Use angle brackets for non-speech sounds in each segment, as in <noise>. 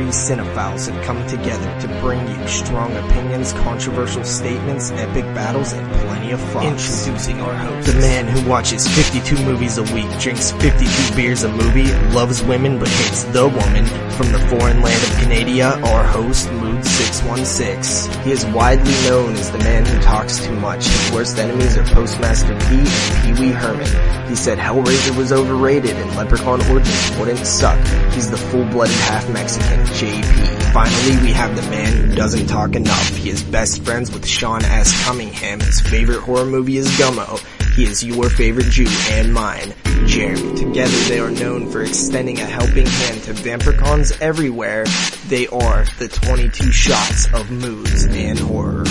three cinephiles have come together to bring you strong opinions, controversial statements, epic battles, and plenty of fun. Introducing our host, the man who watches 52 movies a week, drinks 52 beers a movie, loves women but hates the woman. From the foreign land of Canada, our host, Mood 616. He is widely known as the man who talks too much. His worst enemies are Postmaster P and Pee Wee Herman. He said Hellraiser was overrated and Leprechaun Origins wouldn't suck. He's the full-blooded half-Mexican, JP. Finally, we have the man who doesn't talk enough. He is best friends with Sean S. Cunningham. His favorite horror movie is Gummo. He is your favorite Jew and mine, Jeremy. Together they are known for extending a helping hand to vampircons everywhere. They are the 22 shots of moods and horror.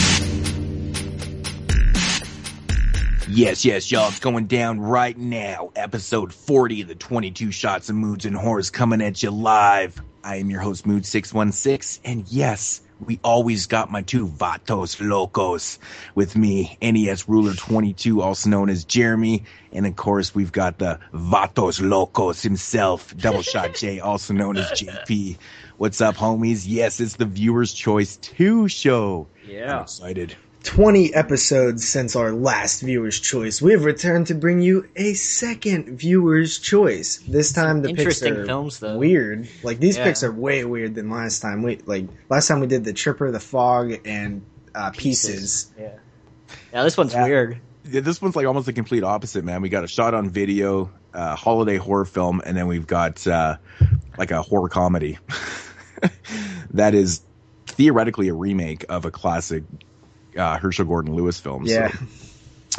Yes, yes, y'all, it's going down right now. Episode 40 of the 22 Shots of Moods and Horrors coming at you live. I am your host, Mood616, and yes, we always got my two Vatos Locos with me, NES Ruler 22, also known as Jeremy, and of course we've got the Vatos Locos himself, Double Shot J, <laughs> also known as JP. What's up, homies? Yes, it's the Viewer's Choice 2 show. Yeah. I'm excited. 20 episodes since our last viewer's choice. We have returned to bring you a second viewer's choice. This time the picks interesting are films, though. weird. Like these Yeah. picks are way weird than last time. We like last time we did the Tripper, the Fog, and uh, Pieces. Yeah. Yeah, this one's Yeah. weird. Yeah, this one's like almost the complete opposite, man. We got a shot on video, uh, holiday horror film, and then we've got uh, like a horror comedy <laughs> that is theoretically a remake of a classic uh, Herschell Gordon Lewis film. so- Yeah.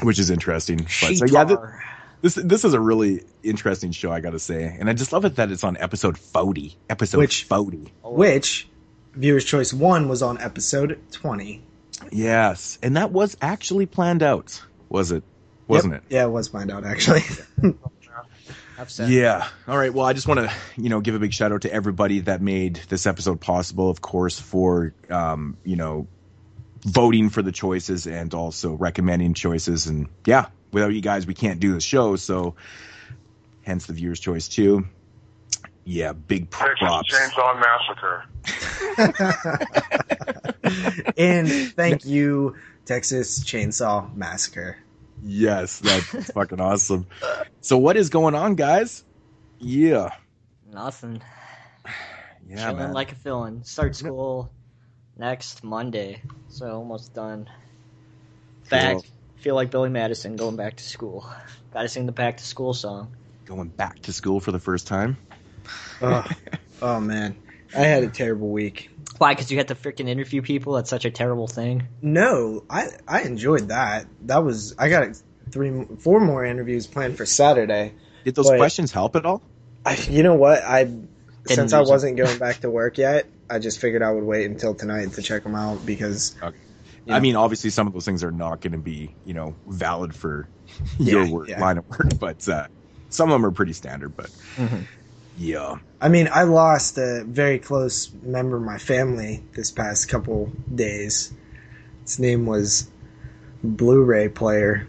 which is interesting. But, so yeah, th- this this is a really interesting show, I got to say, and I just love it that it's on episode forty. Episode Which- forty. Which viewer's choice one was on episode 20. Yes, and that was actually planned out, was it? Wasn't Yep. Yeah, it was planned out actually. <laughs> Upset. Yeah. All right. Well, I just want to, you know, give a big shout out to everybody that made this episode possible. Of course, for um, you know, voting for the choices and also recommending choices. And yeah, without you guys, we can't do the show. So, hence the viewers' choice too. Yeah, big props. Texas props. Chainsaw Massacre. <laughs> and thank you, Texas Chainsaw Massacre. Yes, that's fucking awesome. So, what is going on, guys? Yeah, Nothing. <sighs> yeah, Chilling man. like a villain. Start school next Monday. So almost done. Fact. Feel like Billy Madison going back to school. <laughs> Gotta sing the back to school song. Going back to school for the first time. <laughs> Oh, oh man, I had a terrible week. Why? Because you had to freaking interview people? That's such a terrible thing. No, I I enjoyed that. That was I got three, four more interviews planned for Saturday. Did those questions help at all? I, you know what? I since I wasn't going back to work yet, <laughs> I just figured I would wait until tonight to check them out because Okay. Yeah. I mean, obviously, some of those things are not going to be, you know, valid for <laughs> your Yeah, work, yeah. line of work, but uh, some of them are pretty standard. But Mhm. yeah, I mean I lost a very close member of my family this past couple days. His name was Blu-ray player.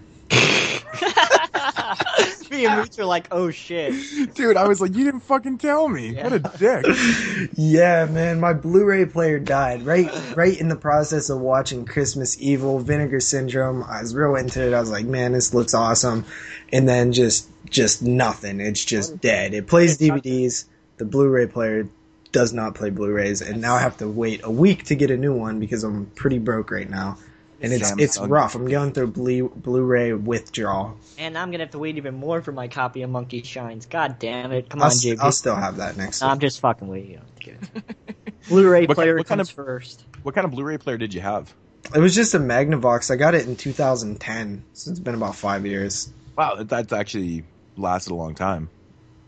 Me and Mooch are like, oh shit. dude, I was like, you didn't fucking tell me. Yeah. What a dick. <laughs> Yeah, man, my Blu-ray player died right right in the process of watching Christmas Evil, Vinegar Syndrome. I was real into it. I was like, man, this looks awesome. And then just just nothing. It's just dead. It plays DVDs. The Blu-ray player does not play Blu-rays, and now I have to wait a week to get a new one because I'm pretty broke right now. And it's it's rough. I'm going through Blu- Blu-ray withdrawal. And I'm gonna have to wait even more for my copy of Monkey Shines. God damn it. Come I'll, on, s- JP. I'll still have that next. No, week. I'm just fucking waiting. I'm kidding. <laughs> Blu-ray What player what kind comes of- first. What kind of Blu-ray player did you have? It was just a Magnavox. I got it in 2010, so it's been about five years. Wow, that's actually lasted a long time.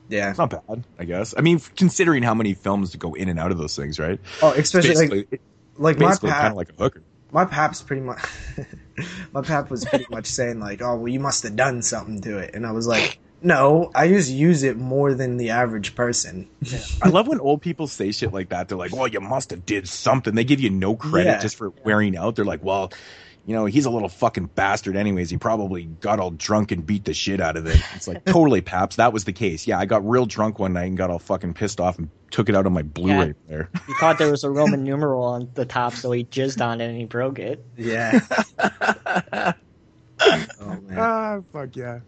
Yeah. It's not bad, I guess. I mean, considering how many films go in and out of those things, right? Oh, especially like basically, like my basically kind of like a hooker. My pap's pretty much. <laughs> my pap was pretty much saying like, "Oh, well, you must have done something to it," and I was like, "No, I just use it more than the average person." I love when old people say shit like that. They're like, "Well, you must have did something." They give you no credit Yeah. just for wearing out. They're like, "Well, you know, he's a little fucking bastard anyways. He probably got all drunk and beat the shit out of it. It's like, <laughs> totally, Paps. That was the case. Yeah, I got real drunk one night and got all fucking pissed off and took it out on my Blu-ray Yeah. player. He thought there was a Roman <laughs> numeral on the top, so he jizzed on it and he broke it. Yeah. <laughs> oh man. ah, fuck yeah.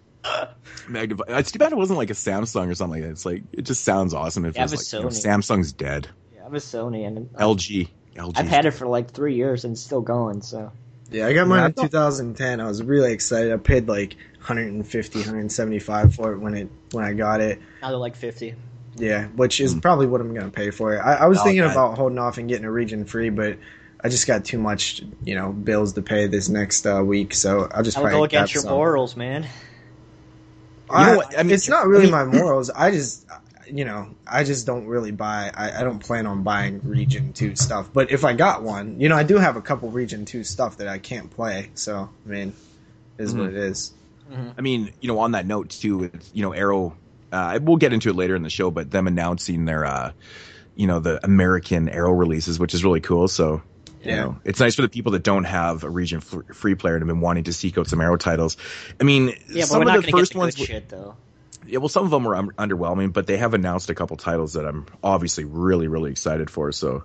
Magnify. It's too bad it wasn't like a Samsung or something like that. It's like, it just sounds awesome if Yeah, it was but like, you know, Samsung's dead. Yeah, I have a Sony and LG. LG. I've had it for like three years and it's still going. So Yeah, I got mine Yeah, I in thought- 2010. I was really excited. I paid like 150, 175 for it when it when I got it. now they're like fifty. Yeah, which is Mm. probably what I'm gonna pay for it. I, I was Oh, thinking okay. about holding off and getting a region free, but I just got too much, you know, bills to pay this next uh, week, so I'll just I would probably go against your some. morals, man. I, You know what? I mean- it's not really I mean- my morals. I just, you know, I just don't really buy. I, I don't plan on buying Region Two stuff. But if I got one, you know, I do have a couple Region Two stuff that I can't play. So I mean, it is what Mhm. it is. I mean, you know, on that note too, with you know, Arrow. Uh, we'll get into it later in the show, but them announcing their, uh, you know, the American Arrow releases, which is really cool. So, you Yeah. know, it's nice for the people that don't have a region f- free player and have been wanting to seek out some Arrow titles. I mean, Yeah, but some we're of not the going to get first the ones, good shit though. Yeah, well, some of them were un- underwhelming, but they have announced a couple titles that I'm obviously really, really excited for. So,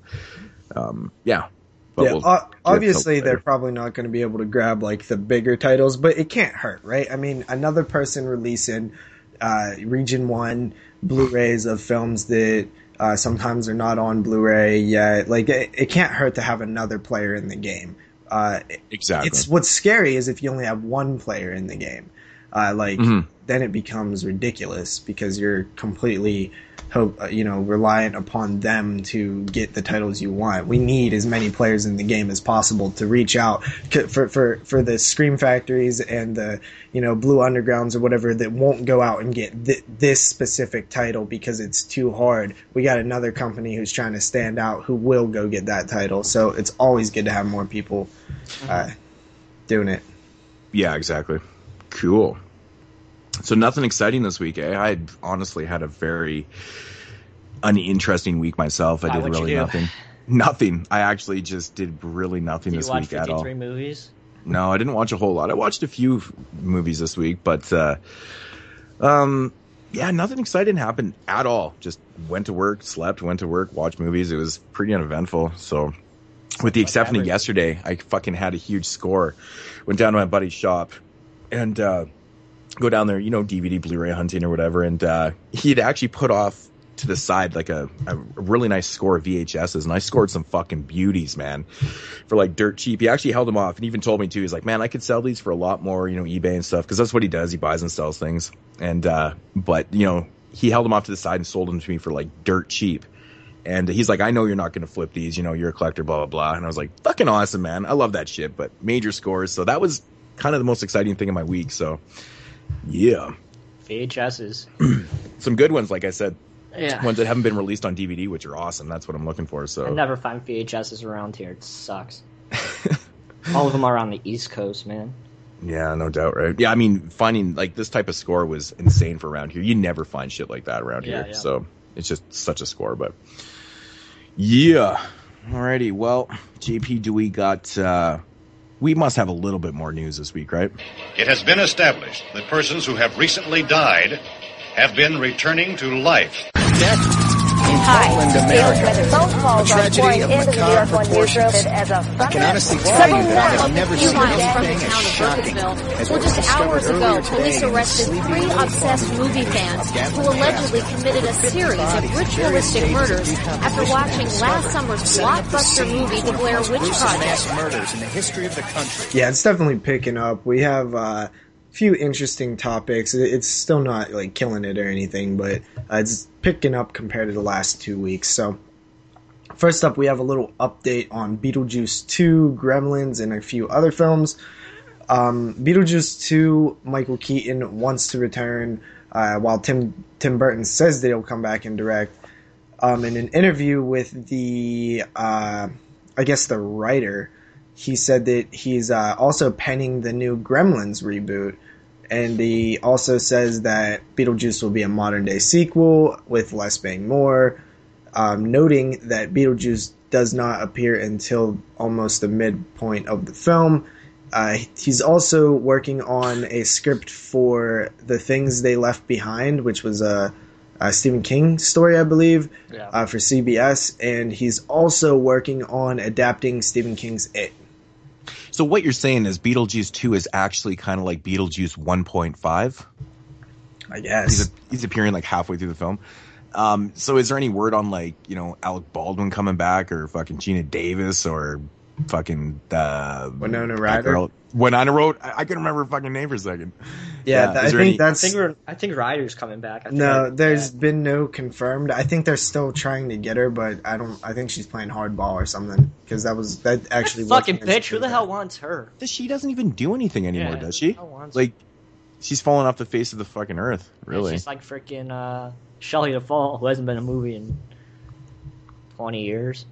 um, yeah. But yeah, we'll obviously they're probably not going to be able to grab like the bigger titles, but it can't hurt, right? I mean, another person releasing uh, Region One Blu-rays of films that uh, sometimes are not on Blu-ray yet. Like, it, it can't hurt to have another player in the game. Uh, exactly. it's what's scary is if you only have one player in the game. Uh, like Mhm. Then it becomes ridiculous because you're completely hope uh, you know reliant upon them to get the titles you want. We need as many players in the game as possible to reach out for for for the Scream Factories and the you know Blue Undergrounds or whatever that won't go out and get th- this specific title because it's too hard. We got another company who's trying to stand out who will go get that title. So it's always good to have more people uh, doing it. Yeah, exactly. Cool. So nothing exciting this week, eh? I honestly had a very uninteresting week myself. I did really nothing. <laughs> Nothing. I actually just did really nothing Did this week at all. 53 movies? No, I didn't watch a whole lot. I watched a few movies this week, but uh, um, yeah, nothing exciting happened at all. Just went to work, slept, went to work, watched movies. It was pretty uneventful. So, with the exception of yesterday, I fucking had a huge score. Went down to my buddy's shop and uh, go down there, you know, DVD, Blu-ray hunting or whatever, and uh, he'd actually put off to the side like a, a really nice score of VHSs, and I scored some fucking beauties, man, for like dirt cheap. He actually held them off, and even told me too. He's like, "Man, I could sell these for a lot more, you know, eBay and stuff, because that's what he does. He buys and sells things." And uh, but you know, he held them off to the side and sold them to me for like dirt cheap. And he's like, I know you're not going to flip these. You know, you're a collector, blah, blah, blah. And I was like, fucking awesome, man. I love that shit. But major scores. So that was kind of the most exciting thing of my week. So, yeah. VHSs. <clears throat> Some good ones, like I said, Yeah. ones that haven't been released on DVD, which are awesome. That's what I'm looking for. I So, never find VHSs around here. It sucks. <laughs> All of them are on the East Coast, man. yeah, no doubt, right? Yeah, I mean, finding like this type of score was insane for around here. You never find shit like that around Yeah, here. yeah. So, it's just such a score. But, yeah. Alrighty. Well, JP, do we got, uh, we must have a little bit more news this week, right? It has been established that persons who have recently died have been returning to life. Hi, America. A tragedy of the New macabre York One proportions. newsroom as a I can honestly tell you that I have more never seen the anything as town of shocking as Well, what was just discovered hours ago, earlier police today in arrested sleeping three obsessed movie fans who allegedly committed a series of ritualistic murders after watching last summer's blockbuster movie, The Blair Witch Project. murders in the history of the country. Yeah, it's definitely picking up. We have uh, a few interesting topics. It's still not like killing it or anything, but uh, it's picking up compared to the last two weeks. So, first up, we have a little update on Beetlejuice 2, Gremlins, and a few other films. Um, Beetlejuice 2, Michael Keaton wants to return, uh, while Tim Tim Burton says that he'll come back and direct. Um, in an interview with the, uh, I guess the writer, he said that he's uh, also penning the new Gremlins reboot, and he also says that Beetlejuice will be a modern day sequel with less bang more, um, noting that Beetlejuice does not appear until almost the midpoint of the film, uh, he's also working on a script for The Things They Left Behind, which was a, a Stephen King story, I believe, Yeah. uh, for CBS. And he's also working on adapting Stephen King's It. So what you're saying is Beetlejuice 2 is actually kind of like Beetlejuice 1.5. I guess. He's, a, he's appearing like halfway through the film. Um, so is there any word on like, you know, Alec Baldwin coming back or fucking Geena Davis or fucking uh Winona that Ryder? girl- Winona wrote I, I can remember her fucking name for a second. yeah, yeah, th- I think any- I that's. think we're, I think Ryder's coming back. I think no, I- there's yeah. been no confirmed. I think they're still trying to get her, but I don't. I think she's playing hardball or something because that was that actually. was fucking mentioned bitch. Who the hell wants her? She doesn't even do anything anymore, Yeah, does she? who the hell wants Like she's fallen off the face of the fucking earth, her? really. She's like freaking uh, Shelley Duvall, who hasn't been a movie in twenty years.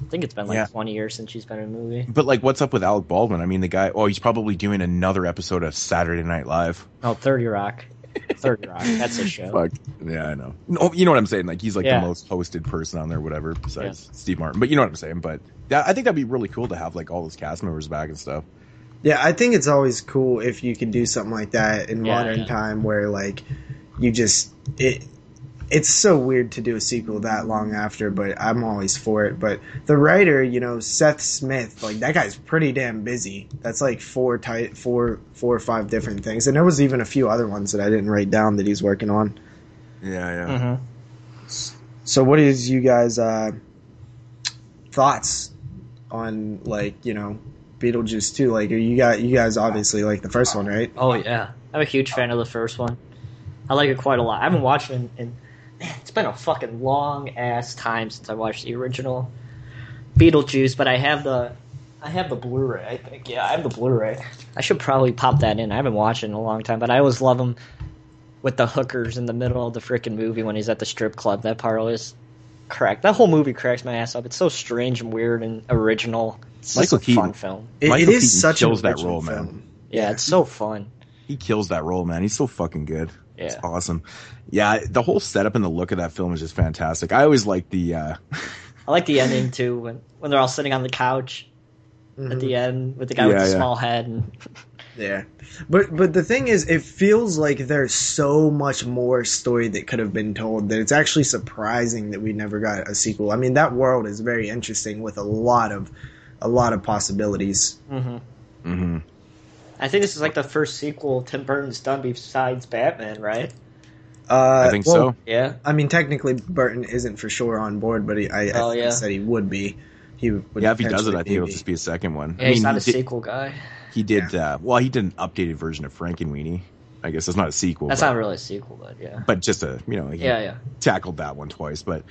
I think it's been like Yeah. twenty years since she's been in a movie. But like what's up with Alec Baldwin? I mean the guy oh he's probably doing another episode of Saturday Night Live. No, Thirty Rock. Thirty Rock. That's a show. <laughs> Fuck. Yeah, I know. No, you know what I'm saying? Like he's like Yeah. the most hosted person on there, whatever, besides Steve Martin. But you know what I'm saying? But yeah, I think that'd be really cool to have like all those cast members back and stuff. Yeah, I think it's always cool if you can do something like that in Yeah, modern yeah. time where like you just it it's so weird to do a sequel that long after, but I'm always for it. But the writer, you know, Seth Smith, like that guy's pretty damn busy. That's like four tight four four or five different things. And there was even a few other ones that I didn't write down that he's working on. Yeah, yeah. Mm-hmm. So what is you guys uh thoughts on like, you know, Beetlejuice 2? Like are you got you guys obviously like the first one, right? Oh yeah, I'm a huge fan of the first one. I like it quite a lot. I haven't watched it in, in man, it's been a fucking long ass time since I watched the original Beetlejuice, but I have the I have the Blu-ray. I think yeah, I have the Blu-ray. I should probably pop that in. I haven't watched it in a long time, but I always love him with the hookers in the middle of the freaking movie when he's at the strip club. That part always cracked. That whole movie cracks my ass up. It's so strange and weird and original. It's just Michael a fun Keaton. film. It, Michael it is Keaton such an kills that original role, man. film. Yeah, it's so fun. He kills that role, man. He's so fucking good. It's awesome. Yeah, the whole setup and the look of that film is just fantastic. I always like the uh <laughs> I like the ending too when when they're all sitting on the couch at the end with the guy with the yeah. small head and <laughs> Yeah, but but the thing is, it feels like there's so much more story that could have been told that it's actually surprising that we never got a sequel. I mean, that world is very interesting with a lot of a lot of possibilities. mhm. I think this is like the first sequel Tim Burton's done besides Batman, right? Uh, I think well, so. Yeah. I mean, technically, Burton isn't for sure on board, but he, I, Oh, I yeah. said he would be. He would Yeah, if he does it, I think it'll just be a second one. Yeah, I he's not he a did, sequel guy. He did uh well, he did an updated version of Frankenweenie. I guess it's not a sequel. That's but, not really a sequel, but yeah. but just a you know, he Yeah, yeah. tackled that one twice. But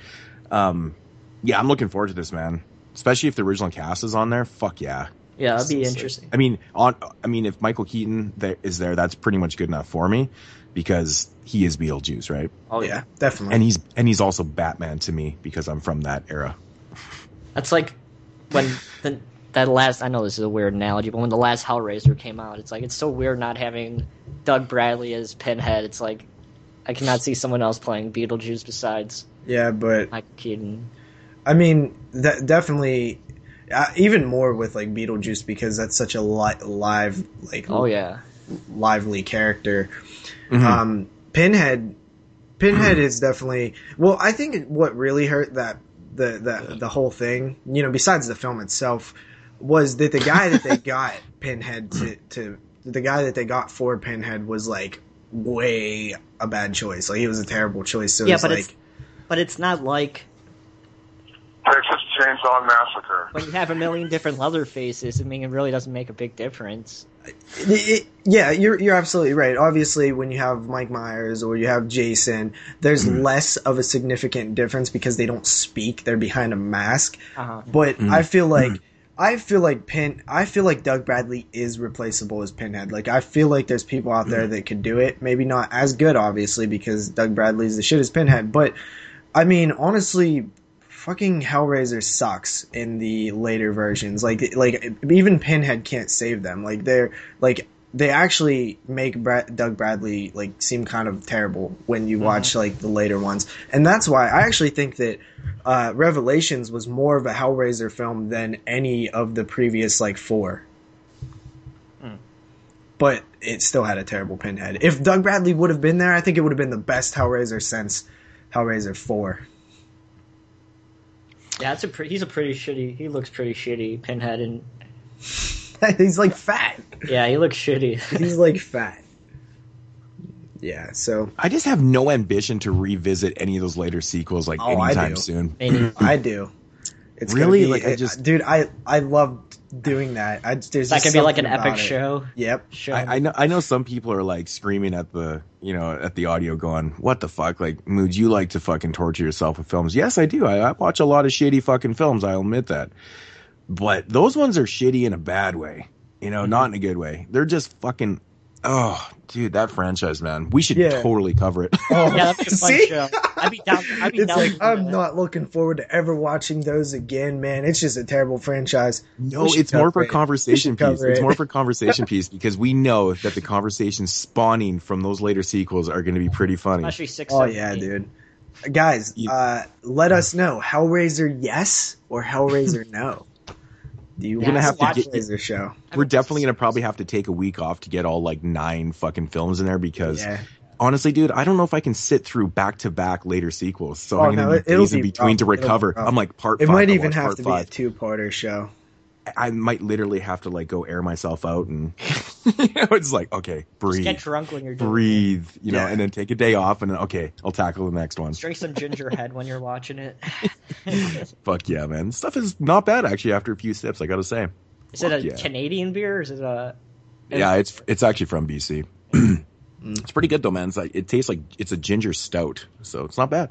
um yeah, I'm looking forward to this, man. Especially if the original cast is on there. Fuck yeah. Yeah, that'd be So interesting. I mean, on I mean, if Michael Keaton there, is there, that's pretty much good enough for me because he is Beetlejuice, right? Oh Yeah, definitely. And he's and he's also Batman to me because I'm from that era. That's like when the, that last. I know this is a weird analogy, but when the last Hellraiser came out, it's like it's so weird not having Doug Bradley as Pinhead. It's like I cannot see someone else playing Beetlejuice besides yeah, but Michael Keaton. I mean, that definitely. Uh, even more with like Beetlejuice because that's such a li- live, like Oh yeah, lively character. Mhm. Um, Pinhead, Pinhead is definitely well. I think what really hurt that the the the whole thing, you know, besides the film itself, was that the guy that they <laughs> got Pinhead to to the guy that they got for Pinhead was like way a bad choice. Like he was a terrible choice. So yeah, it's but like it's but it's not like Texas Chainsaw Massacre. when you have a million different leather faces. I mean, it really doesn't make a big difference. It- it- yeah, you're you're absolutely right. Obviously, when you have Mike Myers or you have Jason, there's mm-hmm. less of a significant difference because they don't speak; they're behind a mask. Uh-huh. But mm-hmm. I feel like mm-hmm. I feel like Pin I feel like Doug Bradley is replaceable as Pinhead. Like I feel like there's people out there that could do it. Maybe not as good, obviously, because Doug Bradley's the shit as Pinhead. But I mean, honestly, fucking Hellraiser sucks in the later versions. Like like even Pinhead can't save them. Like they're like they actually make Brad, Doug Bradley like seem kind of terrible when you watch like the later ones, and that's why I actually think that uh, Revelations was more of a Hellraiser film than any of the previous like four. but it still had a terrible Pinhead. If Doug Bradley would have been there, I think it would have been the best Hellraiser since Hellraiser Four. Yeah, it's a pre- he's a pretty shitty. He looks pretty shitty. Pinhead and <laughs> He's like fat. yeah, he looks shitty. <laughs> He's like fat. Yeah, so I just have no ambition to revisit any of those later sequels like Oh, anytime do. soon. I do. It's Really? be- Like, I just- dude, I I loved doing that. I there's that could be like an epic it. show. Yep. Show. I, I know I know some people are like screaming at the you know at the audio going what the fuck like mood you like to fucking torture yourself with films yes I do I, I watch a lot of shitty fucking films I'll admit that but those ones are shitty in a bad way you know mm-hmm. not in a good way they're just fucking oh dude that franchise man we should Yeah. totally cover it Oh, yeah, that'd be a <laughs> fun see? show. I'd be down. I'd be it's down like I'm that. not looking forward to ever watching those again, man. It's just a terrible franchise. No, it's more for cover a it. conversation piece. cover It's more for a <laughs> conversation piece because we know that the conversations spawning from those later sequels are going to be pretty funny. Especially six. Oh seven, yeah, eight. dude. Guys, uh, let us know Hellraiser yes or Hellraiser no. Do you We're want gonna have have to to get- Hellraiser show? We're definitely going to probably have to take a week off to get all like nine fucking films in there because Yeah. honestly, dude, I don't know if I can sit through back to back later sequels. So Oh, I'm no, going it- to it'll days in be between rough. to recover. I'm like part It five. might even have to five. be a two-parter show. I might literally have to like go air myself out and you know, it's like okay, Just breathe, get drunk when you're doing it. breathe, you know, Yeah. and then take a day off and then okay, I'll tackle the next one. Drink some ginger head when you're watching it. <laughs> Fuck yeah, man. Stuff is not bad actually after a few sips, I gotta say. Is it a yeah. Canadian beer? Or is it a? Yeah, it's it's actually from BC. <clears throat> Mm. it's pretty good though, man. It's like it tastes like it's a ginger stout, so it's not bad.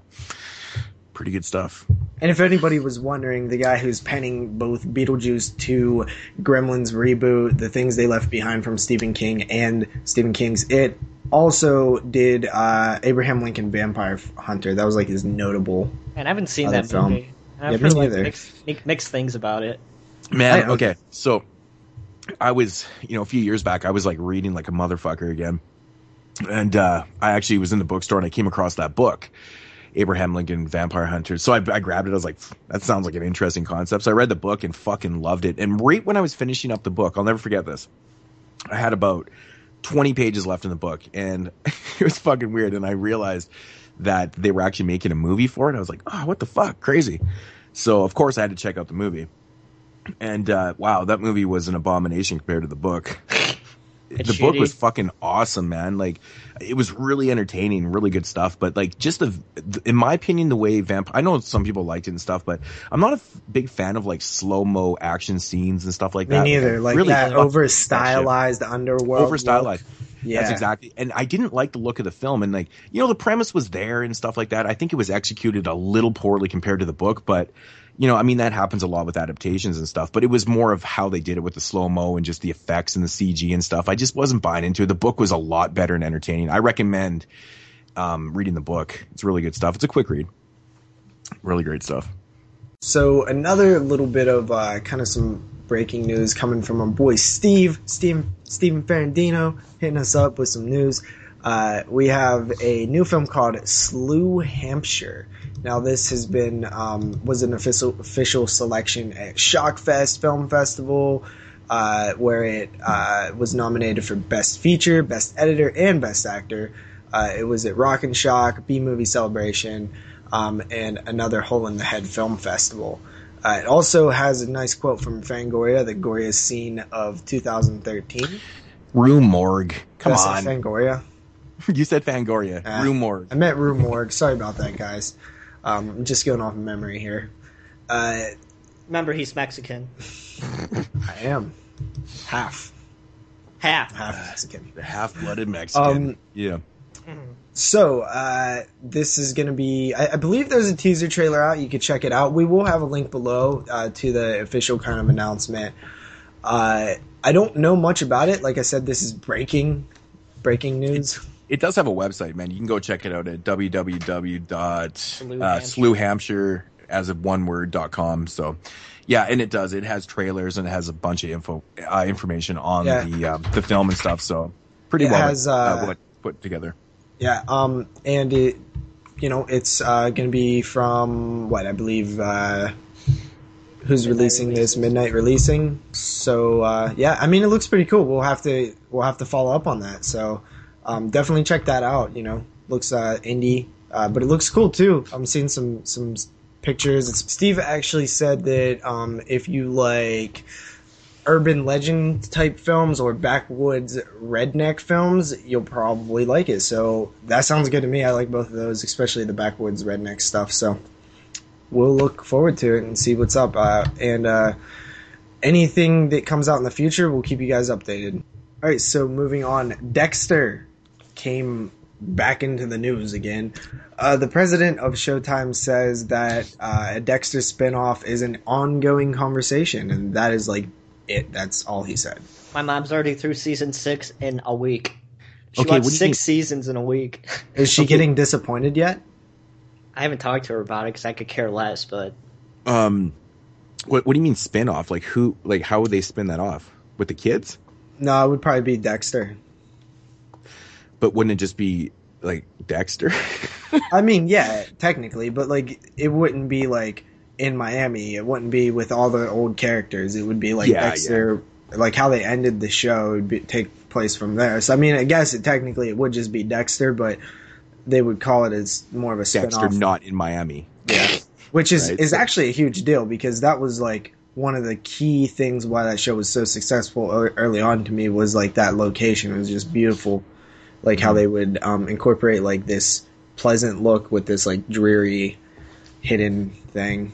Pretty good stuff. And if anybody was wondering, the guy who's penning both Beetlejuice 2, Gremlins reboot, the things they left behind from Stephen King, and Stephen King's It, also did uh, Abraham Lincoln Vampire Hunter. That was like his notable. And I haven't seen that film. movie. And Yeah, I've me heard like neither. mixed, mixed things about it. Man, I- okay. So I was, you know, a few years back, I was like reading like a motherfucker again. And uh I actually was in the bookstore and I came across that book, Abraham Lincoln Vampire Hunter. So I, I grabbed it. I was like, that sounds like an interesting concept. So I read the book and fucking loved it. And right when I was finishing up the book, I'll never forget this. I had about 20 pages left in the book and <laughs> it was fucking weird. And I realized that they were actually making a movie for it. I was like, oh, what the fuck? Crazy. So of course I had to check out the movie. And uh, wow, that movie was an abomination compared to the book. <laughs> It's the book was fucking awesome, man. Like it was really entertaining, really good stuff. But like just the, in my opinion, the way vamp, I know some people liked it and stuff, but I'm not a f- big fan of like slow mo action scenes and stuff like Me that. Me neither. I Like really that over hate that shit stylized underworld. over stylized. Yeah. That's exactly. And I didn't like the look of the film. And like, you know, the premise was there and stuff like that. I think it was executed a little poorly compared to the book, but you know, I mean, that happens a lot with adaptations and stuff, but it was more of how they did it with the slow mo and just the effects and the CG and stuff. I just wasn't buying into it. The book was a lot better and entertaining. I recommend, um, reading the book. It's really good stuff. It's a quick read. Really great stuff. So another little bit of uh, kind of some breaking news coming from our boy Steve, Steve Stephen Ferrandino, hitting us up with some news. Uh, we have a new film called Slew Hampshire. Now this has been um, was an official official selection at Shockfest Film Festival, uh, where it uh, was nominated for Best Feature, Best Editor, and Best Actor. Uh, it was at Rock and Shock, B Movie Celebration, um, and another Hole in the Head Film Festival. Uh, it also has a nice quote from Fangoria, the goriest scene of 2013. Rue Morgue. Come I on. Fangoria. <laughs> you said Fangoria. Uh, Rue Morgue. I meant Rue Morgue. Sorry about that, guys. Um, I'm just going off of memory here. Uh, Remember, he's Mexican. <laughs> I am half Half. half Mexican. The half blooded Mexican. Um, yeah. So uh, this is going to be. I, I believe there's a teaser trailer out. You could check it out. We will have a link below uh, to the official kind of announcement. Uh, I don't know much about it. Like I said, this is breaking breaking news. It does have a website, man. You can go check it out at Slew www.slewhampshire as of one word dot com. So, yeah, and it does. It has trailers and it has a bunch of info uh, information on Yeah. the um, the film and stuff. So, pretty It well has, uh, well put together. Yeah, um, and it, you know, it's uh, going to be from what I believe uh, who's releasing this midnight releasing. So uh, yeah, I mean it looks pretty cool. We'll have to we'll have to follow up on that. So um, definitely check that out. You know, looks uh, indie, uh, but it looks cool too. I'm seeing some some pictures. Steve actually said that um, if you like urban legend type films or backwoods redneck films, you'll probably like it. So that sounds good to me. I like both of those, especially the backwoods redneck stuff. So we'll look forward to it and see what's up. Uh, and uh, anything that comes out in the future, we'll keep you guys updated. All right, so moving on, Dexter came back into the news again. Uh, the president of Showtime says that uh, a Dexter spinoff is an ongoing conversation, and that is like it. That's all he said. My mom's already through season six in a week. She Okay, watched what do you six seasons in a week. <laughs> Is she getting disappointed yet? I haven't talked to her about it because I could care less. But Um, what what do you mean spin off? Like who? Like how would they spin that off with the kids? No, it would probably be Dexter. But wouldn't it just be like Dexter? <laughs> I mean, yeah, technically, but like it wouldn't be like in Miami. It wouldn't be with all the old characters. It would be like Yeah, Dexter, like how they ended the show would be, take place from there. So I mean, I guess it technically it would just be Dexter, but they would call it as more of a Dexter spin-off. not in Miami. Yeah. <laughs> Which is Right, is actually a huge deal because that was like one of the key things why that show was so successful early on to me was like that location it was just beautiful like Mm-hmm. how they would um, incorporate like this pleasant look with this like dreary hidden thing.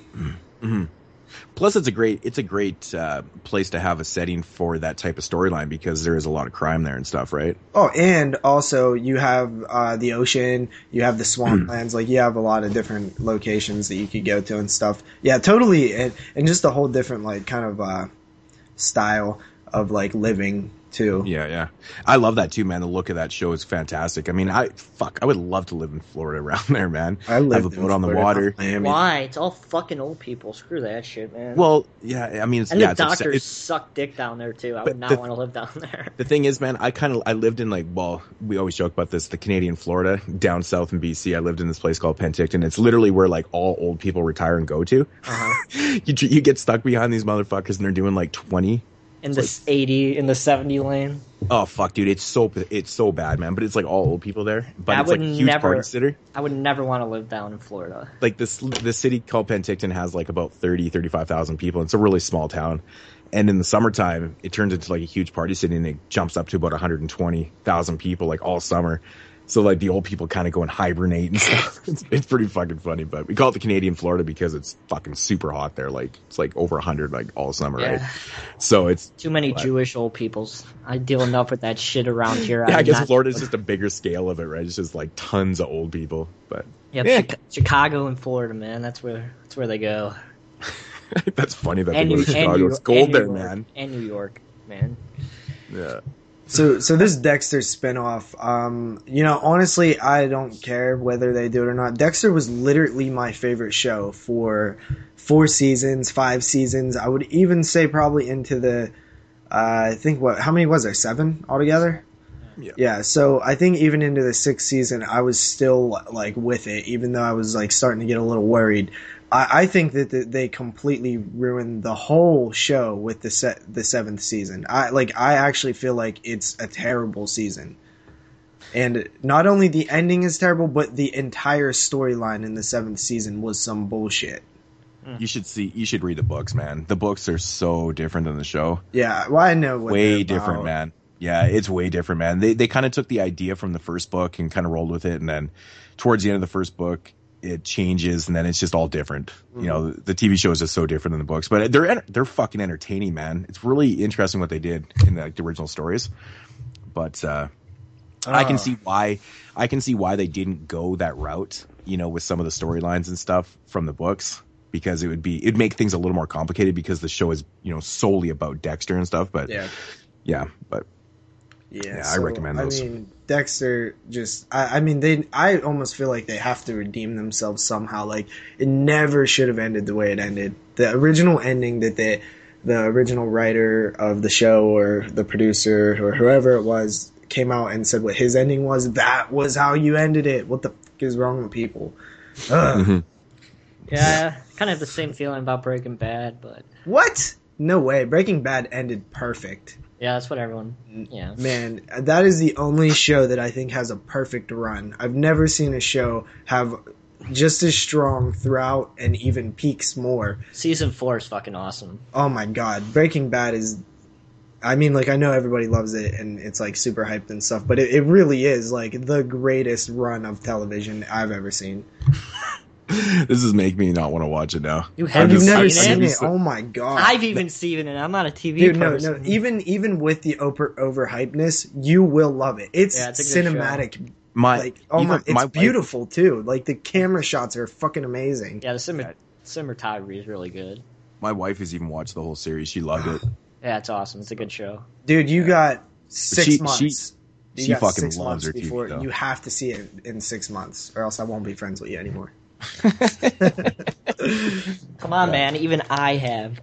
Plus, it's a great it's a great uh, place to have a setting for that type of storyline because there is a lot of crime there and stuff, right? oh and also you have uh, the ocean you have the swamplands like you have a lot of different locations that you could go to and stuff. Yeah totally and, and just a whole different like kind of uh, style of like living too Yeah, yeah. I love that too, man. The look of that show is fantastic. I mean, I fuck, I would love to live in Florida <laughs> around there, man. I lived have a in boat on the Florida, water. Miami. why? It's all fucking old people. Screw that shit, man. Well, yeah, I mean, it's, and yeah, the it's, upset- doctors it's suck dick down there too. I would not the- want to live down there. <laughs> the thing is, man, I kind of I lived in like well, we always joke about this, the Canadian Florida down south in BC. I lived in this place called Penticton. It's literally where like all old people retire and go to. Uh-huh. <laughs> you you get stuck behind these motherfuckers and they're doing like twenty. In the eighty, in the seventy lane. Oh fuck, dude, it's so it's so bad, man. But it's like all old people there. But I it's like a would huge never- party sitter. I would never want to live down in Florida. like this the city called Penticton has like about 30 35,000 people it's a really small town and in the summertime it turns into like a huge party city and it jumps up to about 120,000 people like all summer so like the old people kind of go and hibernate and stuff <laughs> it's, it's pretty fucking funny but we call it the Canadian Florida because it's fucking super hot there like it's like over 100 like all summer right so it's Too many What? Jewish old peoples. I deal enough with that shit around here. <laughs> yeah, I would guess Florida's just a bigger scale of it right it's just like tons of old people but Yep, Yeah. Chica- Chicago and Florida, man. That's where that's where they go. <laughs> that's funny that And they go to Chicago New, it's gold there York, man And New York, man. yeah So, so this Dexter spinoff, um, you know, honestly, I don't care whether they do it or not. Dexter was literally my favorite show for four seasons, five seasons. I would even say probably into the, uh, I think what, how many was there? Seven altogether? Yeah. Yeah. So I think even into the sixth season, I was still like with it, even though I was like starting to get a little worried. I, I think that th- they completely ruined the whole show with the set the seventh season. I like I actually feel like it's a terrible season. And not only the ending is terrible, but the entire storyline in the seventh season was some bullshit. Hmm. You should see. You should read the books, man. The books are so different than the show. Yeah, well, I know what way different, about. man. Yeah, it's way different, man. They they kind of took the idea from the first book and kind of rolled with it, and then towards the end of the first book, it changes, and then it's just all different. You know, Mm-hmm. the TV show is just so different than the books, but they're they're fucking entertaining, man. It's really interesting what they did in the, like, the original stories, but uh, I can Ah. see why I can see why they didn't go that route. You know, with some of the storylines and stuff from the books. Because it would be, it'd make things a little more complicated because the show is, you know, solely about Dexter and stuff. But Yeah. yeah, but Yeah, Yeah, I recommend those. I mean, Dexter just, I, I mean, they, I almost feel like they have to redeem themselves somehow. Like, it never should have ended the way it ended. The original ending that they, the original writer of the show or the producer or whoever it was came out and said what his ending was, that was how you ended it. What the fuck is wrong with people? Ugh. Mhm. Yeah, kind of have the same feeling about Breaking Bad, but What? No way. Breaking Bad ended perfect. Yeah, that's what everyone. Yeah, Man, that is the only show that I think has a perfect run. I've never seen a show have just as strong throughout and even peaks more. season four is fucking awesome. Oh my god, Breaking Bad is. I mean, like, I know everybody loves it and it's like super hyped and stuff, but it, it really is like the greatest run of television I've ever seen. <laughs> <laughs> this is making me not want to watch it now. You Have haven't you never seen seen it? it? Oh my god. I've even seen it. I'm not a TV Dude, no, person. no. Even even with the over overhypeness, you will love it. It's, Yeah, it's a good cinematic. My Like, oh even my, it's my wife- beautiful too. Like the camera shots are fucking amazing. Yeah, the simmer cinematography is really good. my wife has even watched the whole series. She loved it. <sighs> Yeah, it's awesome. It's a good show. Dude, you got six she- months. she- You she fucking six loves months her TV before though. you have to see it in six months, or else I won't be friends with you anymore. <laughs> Come on, man. Even I have.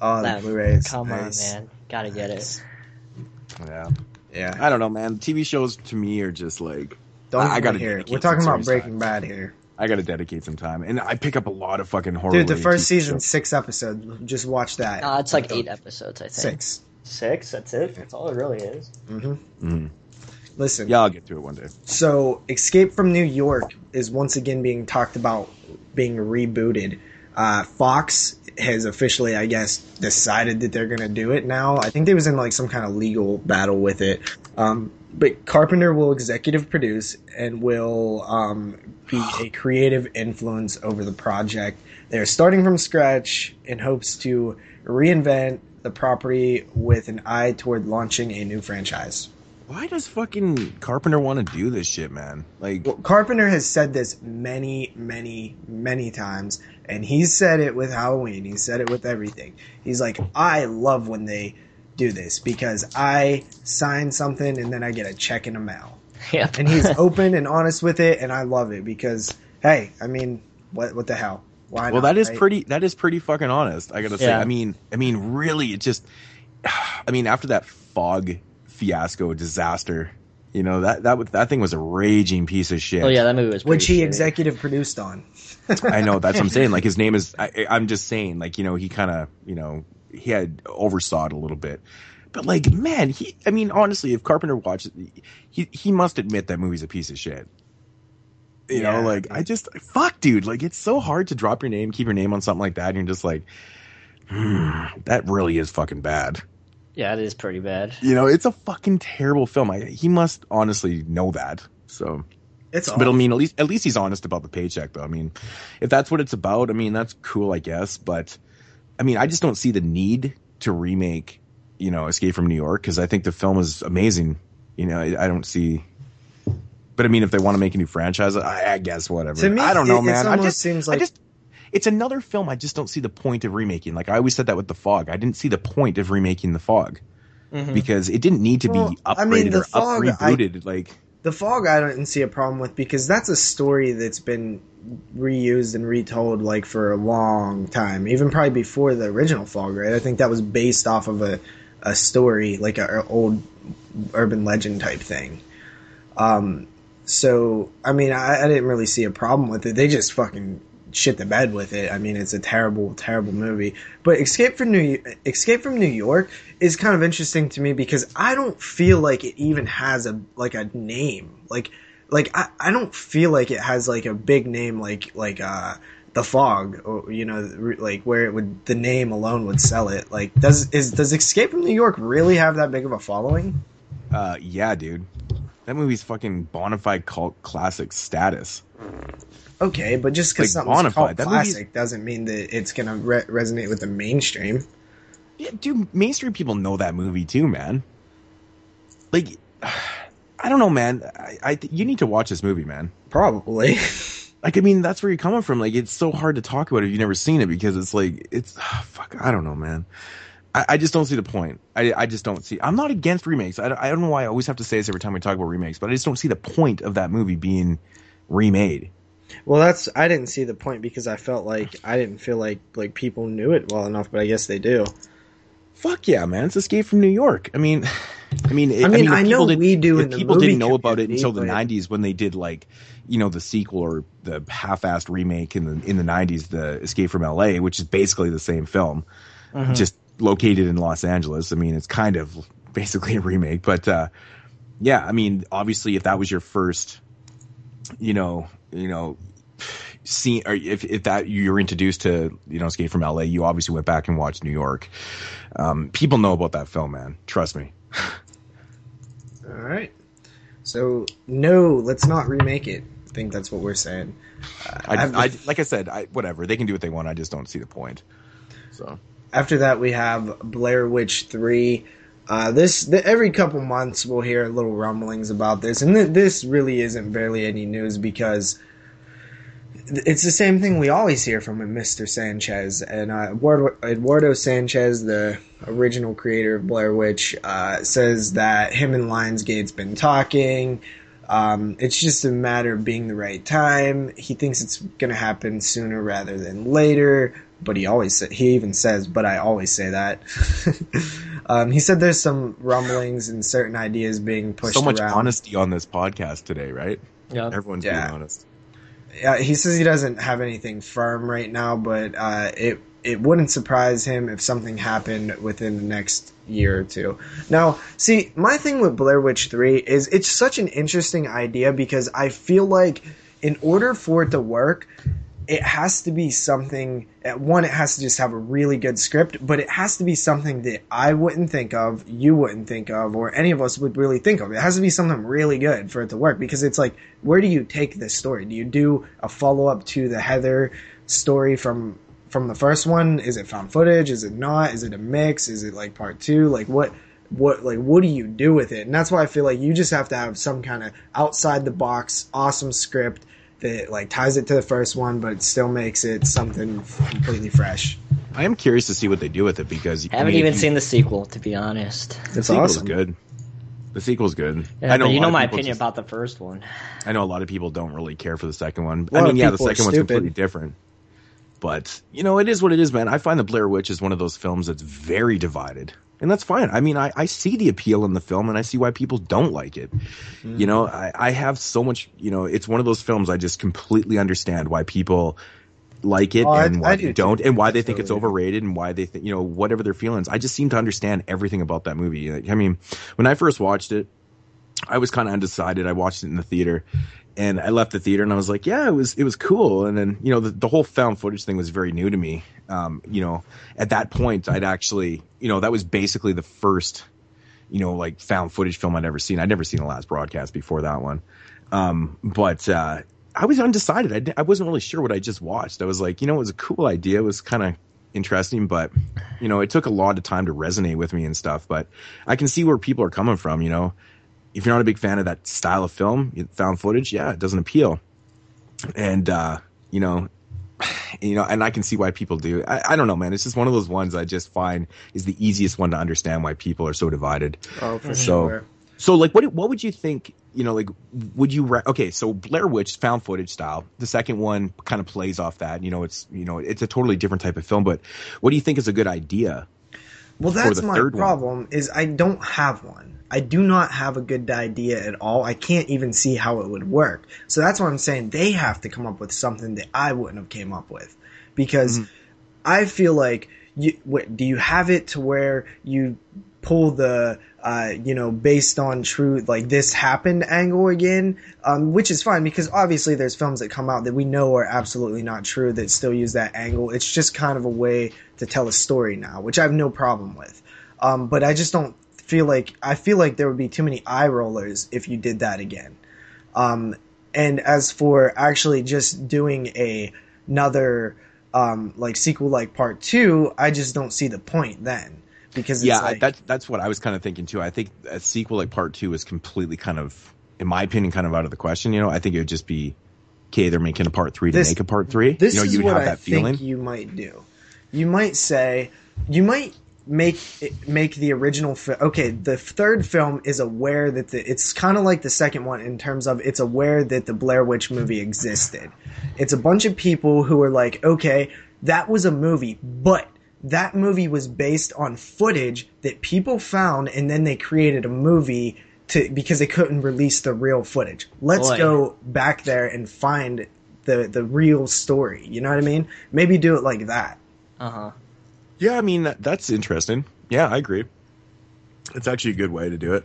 Oh, the that. Blu-rays. Come nice. on, man. Gotta get it. Yeah, Yeah, I don't know, man. TV shows to me are just like don't I- I I, gotta hear it. We're talking about serious Breaking Bad here, I got to dedicate some time, and I pick up a lot of fucking horror. dude. The first TV season, shows. six episodes. Just watch that. Uh, it's like eight episodes, I think. Six. Six? That's it? That's all it really is. Mm-hmm. Mhm. Listen, Yeah, I'll get to it one day. So, Escape from New York is once again being talked about being rebooted. Uh, Fox has officially, I guess, decided that they're going to do it now. I think they was in like some kind of legal battle with it. Um, but Carpenter will executive produce and will um, be a <sighs> creative influence over the project. They're starting from scratch in hopes to reinvent the property with an eye toward launching a new franchise. Why does fucking Carpenter want to do this shit, man? Like, Well, Carpenter has said this many, many, many times, and he said it with Halloween. He said it with everything. He's like, I love when they do this because I sign something and then I get a check in the mail. <laughs> Yeah. And he's open and honest with it, and I love it because, hey, I mean, what what the hell? Why? well, not, that is right? pretty. That is pretty fucking honest. I gotta say. Yeah. I mean, I mean, really, it just. <sighs> I mean, after that fog fiasco disaster, you know that that that thing was a raging piece of shit. Oh, yeah, that movie was which he shitty. executive produced on. I know that's what I'm saying. Like his name is. I, I'm just saying. Like you know, he kind of you know he had oversaw it a little bit. But like, man, he. I mean, honestly, if Carpenter watches, he he must admit that movie's a piece of shit. You Yeah. know, like I just fuck, dude. Like it's so hard to drop your name, keep your name on something like that, and you're just like, hmm, that really is fucking bad. Yeah, it is pretty bad. You know, it's a fucking terrible film. I, he must honestly know that. So, It's but I mean, at least at least he's honest about the paycheck, though. I mean, if that's what it's about, I mean, that's cool, I guess. But I mean, I just don't see the need to remake, you know, Escape from New York because I think the film is amazing. You know, I, I don't see. But I mean, if they want to make a new franchise, I, I guess whatever. To me, I don't know, it- it man. I almost just seems I like- just it's another film. I just don't see the point of remaking. Like I always said that with the Fog, I didn't see the point of remaking the Fog because it didn't need to Well, be I upgraded mean, The or Fog, I- rebooted. like The Fog, I don't see a problem with because that's a story that's been reused and retold like for a long time, even probably before the original Fog. Right? I think that was based off of a a story like a, a old urban legend type thing. Um, so I mean, I, I didn't really see a problem with it. They just fucking shit the bed with it. I mean, it's a terrible, terrible movie. But Escape from New Escape from New York is kind of interesting to me because I don't feel like it even has a like a name. Like like I, I don't feel like it has like a big name like like uh the fog or you know like where it would the name alone would sell it like does is does escape from new york really have that big of a following Uh, yeah, dude. That movie's fucking bona fide cult classic status. okay but just because Like, something's bona called fide. That movie's- classic doesn't mean that it's gonna re- resonate with the mainstream Yeah, dude, mainstream people know that movie too, man. Like, <sighs> I don't know, man. I, I th- you need to watch this movie, man. probably <laughs> Like, I mean, that's where you're coming from. Like, it's so hard to talk about if you've never seen it because it's like, it's <sighs> fuck. I don't know, man. I, I just don't see the point. I, I just don't see. I'm not against remakes. I, don't- I don't know why I always have to say this every time we talk about remakes, but I just don't see the point of that movie being remade. well that's i didn't see the point because i felt like i didn't feel like like people knew it well enough but i guess they do Fuck yeah, man! It's Escape from New York. I mean, I mean, it, I mean, I know people didn't- we do if in people didn't know about it until the but- '90s when they did like, you know, the sequel or the half-assed remake in the in the '90s, the Escape from L.A., which is basically the same film, Mm-hmm. just located in Los Angeles. I mean, it's kind of basically a remake, but uh, yeah, I mean, obviously, if that was your first, you know, you know, scene, or if if that you were introduced to, you know, Escape from L.A., you obviously went back and watched New York. Um, people know about that film, man. Trust me. <laughs> All right. So no, let's not remake it. I think that's what we're saying. I, I've- I, like I said, I, whatever they can do what they want. I just don't see the point. So After that, we have Blair Witch Three. Uh, this the, every couple months we'll hear little rumblings about this, and th- this really isn't barely any news because it's the same thing we always hear from Mr. Sanchez and uh, Eduardo, Eduardo Sanchez, the original creator of Blair Witch, uh, says that him and Lionsgate's been talking. Um, it's just a matter of being the right time. He thinks it's going to happen sooner rather than later, but he always sa- he even says, "But I always say that." <laughs> um, he said there's some rumblings and certain ideas being pushed so much around. honesty on this podcast today, right? Yeah. Everyone's Yeah. being honest. Yeah, he says he doesn't have anything firm right now, but uh, it it wouldn't surprise him if something happened within the next year or two. Now, see, my thing with Blair Witch Three is it's such an interesting idea because I feel like in order for it to work, it has to be something. One, it has to just have a really good script, but it has to be something that I wouldn't think of, you wouldn't think of, or any of us would really think of. It has to be something really good for it to work because it's like, where do you take this story? Do you do a follow up to the Heather story from from the first one? Is it found footage? Is it not? Is it a mix? Is it like part two? Like what? What like what do you do with it? And that's why I feel like you just have to have some kind of outside the box, awesome script that like ties it to the first one, but still makes it something completely fresh. I am curious to see what they do with it because I Haven't mean, even you- seen the sequel, to be honest. the It's sequel's awesome. good. The sequel's good. Yeah, I know but you know my opinion just- about the first one. I know a lot of people don't really care for the second one. I mean, yeah, the second one's completely different. But you know, it is what it is, man. I find the Blair Witch is one of those films that's very divided, and that's fine. I mean, I, I see the appeal in the film, and I see why people don't like it. You know, I, I have so much. You know, it's one of those films I just completely understand why people like it Oh, I- and why I they do don't, and why they think it's overrated, and why they think you know whatever their feelings. I just seem to understand everything about that movie. Like, I mean, when I first watched it, I was kind of undecided. I watched it in the theater, and I left the theater, and I was like, "Yeah, it was it was cool." And then you know the, the whole found footage thing was very new to me. Um, you know, at that point, I'd actually you know that was basically the first you know like found footage film I'd ever seen. I'd never seen the last broadcast before that one, um, but uh, I was undecided. I, I wasn't really sure what I just watched. I was like, you know, it was a cool idea. It was kind of interesting, but you know, it took a lot of time to resonate with me and stuff. But I can see where people are coming from. You know, if you're not a big fan of that style of film, found footage, yeah, it doesn't appeal. And uh, you know, <sighs> you know, and I can see why people do. I, I don't know, man. It's just one of those ones I just find is the easiest one to understand why people are so divided. Oh, for So- sure. So, like, what what would you think? You know, like, would you? Re- okay, so Blair Witch found footage style. The second one kind of plays off that. You know, it's you know, it's a totally different type of film. But what do you think is a good idea? Well, that's my third one. problem. Is I don't have one. I do not have a good idea at all. I can't even see how it would work. So that's why I'm saying they have to come up with something that I wouldn't have came up with, because Mm-hmm. I feel like you. What, do you have it to where you pull the uh, you know based on truth like this happened angle again, um, which is fine because obviously there's films that come out that we know are absolutely not true that still use that angle. It's just kind of a way to tell a story now, which I have no problem with. Um, but I just don't feel like I feel like there would be too many eye rollers if you did that again. Um, and as for actually just doing a another um, like sequel like part two, I just don't see the point then because it's yeah, like, that's that's what I was kind of thinking too. I think a sequel like Part Two is completely kind of, in my opinion, kind of out of the question. You know, I think it would just be, okay, they're making a Part Three to This- make a Part Three. This you know, is you would what have I that feeling. think you might do. You might say, you might make make the original. Fi- okay, the third film is aware that the, it's kind of like the second one in terms of it's aware that the Blair Witch movie existed. It's a bunch of people who are like, okay, that was a movie, but that movie was based on footage that people found and then they created a movie to because they couldn't release the real footage. Let's Boy. go back there and find the the real story. You know what I mean? Maybe do it like that. Uh huh. Yeah, I mean that, that's interesting. Yeah, I agree. It's actually a good way to do it.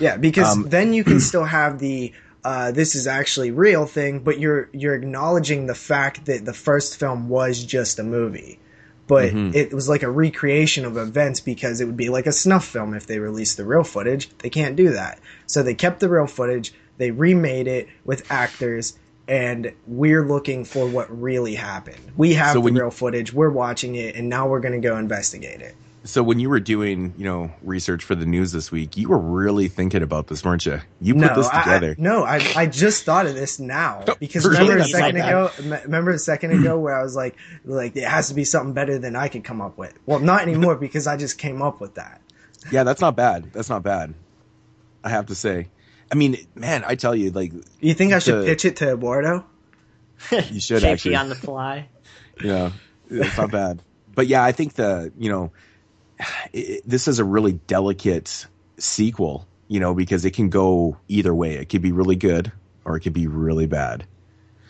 Yeah, because Um, then you can <clears throat> still have the uh, this is actually real thing, but you're you're acknowledging the fact that the first film was just a movie. But Mhm. it was like a recreation of events because it would be like a snuff film if they released the real footage. They can't do that. So they kept the real footage, they remade it with actors, and we're looking for what really happened. We have So the when you- real footage, we're watching it, and now we're going to go investigate it. So when you were doing, you know, research for the news this week, you were really thinking about this, weren't you? You put this I- I- together. no, I, I just thought of this now <laughs> because Really? remember a second like ago. me- Remember a second ago where I was like, like it has to be something better than I could come up with. Well, not anymore <laughs> because I just came up with that. yeah, that's not bad. That's not bad. I have to say. I mean, man, I tell you, like, You think I should The- pitch it to Eduardo? <laughs> you should JP actually. on the fly. <laughs> Yeah, it's not bad. But yeah, I think the, you know, it, this is a really delicate sequel, you know, because it can go either way. It could be really good or it could be really bad.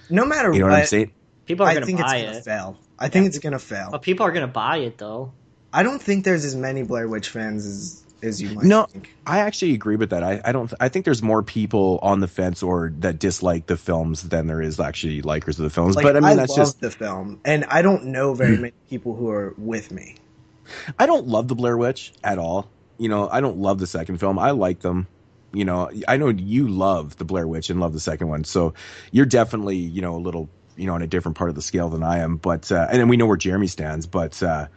No matter what You know what, what I'm saying? People are I gonna think it's gonna it. fail. I think it's gonna fail. But people are gonna buy it though. I don't think there's as many Blair Witch fans as as you might No, think. I actually agree with that. I, I don't. I think there's more people on the fence or that dislike the films than there is actually likers of the films. Like, but I mean, that's love just. the film, and I don't know very many people who are with me. I don't love the Blair Witch at all. You know, I don't love the second film. I like them. You know, I know you love the Blair Witch and love the second one, so you're definitely you know a little you know on a different part of the scale than I am. But uh, and then we know where Jeremy stands. But uh,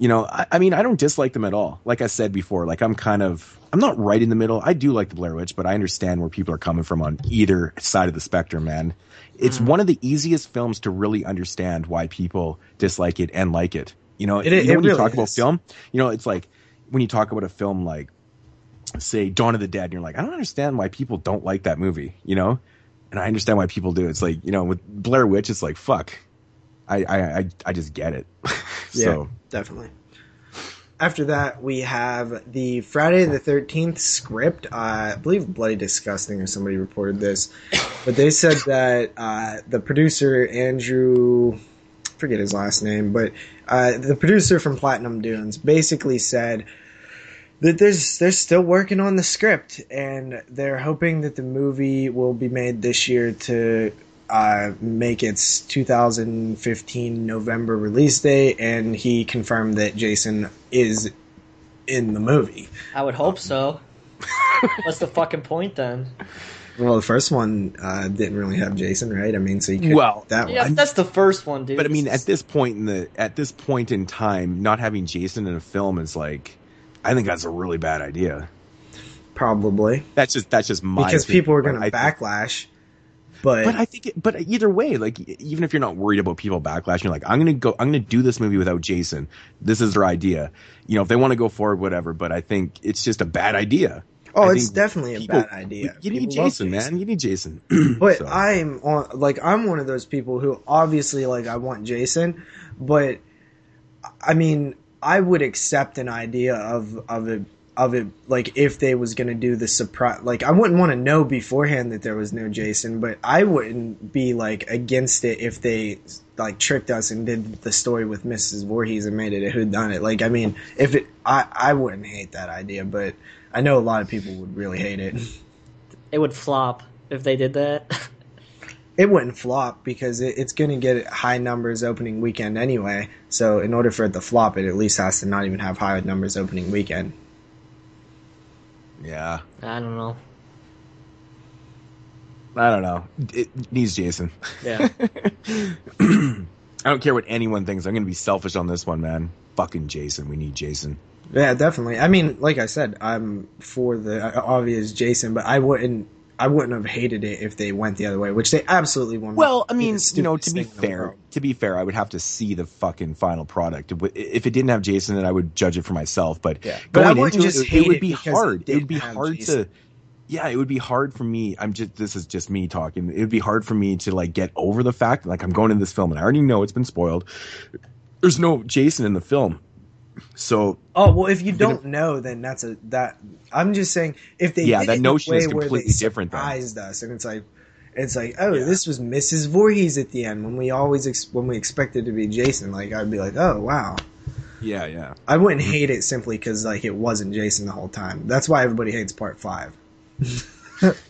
you know, I, I mean, I don't dislike them at all. Like I said before, like I'm kind of I'm not right in the middle. I do like the Blair Witch, but I understand where people are coming from on either side of the spectrum. Man, it's mm. one of the easiest films to really understand why people dislike it and like it. You know, It- you it know when you really talk about film, you know, it's like when you talk about a film like say Dawn of the Dead, and you're like, I don't understand why people don't like that movie, you know? And I understand why people do. It's like, you know, with Blair Witch, it's like, fuck. I I I, just get it. <laughs> so definitely. After that, we have the Friday the Thirteenth script. Uh, I believe Bloody Disgusting or somebody reported this, but they said <laughs> that uh, the producer Andrew, I forget his last name, but uh, the producer from Platinum Dunes basically said that there's they're still working on the script and they're hoping that the movie will be made this year to uh, make its 2015 November release date, and he confirmed that Jason is in the movie. I would hope so. <laughs> What's the fucking point then? Well, the first one uh, didn't really have Jason, right? I mean, so you could Well, that Yeah, one. that's the first one, dude. but I mean at this point in the at this point in time, not having Jason in a film is like I think that's a really bad idea. probably That's just that's just my because opinion, people are going to I think- backlash. But, But I think, it, but either way, like even if you're not worried about people backlash, you're like, I'm gonna go, I'm gonna do this movie without Jason. This is their idea. You know, if they want to go forward, whatever. But I think it's just a bad idea. oh, I it's definitely a bad idea. You need People love Jason, man. You need Jason. <clears throat> But So. I'm on like I'm one of those people who obviously like I want Jason, but I mean I would accept an idea of of it of it like if they was gonna do the surprise like I wouldn't want to know beforehand that there was no Jason, but I wouldn't be like against it if they like tricked us and did the story with Mrs. Voorhees and made it a it. Like I mean, if it I I wouldn't hate that idea, but I know a lot of people would really hate it. it would flop if they did that. <laughs> it wouldn't flop because it, it's going to get high numbers opening weekend anyway. So in order for it to flop, it at least has to not even have high numbers opening weekend. Yeah, I don't know. I don't know. It needs Jason. Yeah. <laughs> I don't care what anyone thinks. I'm gonna be selfish on this one, man. Fucking Jason. We need Jason. Yeah, definitely. I mean, like I said, I'm for the uh, obvious Jason, but I wouldn't. I wouldn't have hated it if they went the other way, which they absolutely won't. Well, I mean, you know, to be thing in the fair, to be fair, I would have to see the fucking final product. If it didn't have Jason, then I would judge it for myself. But Yeah. But I going wouldn't into just it, it, would be hard. It would be hard Jason. to. Yeah, it would be hard for me. I'm just. This is just me talking. It would be hard for me to like get over the fact like I'm going in this film and I already know it's been spoiled. there's no Jason in the film. So Oh well, if you don't know, then that's a that. I'm just saying if they Yeah, that it in a notion is completely different, though. Surprised us, and it's like, it's like, oh, this was Mrs. Voorhees at the end when we always ex- when we expected to be Jason. Like I'd be like, oh wow, yeah, yeah. I wouldn't hate it simply because like it wasn't Jason the whole time. That's why everybody hates Part Five. <laughs>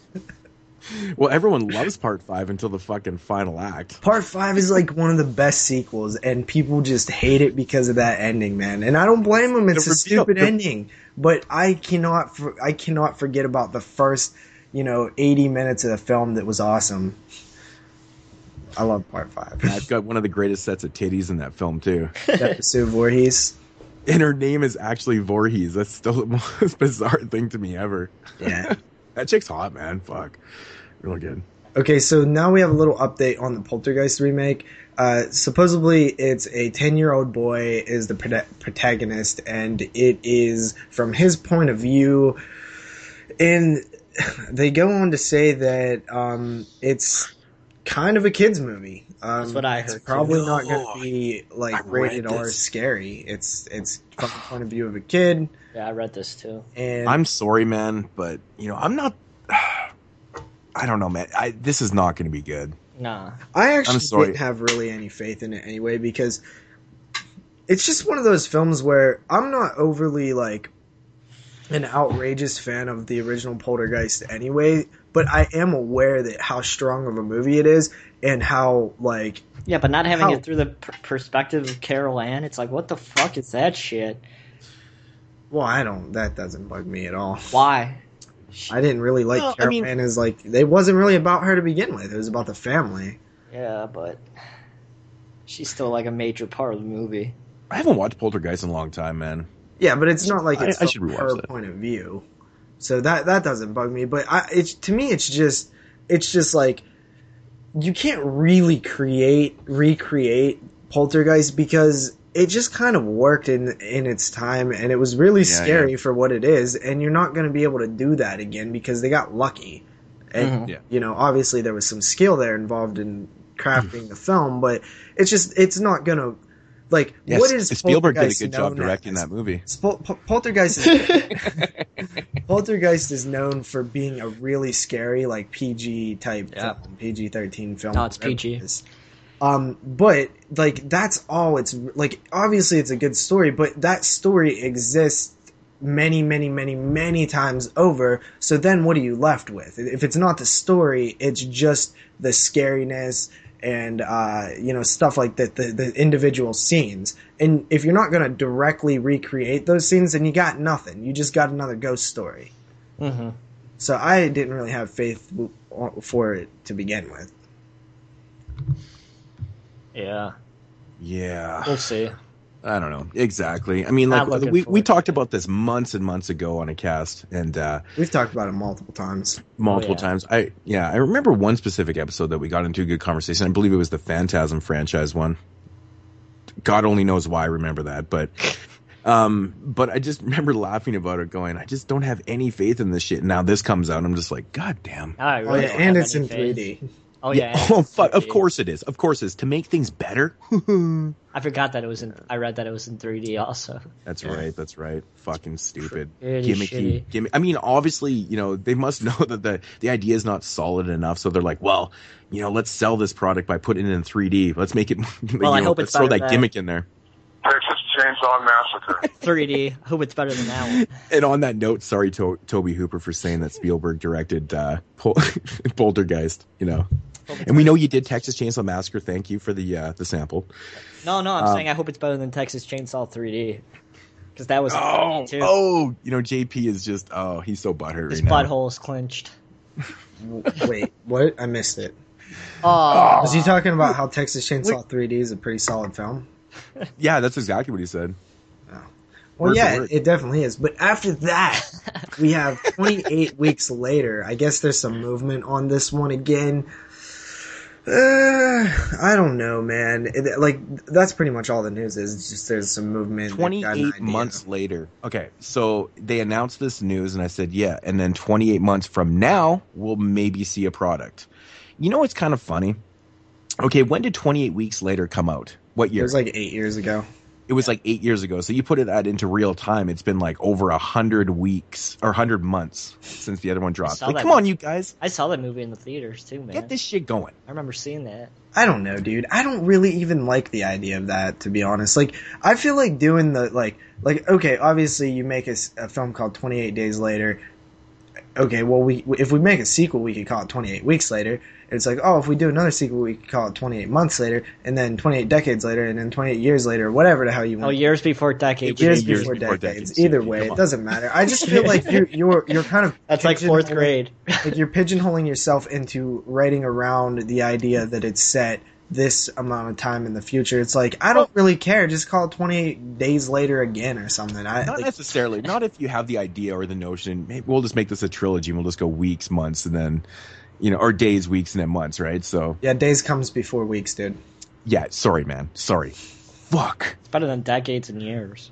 Well, everyone loves part five until the fucking final act. Part Five is like one of the best sequels, and people just hate it because of that ending, man. And I don't blame them; it's The a stupid the- ending. But I cannot, for, I cannot forget about the first, you know, eighty minutes of the film that was awesome. I love Part Five. I've got one of the greatest sets of titties in that film too, That Sue Voorhees. and her name is actually Voorhees. That's still the <laughs> most bizarre thing to me ever. Yeah. That chick's hot, man. Fuck, real good. Okay, so now we have a little update on the Poltergeist remake. Uh, supposedly, it's a 10 year old boy is the prota- protagonist, and it is from his point of view. And <sighs> they go on to say that um, it's kind of a kids' movie. Um, That's what I heard, too. probably not going to be like I read rated R scary. It's it's from the point of view of a kid, Yeah, I read this too. and I'm sorry, man, but you know I'm not. <sighs> I don't know, man. I, this is not going to be good. Nah. I actually I'm sorry. didn't have really any faith in it anyway because it's just one of those films where I'm not overly like an outrageous fan of the original Poltergeist anyway, but I am aware that how strong of a movie it is and how like Yeah, but not having How- it through the per- perspective of Carol Anne, it's like, what the fuck is that shit? well I don't that doesn't bug me at all. Why? I didn't really like Well, I Carol mean- Ann as like it wasn't really about her to begin with. It was about the family. Yeah, but she's still like a major part of the movie. I haven't watched Poltergeist in a long time, man. Yeah, but it's not like it's I from should rewatch her that. point of view. So that that doesn't bug me. But I, it's to me, it's just it's just like you can't really create recreate Poltergeist because it just kind of worked in in its time, and it was really Yeah, scary yeah. for what it is. And you're not going to be able to do that again because they got lucky. And Mhm. Yeah. you know, obviously there was some skill there involved in crafting <laughs> the film, but it's just it's not gonna like Yes, what is Spielberg did a good job directing as? that movie. Spol- Pol- Poltergeist is <laughs> Poltergeist is known for being a really scary, like PG type, Yeah. PG thirteen film. No, it's PG. it is. Um, but like that's all. It's like obviously it's a good story, but that story exists many, many, many, many times over. So then, what are you left with? If it's not the story, it's just the scariness and uh, you know stuff like that, the, the individual scenes. And if you're not going to directly recreate those scenes, then you got nothing. You just got another ghost story. Mm-hmm. So I didn't really have faith for it to begin with. Yeah, Yeah, we'll see. I don't know exactly. I mean, like looking we for we it. talked about this months and months ago on a cast, and uh, We've talked about it multiple times. multiple yeah. times. I yeah, I remember one specific episode that we got into a good conversation. I believe it was the Phantasm franchise one. God only knows why I remember that, but <laughs> um, but I just remember laughing about it, going, I just don't have any faith in this shit. Now this comes out, I'm just like, God damn. I Oh really yeah, and it's in faith. 3D. Oh yeah. and <laughs> oh fuck! Of 3D. course it is. Of course it is to make things better. <laughs> I forgot that it was in. I read that it was in 3D also. That's right. That's right. Fucking stupid. Pretty Gimmicky. shitty. Gimmick. I mean, obviously, you know, they must <laughs> know that the the idea is not solid enough, so they're like, well, you know, let's sell this product by putting it in 3D. Let's make it. you Well, I know, hope let's it's throw better that gimmick in there. Texas Chainsaw Massacre. 3D. I hope it's better than that one. And on that note, sorry to Tobe Hooper for saying that Spielberg directed uh, Pol- Poltergeist. You know, and we know you did Texas Chainsaw Massacre. Thank you for the uh, the sample. No, no, I'm Um, saying I hope it's better than Texas Chainsaw 3D. Because that was Oh, too. oh, you know, JP is just oh, he's so butthurt His right now. butthole is clenched. Wait, what? I missed it. Oh, Was he talking about how Texas Chainsaw 3D is a pretty solid film? <laughs> Yeah, that's exactly what he said. Well, Word yeah, word. it definitely is. But after that, we have 28 weeks later. I guess there's some movement on this one again. Uh, I don't know, man. It- like that's pretty much all the news is. It's just there's some movement. An 28 months later. Okay, so they announced this news, and I said, yeah. And then 28 months from now, we'll maybe see a product. You know what's kind of funny? Okay, when did 28 weeks later come out? What year? It was like eight years ago. It was like eight years ago. So you put it that into real time, it's been like over a hundred weeks or hundred months since the other one dropped. Like, that come on, you guys, I saw that movie in the theaters too, man. get this shit going. I remember seeing that. I don't know, dude. I don't really even like the idea of that, to be honest. Like, I feel like doing the like, like okay, obviously you make a film called Twenty Eight Days Later. Okay, well, we if we make a sequel, we could call it Twenty Eight Weeks Later. It's like, oh, if we do another sequel, we could call it Twenty Eight Months Later, and then Twenty Eight Decades Later, and then Twenty Eight Years Later, whatever the hell you want. Oh, want. years before decades. years, years before, before decades. decades, Either way, it doesn't matter. I just feel like you're <laughs> you're you're kind of That's like fourth grade. <laughs> like you're pigeonholing yourself into writing around the idea that it's set this amount of time in the future. It's like I don't really care. Just call it 28 days later again or something. I Not like, necessarily. Not if you have the idea or the notion. Maybe we'll just make this a trilogy and we'll just go weeks, months, and then, you know, or days, weeks, and then months, right? So, yeah, days comes before weeks, dude. yeah, sorry, man. Sorry. Fuck. It's better than decades and years.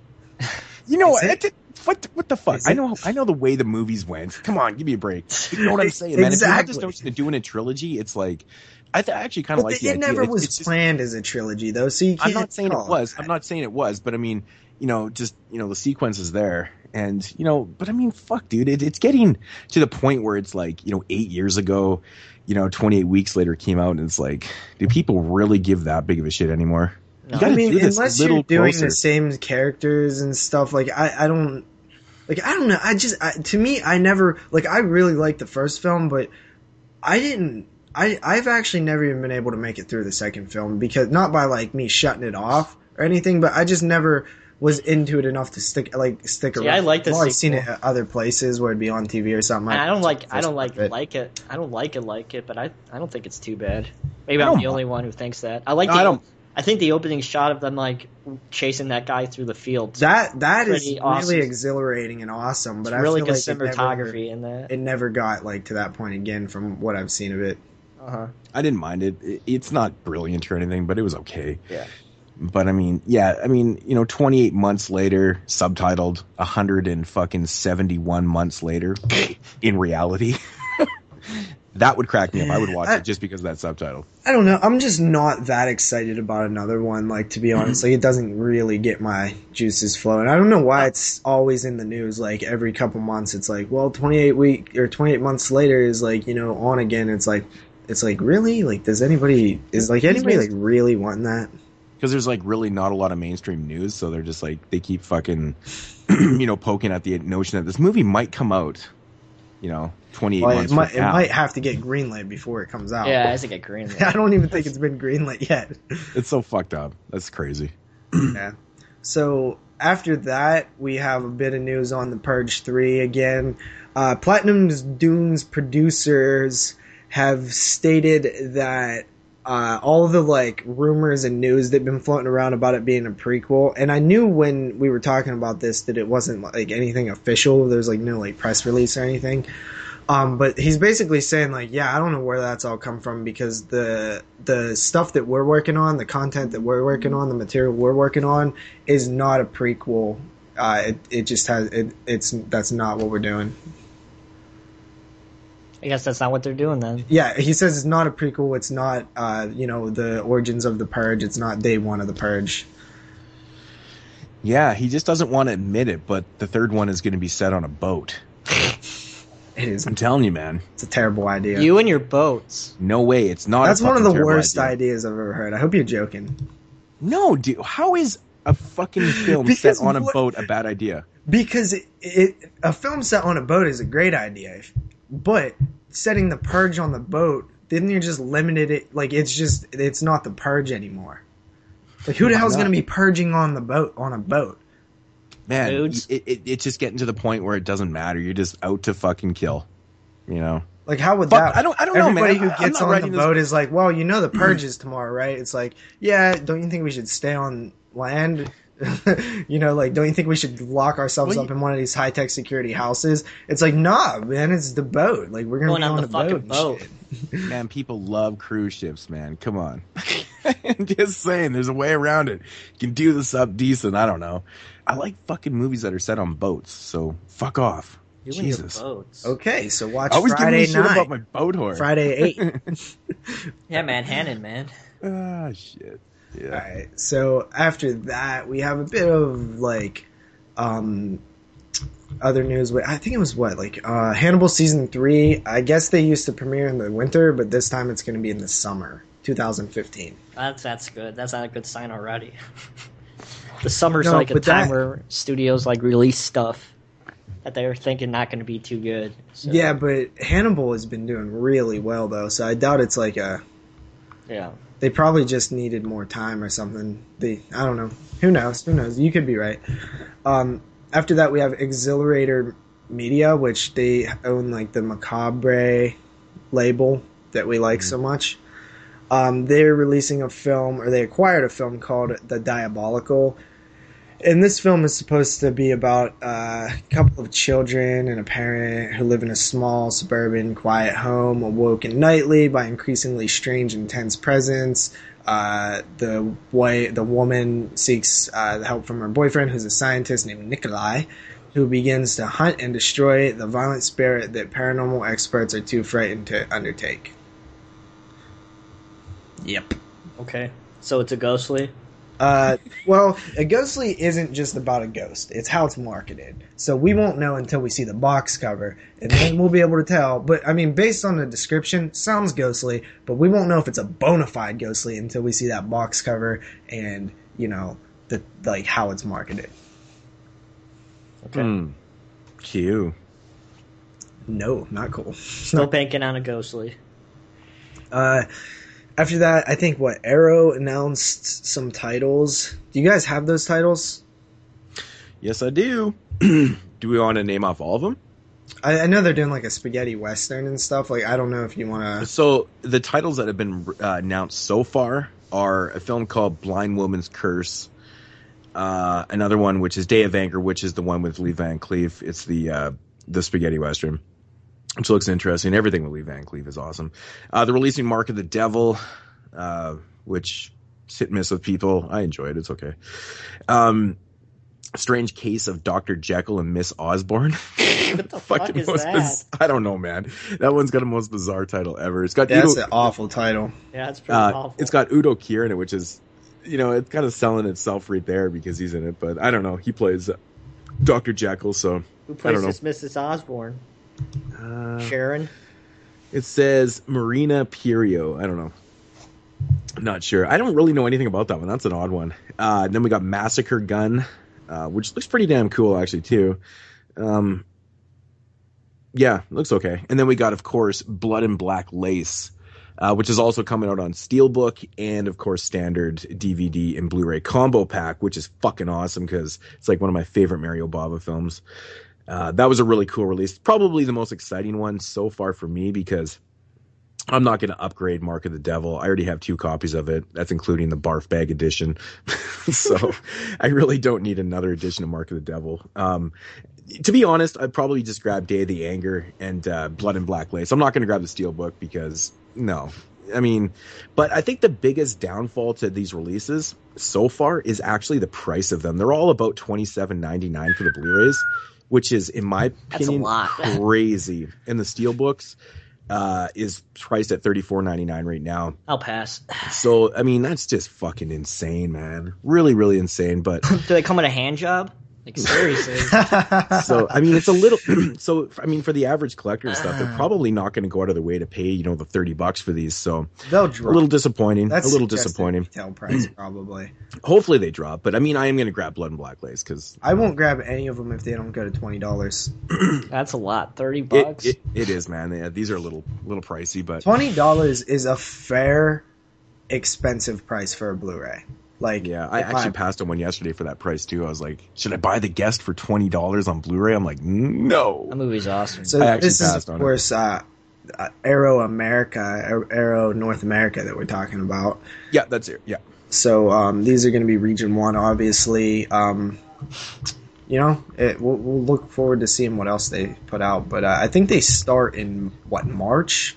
You know what? it? What the, what the fuck? Is I it? know I know the way the movies went. Come on, give me a break. You know what I'm saying, man? If you have this Exactly. notion of doing a trilogy, it's like I, th- I actually kind of like the it idea. never It's- was it's just- planned as a trilogy, though. So you can't. I'm not saying it was. that. I'm not saying it was, but I mean, you know, just you know, the sequence is there, and you know, but I mean, fuck, dude, it, it's getting to the point where it's like, you know, eight years ago, you know, 28 weeks later came out, and it's like, do people really give that big of a shit anymore? No. You gotta I mean, do this unless little you're doing closer. the same characters and stuff, like I, I don't, like I don't know. I just, I, to me, I never, like I really liked the first film, but I didn't. I, I've actually never even been able to make it through the second film because not by like me shutting it off or anything, but I just never was into it enough to stick like stick See, around. I like the well, I've seen it at other places where it'd be on TV or something. And I don't like I don't like bit. like it. I don't like it like it, but I I don't think it's too bad. Maybe I I'm the only one who thinks that. I like No, the I don't- I think the opening shot of them like chasing that guy through the field. That that is Pretty really exhilarating and awesome, but It's I really feel good like it never- cinematography in that. it never got like to that point again from what I've seen of it. Uh-huh. I didn't mind it. It- It's not brilliant or anything, but it was okay. Yeah. But I mean, yeah, I mean, you know, 28 months later, subtitled, 100 and fucking 71 months later, <laughs> in reality, <laughs> that would crack me up. I would watch I- it just because of that subtitle. I don't know. I'm just not that excited about another one. Like to be mm-hmm. honest, like it doesn't really get my juices flowing. I don't know why it's always in the news. Like every couple months, it's like, well, 28 week or 28 months later is like you know on again. It's like, it's like really like does anybody is like anybody like really wanting that? Because there's like really not a lot of mainstream news, so they're just like, they keep fucking, <clears throat> you know, poking at the notion that this movie might come out, you know, 28 Well, months it might from it might have to get greenlit before it comes out. Yeah, it has <laughs> to get greenlit. I don't even think it's been greenlit yet. <laughs> It's so fucked up. That's crazy. Yeah. So after that, we have a bit of news on the Purge Three again. Uh, Platinum's Dune's producers have stated that uh, all the like rumors and news that've been floating around about it being a prequel, and I knew when we were talking about this that it wasn't like anything official. There's like no like press release or anything. Um, but he's basically saying like, yeah, I don't know where that's all come from because the the stuff that we're working on, the content that we're working on, the material we're working on, is not a prequel. Uh, it it just has it, it's that's not what we're doing. I guess that's not what they're doing then. Yeah, he says it's not a prequel. It's not uh, you know the origins of the purge. It's not day one of the purge. Yeah, he just doesn't want to admit it, but the third one is going to be set on a boat. <laughs> It is. I'm telling you, man. It's a terrible idea. You and your boats. No way. It's not. a That's one of the worst idea. ideas I've ever heard. I hope you're joking. No, dude. How is a fucking <laughs> film set on a what- boat a bad idea? Because it, it a film set on a boat is a great idea, but setting the purge on the boat, then you're just limited it. Like it's just it's not the purge anymore. Like who the Why hell's not? gonna be purging on the boat on a boat? Man, Dudes. it, it, it's just getting to the point where it doesn't matter. You're just out to fucking kill. You know? Like how would Fuck, that? I don't- I don't know, man. Everybody who gets on the writing this- boat is like, well, you know, the <clears throat> purge is tomorrow, right? It's like, yeah, don't you think we should stay on land? <laughs> you know, like, don't you think we should lock ourselves Well, up in one of these high tech security houses? It's like, nah, man, it's the boat. Like, we're gonna Going be on on the the, boat. fucking boat. <laughs> Man, people love cruise ships, man. Come on. <laughs> just saying, there's a way around it. You can do this up decent. I don't know. I like fucking movies that are set on boats, so fuck off. You Jesus. boats. Okay, so watch I Always giving Friday me shit about my boat horn. Friday eight. Yeah, man, Hannon, man. Ah, shit. Yeah. All right. So after that, we have a bit of like um other news. Wait, I think it was what like uh Hannibal season three. I guess they used to premiere in the winter, but this time it's going to be in the summer, 2015. That's that's good. That's not a good sign already. <laughs> the summer's No, like a time that- where studios like release stuff that they're thinking not going to be too good. So, Yeah, but Hannibal has been doing really well though, so I doubt it's like a. yeah. They probably just needed more time or something. They, I don't know. Who knows? Who knows? You could be right. Um, after that, we have Exhilarator Media, which they own like the Macabre label that we like so much. Um, they're releasing a film, or they acquired a film called The Diabolical. And this film is supposed to be about uh, a couple of children and a parent who live in a small, suburban, quiet home, awoken nightly by increasingly strange, intense presence. Uh, the way the woman seeks uh, help from her boyfriend, who's a scientist named Nikolai, who begins to hunt and destroy the violent spirit that paranormal experts are too frightened to undertake. Yep. Okay. So it's a ghostly. Uh, well, a ghostly isn't just about a ghost; it's how it's marketed. So we won't know until we see the box cover, and then we'll be able to tell. But I mean, based on the description, sounds ghostly, but we won't know if it's a bona fide ghostly until we see that box cover and you know the like how it's marketed. Okay. Hmm. Q. No, not cool. Still <laughs> banking on a ghostly. Uh, after that, I think what Arrow announced some titles. Do you guys have those titles? Yes, I do. <clears throat> do we want to name off all of them? I, I know they're doing like a spaghetti western and stuff. Like I don't know if you want to. So the titles that have been uh, announced so far are a film called Blind Woman's Curse, uh, another one which is Day of Anger, which is the one with Lee Van Cleef. It's the uh, the spaghetti western, which looks interesting. Everything with Lee Van Cleef is awesome. Uh, they're releasing Mark of the Devil, uh, which is hit and miss with people. I enjoy it. It's okay. Um, Strange Case of Dr. Jekyll and Miss Osbourne. <laughs> What the <laughs> fuck is that? biz- I don't know, man. That one's got the most bizarre title ever. It's got That's Udo, an awful title. Yeah, it's pretty uh, awful. it's got Udo Kier in it, which is, you know, it's kind of selling itself right there because he's in it. But I don't know. He plays Dr. Jekyll, so Who I plays don't know. this Mrs. Osbourne? Uh, Sharon. it says Marina Pierro. I don't know. I'm not sure. I don't really know anything about that one. That's an odd one. Uh, then we got Massacre Gun, uh, which looks pretty damn cool actually too. Um, yeah, looks okay. And then we got, of course, Blood and Black Lace, uh, which is also coming out on Steelbook and, of course, standard DVD and Blu-ray combo pack, which is fucking awesome because it's like one of my favorite Mario Bava films. Uh, that was a really cool release. Probably the most exciting one so far for me because I'm not going to upgrade Mark of the Devil. I already have two copies of it. That's including the barf bag edition. <laughs> so <laughs> I really don't need another edition of Mark of the Devil. Um, to be honest, I'd probably just grab Day of the Anger and uh, Blood and Black Lace. I'm not going to grab the Steelbook because no. I mean, but I think the biggest downfall to these releases so far is actually the price of them. They're all about twenty seven ninety nine for the Blu-rays, which is, in my opinion, <laughs> crazy. And the Steelbooks uh, is priced at thirty four ninety nine right now. I'll pass. <sighs> So I mean, that's just fucking insane, man. Really, really insane. But <laughs> Do they come with a hand job? Like seriously? <laughs> so I mean, it's a little. <clears throat> so I mean, for the average collector and stuff, they're ah. probably not going to go out of their way to pay you know the thirty bucks for these. So They'll drop. a little disappointing. That's a little disappointing. Retail price <clears throat> probably. Hopefully they drop, but I mean, I am going to grab Blood and Black Lace because I won't grab any of them if they don't go to twenty dollars. <clears throat> That's a lot. Thirty it, bucks. it, it is, man. Yeah, these are a little little pricey, but Twenty dollars is a fair, expensive price for a Blu-ray. Like yeah, I if actually passed on one yesterday for that price too. I was like, should I buy the guest for twenty dollars on Blu-ray? I'm like, no. that movie's awesome. So I actually this is of course uh, uh, Arrow America, Ar- Arrow North America that we're talking about. Yeah, that's it. Yeah. So um, these are going to be Region One, obviously. Um, you know, it, we'll, we'll look forward to seeing what else they put out. But uh, I think they start in what March.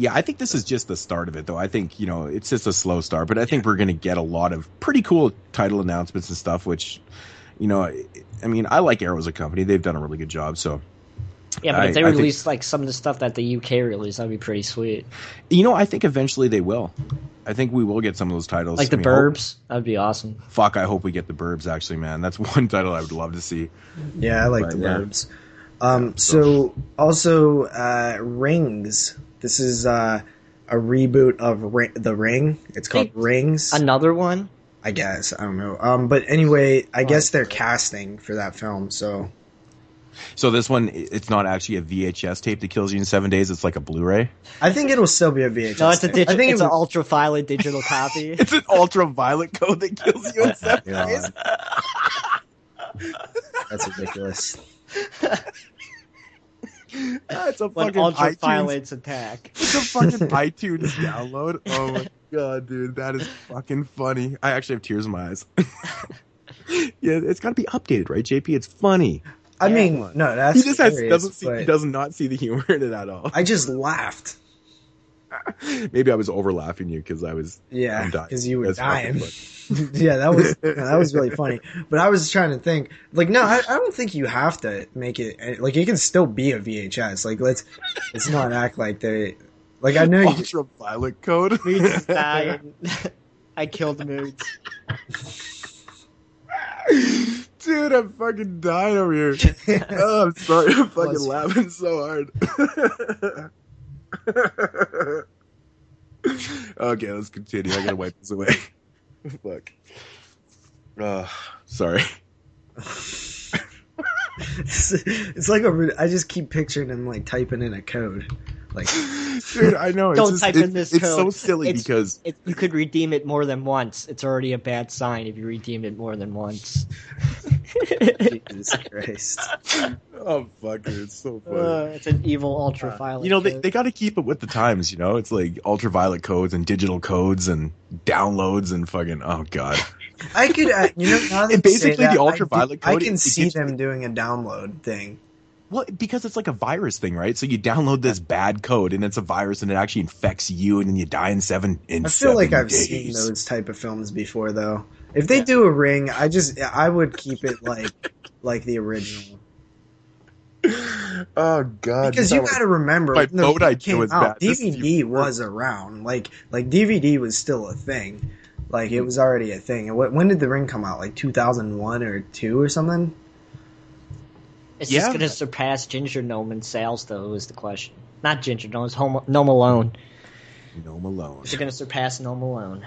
Yeah, I think this is just the start of it, though. I think you know it's just a slow start, but I think we're going to get a lot of pretty cool title announcements and stuff. Which, you know, I- I mean, I like Arrow as a company; they've done a really good job. So, Yeah, but I- if they I think- release like some of the stuff that the UK released, that'd be pretty sweet. You know, I think eventually they will. I think we will get some of those titles. Like the I mean, hope- Burbs, that'd be awesome. fuck, I hope we get the Burbs. Actually, man, that's <laughs> one title I would love to see. Yeah, I like Right, the yeah. verbs. Um, so also uh, Rings. This is uh, a reboot of Ri- The Ring. It's called Hey, Rings. Another one. I guess I don't know. Um, but anyway, I Oh, guess they're casting for that film. So So this one, it's not actually a VHS tape that kills you in seven days. It's like a Blu-ray. I think it'll still be a VHS. No, it's a digital. I think It's it an ultraviolet digital copy. <laughs> It's an ultraviolet code that kills you in seven <laughs> God. days. That's ridiculous. <laughs> It's a When fucking iTunes. ultraviolet's attack. It's a fucking <laughs> iTunes download. Oh my god, dude, that is fucking funny. I actually have tears in my eyes. <laughs> yeah, it's got to be updated, right, JP? It's funny. I Yeah. mean, no, that's he just has hilarious, doesn't see he does not see the <laughs> humor in it at all. I just laughed. <laughs> Maybe I was over laughing you because I was Yeah, because you were That's dying. <laughs> yeah, that was no, <laughs> that was really funny. But I was trying to think, like, no, I, I don't think you have to make it eh, like it can still be a VHS. Like, let's let's not act like they like I know you, ultraviolet code. Moods dying. I killed Moods. Dude, I'm fucking dying over here. oh, I'm sorry. I'm fucking Bless laughing so hard. <laughs> okay, let's continue. I gotta wipe this away. <laughs> Fuck. Uh, sorry. <laughs> it's, it's like a I just keep picturing him like typing in a code, like <laughs> Dude, I know. Don't just, type it's, in this It's code. so silly It's- because It, you could redeem it more than once. It's already a bad sign if you redeem it more than once. <laughs> Jesus <laughs> Christ. oh fuck, dude, it's so funny. Uh, it's an evil ultraviolet. you know, they, code. they got to keep it with the times. You know, it's like ultraviolet codes and digital codes and downloads and fucking. Oh god. I could, uh, you know, now that And you say basically that, the I ultraviolet do- I, code, can see them you- doing a download thing. Well, because it's like a virus thing, right? So you download this bad code, and it's a virus, and it actually infects you, and then you die in seven. In I feel like I've days. seen those type of films before, though. If they do a ring, I just I would keep it like like the original <laughs> Oh god! because you got to remember my when the boat movie idea came was out, bad. DVD even was around. Like like DVD was still a thing. Like it was already a thing. And When did the ring come out? Like two thousand one or two or something? It's Yeah. just gonna surpass Ginger Gnome in sales, though. Is the question? Not Ginger Gnome. It's Home Gnome Alone. No Malone. Is it gonna surpass Gnome Alone?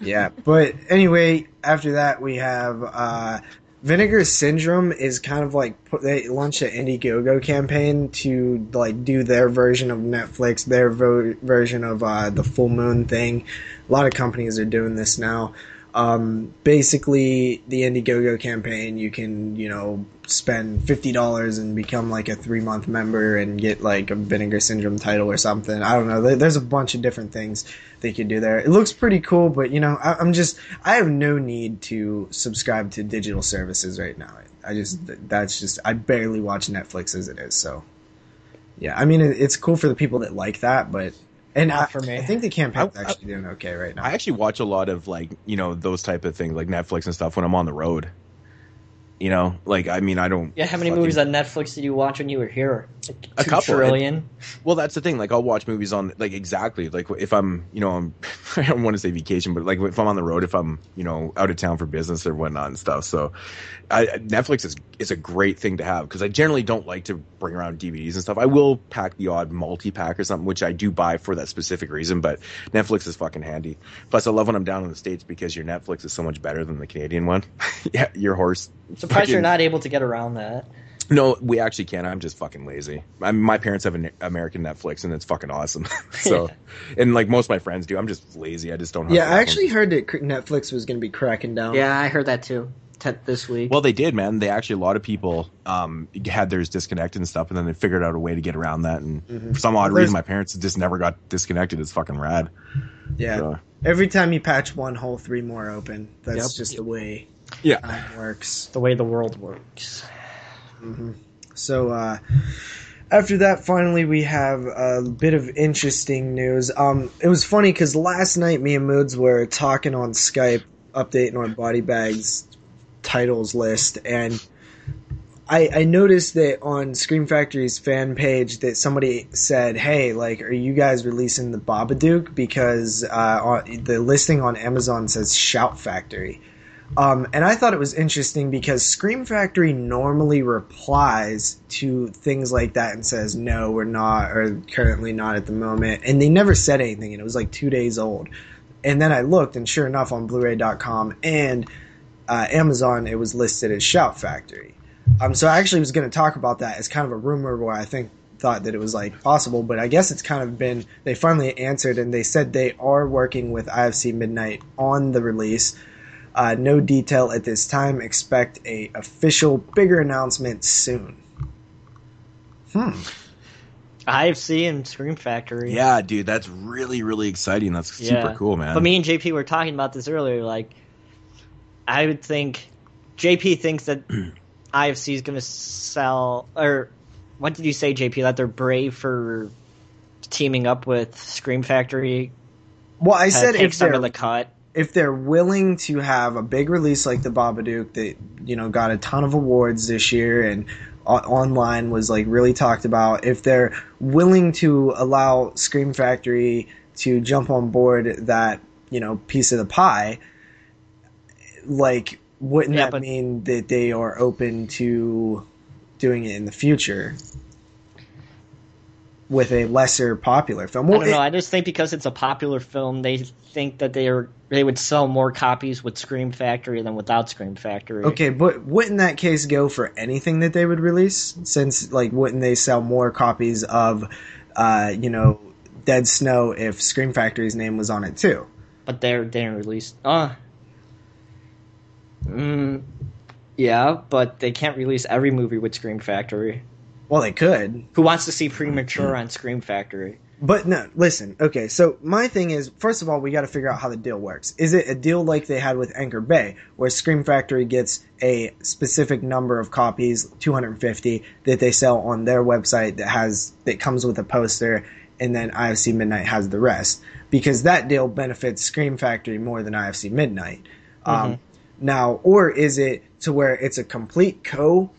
Yeah, <laughs> but anyway, after that we have uh, Vinegar Syndrome is kind of like put, they launched an Indiegogo campaign to like do their version of Netflix, their vo- version of uh, the Full Moon thing. A lot of companies are doing this now. Um, basically, the Indiegogo campaign, you can you know spend fifty dollars and become like a three month member and get like a Vinegar Syndrome title or something. I don't know. There's a bunch of different things they could do there. It looks pretty cool, but you know, I, I'm just I have no need to subscribe to digital services right now. I just that's just I barely watch Netflix as it is. So yeah, I mean it, it's cool for the people that like that, but and Not I, for me. I think the campaign's I- actually doing okay right now. I actually watch a lot of like you know those type of things like Netflix and stuff when I'm on the road. You know, like I mean, I don't. Yeah, how many fucking- movies on Netflix did you watch when you were here? Like A couple. trillion. Well, that's the thing. Like, I'll watch movies on like exactly like if I'm, you know, I'm <laughs> I don't want to say vacation, but like if I'm on the road, if I'm, you know, out of town for business or whatnot and stuff. So, I, Netflix is is a great thing to have because I generally don't like to bring around DVDs and stuff. I will pack the odd multi pack or something, which I do buy for that specific reason. But Netflix is fucking handy. Plus, I love when I'm down in the states because your Netflix is so much better than the Canadian one. <laughs> yeah, your horse. Surprised you're not able to get around that. no, we actually can't. I'm just fucking lazy. I my parents have an American Netflix, and it's fucking awesome. <laughs> so, and like most of my friends do, I'm just lazy. I just don't. Have yeah, I one. actually heard that Netflix was going to be cracking down. Yeah, I heard that too. This week. Well, they did, man. They actually a lot of people um, had theirs disconnected and stuff, and then they figured out a way to get around that. And Mhm. for some odd there's- reason, my parents just never got disconnected. It's fucking rad. yeah. So, Every time you patch one hole, three more open. That's Yep. just the way yeah. it works. the way the world works. hmm So uh, after that, finally we have a bit of interesting news. Um, it was funny because last night me and Moods were talking on Skype, updating our body bags titles list, and I, I noticed that on Scream Factory's fan page that somebody said, "Hey, like, are you guys releasing the Babadook?" Because uh, on, the listing on Amazon says Shout Factory, um, and I thought it was interesting because Scream Factory normally replies to things like that and says, "No, we're not," or "Currently not at the moment," and they never said anything, and it was like two days old. And then I looked, and sure enough, on Blu-ray.com and uh, Amazon, it was listed as Shout Factory. Um, so I actually was going to talk about that as kind of a rumor where I think thought that it was like possible, but I guess it's kind of been they finally answered and they said they are working with IFC Midnight on the release. Uh, no detail at this time. Expect a official bigger announcement soon. Hmm. IFC and Scream Factory. Yeah, dude, that's really really exciting. That's super cool, man. But me and JP were talking about this earlier. Like, I would think JP thinks that <clears throat> IFC is going to sell, or what did you say, JP? That they're brave for teaming up with Scream Factory. Well, I said take if some they're of the cut. If they're willing to have a big release like the Babadook that you know got a ton of awards this year and o- online was like really talked about, if they're willing to allow Scream Factory to jump on board that you know piece of the pie, like wouldn't Yeah, that but- mean that they are open to doing it in the future? With a lesser popular film, I Well, don't it- know. I just think because it's a popular film, they think that they are they would sell more copies with Scream Factory than without Scream Factory. Okay, but wouldn't that case go for anything that they would release? Since like, wouldn't they sell more copies of, uh, you know, Dead Snow if Scream Factory's name was on it too? but they're they didn't release. Uh, mm, yeah, but they can't release every movie with Scream Factory. Well, they could, Who wants to see premature on Scream Factory? But no. Listen, okay. So my thing is, first of all, we got to figure out how the deal works. Is it a deal like they had with Anchor Bay, where Scream Factory gets a specific number of copies, 250, that they sell on their website that has that comes with a poster, and then IFC Midnight has the rest? Because that deal benefits Scream Factory more than IFC Midnight. Um, now, or is it to where it's a complete co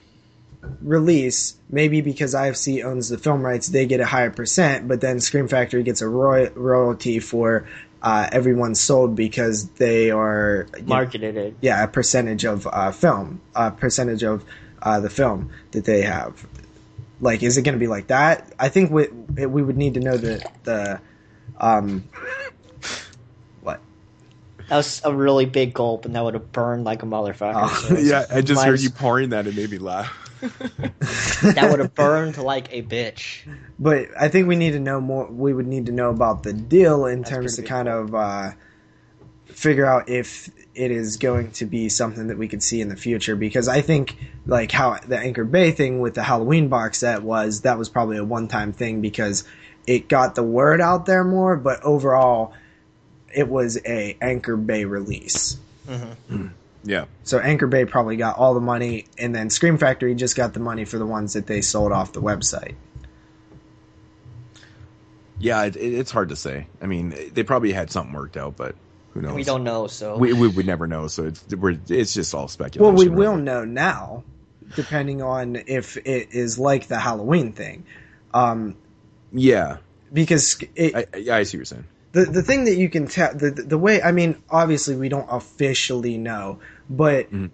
release, maybe because IFC owns the film rights, they get a higher percent, but then Scream Factory gets a roy- royalty for uh, everyone sold because they are you know, Marketed it. yeah a percentage of uh, film, a percentage of uh, the film that they have. Like, is it going to be like that? I think we we would need to know the the um what That was a really big gulp, and that would have burned like a motherfucker. Oh. <laughs> Yeah, I just might heard you pouring that. It made me laugh. <laughs> that would have burned like a bitch. But I think we need to know more. We would need to know about the deal in That's terms to pretty kind of uh, figure out if it is going to be something that we could see in the future. Because I think like how the Anchor Bay thing with the Halloween box set was, that was probably a one-time thing because it got the word out there more. But overall, it was a Anchor Bay release. Yeah, So Anchor Bay probably got all the money, and then Scream Factory just got the money for the ones that they sold off the website. yeah, it, it, it's hard to say. I mean, they probably had something worked out, but who knows? We don't know, so We, we would never know. So it's we're, it's just all speculation. Well, speculation. we will really. know now, depending on if it is like the Halloween thing, um, Yeah, because it, I, I, I see what you're saying. the the thing that you can tell the the way I mean, obviously we don't officially know, but when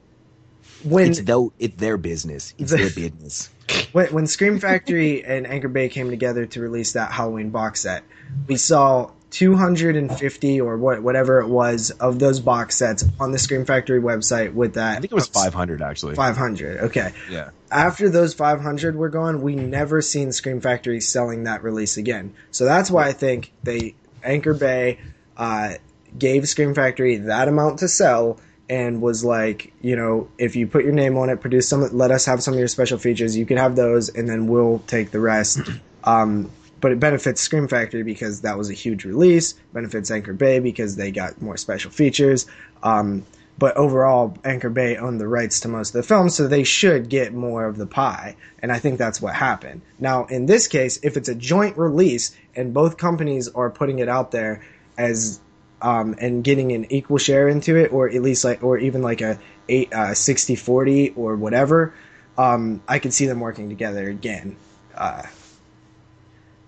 Mm-hmm. It's though it's their business. It's The- their <laughs> business. when, when Scream Factory and Anchor Bay came together to release that Halloween box set, we saw 250 or what, whatever it was of those box sets on the Scream Factory website with that. I think it was 500 actually. 500. Okay. Yeah. After those 500 were gone, we never seen Scream Factory selling that release again. So that's why I think they Anchor Bay uh, gave Scream Factory that amount to sell and was like, you know, if you put your name on it, produce some, let us have some of your special features. You can have those, and then we'll take the rest. <clears throat> Um, but it benefits Scream Factory because that was a huge release. Benefits Anchor Bay because they got more special features. Um, but overall, Anchor Bay owned the rights to most of the film, so they should get more of the pie. And I think that's what happened. Now, in this case, if it's a joint release and both companies are putting it out there as um, and getting an equal share into it, or at least like, or even like a eight, uh, 60 40 or whatever, um, I could see them working together again. Uh,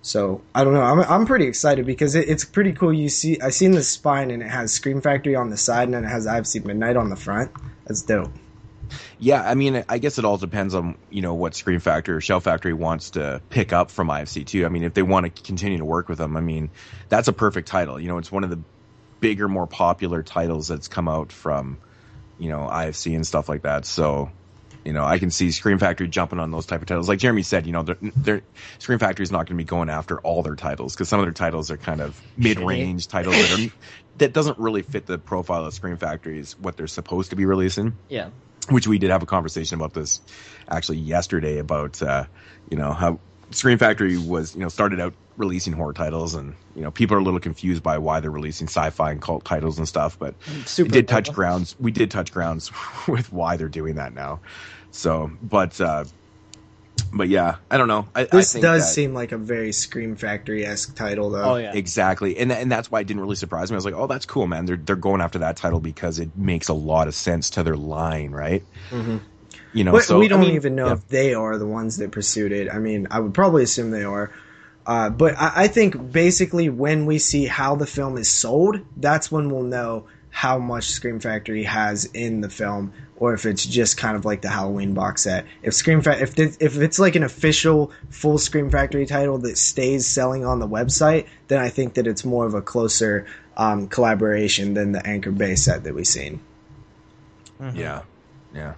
so I don't know. I'm I'm pretty excited because it, it's pretty cool. You see, I seen the spine and it has Scream Factory on the side and then it has IFC Midnight on the front. That's dope. Yeah, I mean, I guess it all depends on you know what Scream Factory or Shell Factory wants to pick up from IFC too. I mean, if they want to continue to work with them, I mean, that's a perfect title. You know, it's one of the bigger, more popular titles that's come out from you know IFC and stuff like that. So, you know, I can see Scream Factory jumping on those type of titles. Like Jeremy said, you know, they're, they're Scream Factory is not going to be going after all their titles because some of their titles are kind of mid-range titles that are that doesn't really fit the profile of Scream Factory's what they're supposed to be releasing Yeah. which we did have a conversation about this actually yesterday about uh, you know how Scream Factory was you know started out releasing horror titles and you know people are a little confused by why they're releasing sci-fi and cult titles and stuff but Super we did touch Bowl. grounds we did touch grounds <laughs> with why they're doing that now so but uh but yeah I don't know I, This I think does that- seem like a very Scream Factory esque title, though. Oh yeah. Exactly, and and that's why it didn't really surprise me. I was like, "Oh, that's cool, man. They're they're going after that title because it makes a lot of sense to their line, right?" Mhm. You know, But so we don't I mean, even know yeah. if they are the ones that pursued it. I mean, I would probably assume they are. Uh, but I, I think basically when we see how the film is sold, that's when we'll know how much Scream Factory has in the film, or if it's just kind of like the Halloween box set. If Scream Fa- if it, if it's like an official full Scream Factory title that stays selling on the website, then I think that it's more of a closer um, collaboration than the Anchor Bay set that we've seen. Yeah, yeah.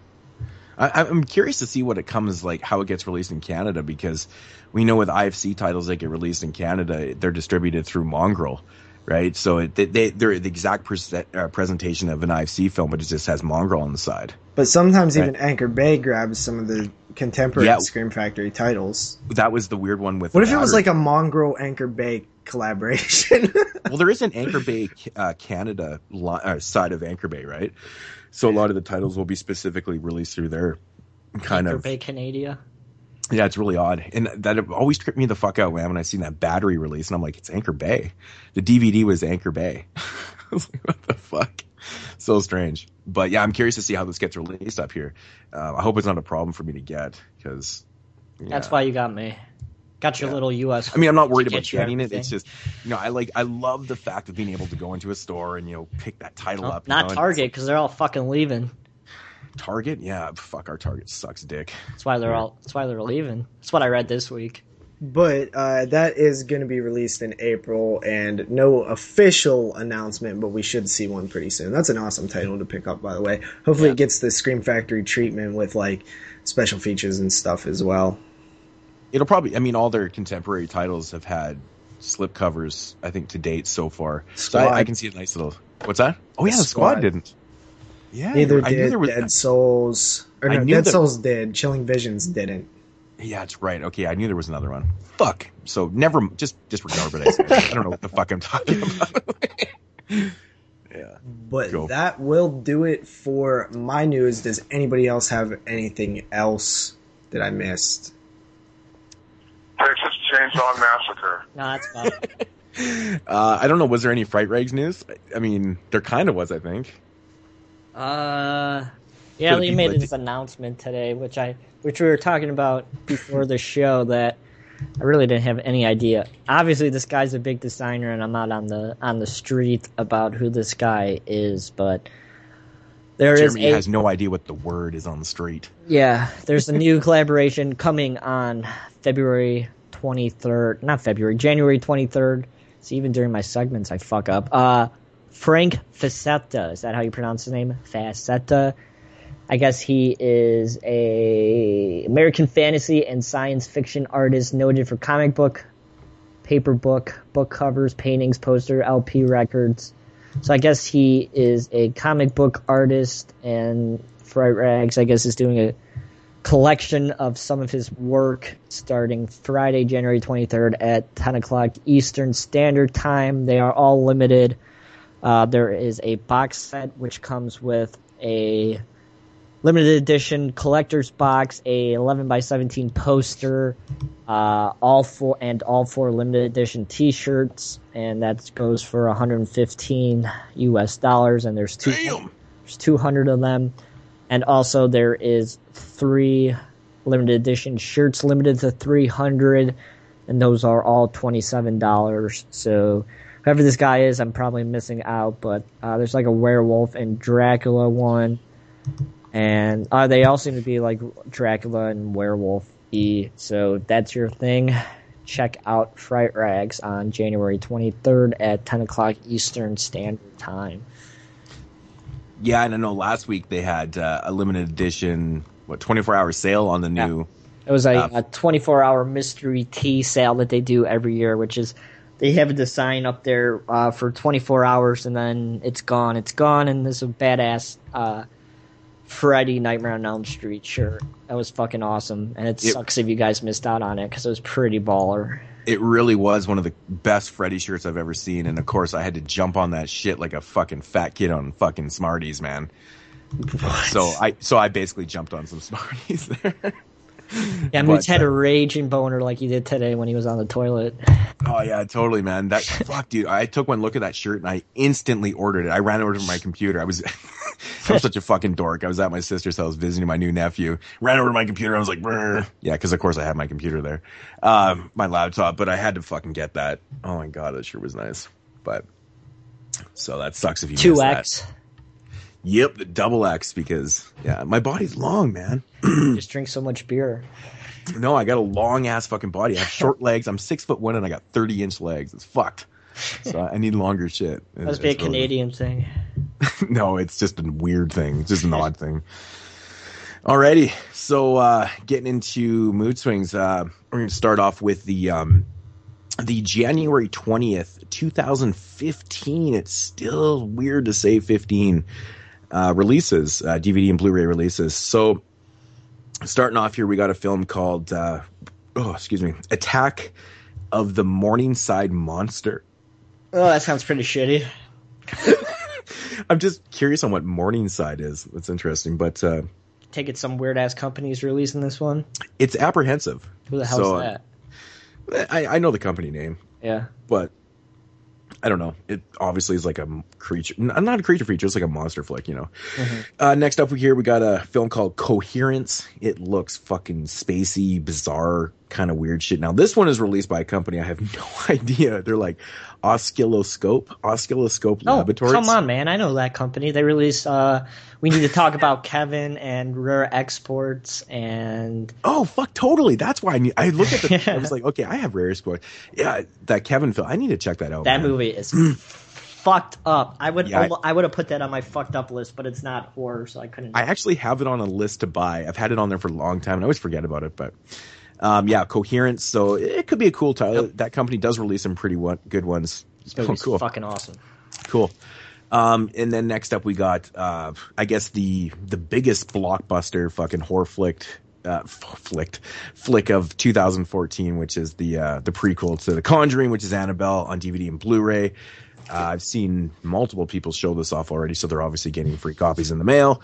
I, I'm curious to see what it comes like, how it gets released in Canada, because we know with IFC titles that get released in Canada, they're distributed through Mongrel, right? So it, they, they they're the exact present, uh, presentation of an IFC film, but it just has Mongrel on the side. But sometimes Right. even Anchor Bay grabs some of the contemporary Yeah. Scream Factory titles. That was the weird one with. What if it was like a Mongrel Anchor Bay collaboration? <laughs> well, there is an Anchor Bay uh, Canada li- uh, side of Anchor Bay, right? So a lot of the titles will be specifically released through their kind of Anchor of Bay Canada. Yeah, it's really odd, and that always tripped me the fuck out, man. When I seen that battery release, and I'm like, it's Anchor Bay. The DVD was Anchor Bay. <laughs> I was like, what the fuck? So strange. But yeah, I'm curious to see how this gets released up here. Uh, I hope it's not a problem for me to get because. That's why you got me. Got your Yeah. little US. I mean, I'm not worried about get you getting it. everything. It's just, you know, I like, I love the fact of being able to go into a store and you know pick that title up. not know, Target because they're all fucking leaving. Target, yeah, fuck our Target sucks dick. That's why they're all. That's why they're leaving. That's what I read this week. but uh, that is going to be released in April, and no official announcement, but we should see one pretty soon. That's an awesome title to pick up, by the way. Hopefully, Yeah. it gets the Scream Factory treatment with like special features and stuff as well. It'll probably, I mean, all their contemporary titles have had slip covers, I think, to date so far. So I, I can see a nice little. What's that? Oh yeah, the Squad. squad didn't. Yeah, Neither I knew did there was. Dead Souls. Or I no, knew Dead that- Souls did. Chilling Visions didn't. Yeah, it's right. Okay, I knew there was another one. Fuck. So never, just disregard what I. I don't know what the fuck I'm talking about. yeah. But that will do it for my news. Does anybody else have anything else that I missed? Texas Chainsaw Massacre. No, that's fine. <laughs> Uh, I don't know. Was there any Fright Rags news? I mean, there kind of was. I think. Uh, yeah, the he made that this announcement today, which I, which we were talking about before the show. That I really didn't have any idea. Obviously, this guy's a big designer, and I'm not on the on the street about who this guy is, but there is Jeremy a has no idea what the word is on the street. yeah. There's a new <laughs> collaboration coming on February 23rd, not February, January 23rd. See, even during my segments, I fuck up. Uh, Frank Facetta. Is that how you pronounce his name? Facetta. I guess he is a American fantasy and science fiction artist noted for comic book, paper book, book covers, paintings, poster, LP records. So I guess he is a comic book artist, and Fright Rags, I guess, is doing a collection of some of his work starting Friday, January 23rd at 10 o'clock Eastern Standard Time. They are all limited. Uh, there is a box set which comes with a limited edition collector's box, a 11 by 17 poster, uh, all four and all four limited edition T-shirts, and that goes for 115 U.S. dollars. And there's two, there's 200 of them, and also there is three limited edition shirts, limited to 300, and those are all $27. So whoever this guy is, I'm probably missing out, but uh, there's like a werewolf and Dracula one. And uh, they all seem to be like Dracula and werewolf E. So if that's your thing. Check out Fright Rags on January 23rd at 10 o'clock Eastern Standard Time. Yeah, and I know last week they had uh, a limited edition, what, 24 hour sale on the new. It was a, Uh, a 24 hour mystery tea sale that they do every year, which is they have a sign up there uh, for 24 hours and then it's gone. It's gone, and there's a badass uh, Freddy Nightmare on Elm Street shirt. That was fucking awesome, and it It- sucks if you guys missed out on it because it was pretty baller. It really was one of the best Freddy shirts I've ever seen, and of course I had to jump on that shit like a fucking fat kid on fucking Smarties, man. <laughs> So I so I basically jumped on some Smarties <laughs> there. <laughs> Yeah, Moots had a raging boner like he did today when he was on the toilet. Oh yeah, totally, man. That fuck, dude. I took one look at that shirt and I instantly ordered it. I ran over to my computer. I was, <laughs> I'm such a fucking dork. I was at my sister's house visiting my new nephew. Ran over to my computer. I was like, Brr. yeah, because of course I had my computer there, um, my laptop. But I had to fucking get that. Oh my god, that shirt was nice. But so that sucks if you Two X. that. Yep, the double X because yeah, my body's long, man. Just drink so much beer. No, I got a long ass fucking body. I have short <laughs> legs. I'm six foot one and I got 30 inch legs. It's fucked. So I need longer shit. That must be a really- Canadian thing. <laughs> no, it's just a weird thing. It's just an odd thing. Alrighty, so uh, getting into mood swings, uh, we're going to start off with the um, the January twentieth, two thousand fifteen. It's still weird to say fifteen uh, releases, uh, DVD and Blu-ray releases. So starting off here, we got a film called uh, oh, excuse me, Attack of the Morningside Monster. Oh, that sounds pretty shitty. <laughs> I'm just curious on what Morningside is. That's interesting, but. Uh, Take it some weird ass company's releasing this one. It's apprehensive. Who the hell's So, that? I, I know the company name, Yeah. but I don't know. It obviously is like a creature, not a creature feature. It's like a monster flick, you know. Uh, next up we here, we got a film called Coherence. It looks fucking spacey, bizarre, kind of weird shit. Now, this one is released by a company I have <laughs> no idea. They're like Oscilloscope, Oscilloscope Oh, Laboratories. come on, man! I know that company. They released. Uh, we need to talk about <laughs> Kevin and Rare Exports and Oh fuck, totally. That's why I need. I looked at the. I was <laughs> like, okay, I have Rare Squad. Yeah, that Kevin film. I need to check that out. that man. movie is fucked up. I would Yeah, I- I, would have put that on my fucked up list, but it's not horror, so I couldn't. I actually have it on a list to buy. I've had it on there for a long time, and I always forget about it. But um, yeah, Coherence. So it could be a cool title. That company does release some pretty one, good ones. Oh, <laughs> cool, fucking awesome. cool. Um, and then next up, we got uh, I guess the the biggest blockbuster fucking horror flicked. Uh, flicked flick of 2014, which is the uh, the prequel to The Conjuring, which is Annabelle on DVD and Blu-ray. Uh, I've seen multiple people show this off already, so they're obviously getting free copies in the mail.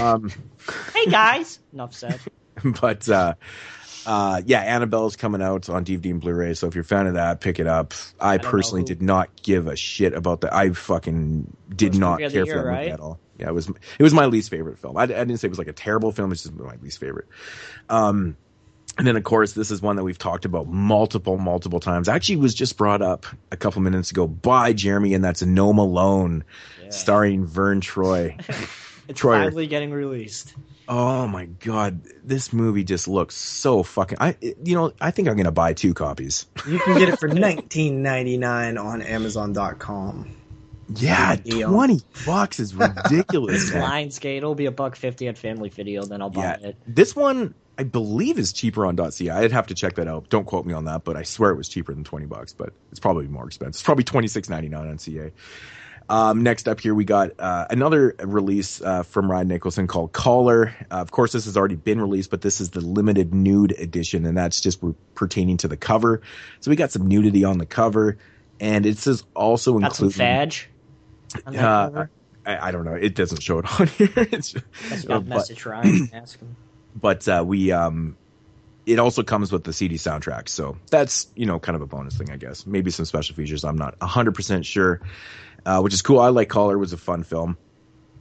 Um, <laughs> Hey guys, enough said. <laughs> but uh, uh, yeah, Annabelle's coming out on DVD and Blu-ray. So if you're a fan of that, pick it up. I, don't personally did not give a shit about that. I fucking did not movie of the care year, for that movie at all. Yeah, it was it was my least favorite film. I, I didn't say it was like a terrible film. It's just my least favorite. Um, and then of course this is one that we've talked about multiple multiple times. Actually, was just brought up a couple minutes ago by Jeremy, and that's No Malone, starring Verne Troy. <laughs> It's Troyer. finally getting released. Oh my god, this movie just looks so fucking. I you know I think I'm gonna buy two copies. You can get it for <laughs> nineteen ninety nine on Amazon.com. Yeah, twenty bucks is ridiculous. <laughs> man. Lionsgate. It'll be a buck fifty at Family Video. Then I'll buy yeah, it. this one I believe is cheaper on .ca. I'd have to check that out. Don't quote me on that, but I swear it was cheaper than twenty bucks. But it's probably more expensive. It's probably twenty six ninety nine on CA. Um, next up here, we got uh, another release uh, from Ryan Nicholson called Collar. Uh, of course, this has already been released, but this is the limited nude edition, and that's just re- pertaining to the cover. So we got some nudity on the cover, and it says also Got some including. fadge. On Uh. I, I don't know. It doesn't show it on <laughs> here. it's, That's uh, got but- message Ryan. Ask him. <clears throat> but uh, we um it also comes with the CD soundtrack, so that's you know kind of a bonus thing, I guess. Maybe some special features. I'm not 100 percent sure, uh, which is cool. I like Collar. It was a fun film.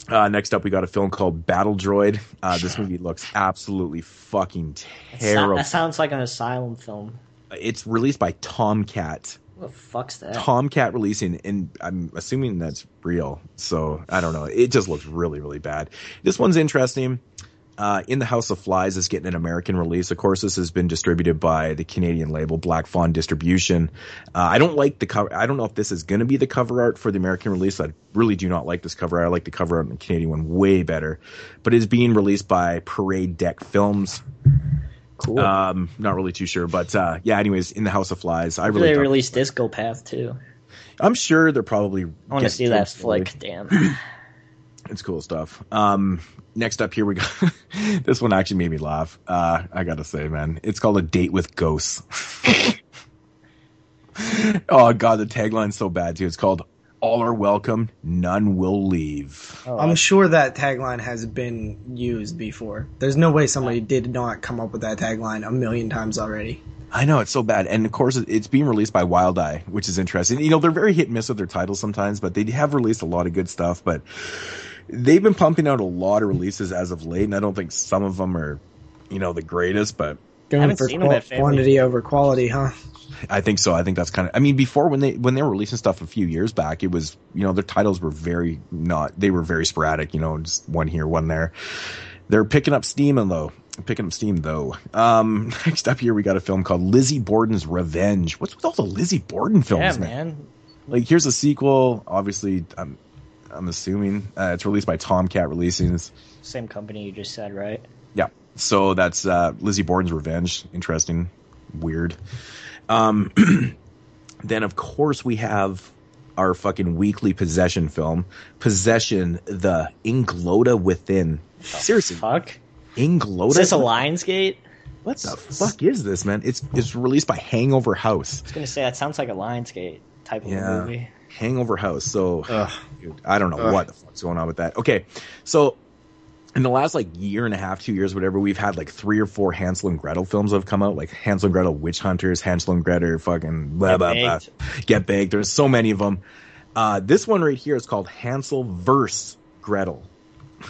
Uh, next up, we got a film called Battle Droid. Uh, this movie looks absolutely fucking terrible. that sounds like an asylum film. It's released by Tomcat. What the fuck's that? Tomcat releasing, and I'm assuming that's real. So I don't know. It just looks really, really bad. This one's interesting. Uh, In the House of Flies is getting an American release. Of course, this has been distributed by the Canadian label Black Fawn Distribution. Uh, I don't like the cover. I don't know if this is going to be the cover art for the American release. I really do not like this cover art. I like the cover art the Canadian one way better. But it's being released by Parade Deck Films. cool. Um, not really too sure, but uh, yeah. Anyways, In the House of Flies, I really. they released Discopath too. I'm sure they're probably. I want to see that flick. Damn. <clears throat> It's cool stuff. Um, next up here we got <laughs> this one actually made me laugh. Uh, I gotta say, man, it's called a date with ghosts. <laughs> oh god, the tagline's so bad too. It's called "All are welcome, none will leave." Oh, I'm sure that tagline has been used before. There's no way somebody did not come up with that tagline a million times already. I know it's so bad, and of course it's being released by Wild Eye, which is interesting. You know they're very hit and miss with their titles sometimes, but they have released a lot of good stuff. But they've been pumping out a lot of releases as of late, and I don't think some of them are, you know, the greatest, but Going for seen them qua- at Family quantity over quality, huh? I think so. I think that's kind of. I mean, before when they when they were releasing stuff a few years back, it was you know their titles were very not. They were very sporadic. You know, just one here, one there. They're picking up steam and though. Picking up steam though. Um, <laughs> next up here we got a film called Lizzie Borden's Revenge. What's with all the Lizzie Borden films, yeah, man? man. Like here's a sequel. Obviously, I'm I'm assuming uh, it's released by Tomcat Releasings. Same company you just said, right? Yeah. So that's uh, Lizzie Borden's Revenge. Interesting. Weird. Um, <clears throat> then, of course, we have our fucking weekly possession film, Possession, the Inglota Within. Seriously, Fuck. Inglota? Is this a Lionsgate? What the fuck is this, man? It's it's released by Hangover House. I was gonna say that sounds like a Lionsgate type of Yeah. movie. Hangover House. So dude, I don't know Ugh. what the fuck's going on with that. Okay, so in the last like year and a half, two years, whatever, we've had like three or four Hansel and Gretel films that have come out, like Hansel and Gretel Witch Hunters, Hansel and Gretel, fucking blah Get blah blah, Baked. get baked. There's so many of them. Uh, this one right here is called Hansel verse Gretel. <laughs>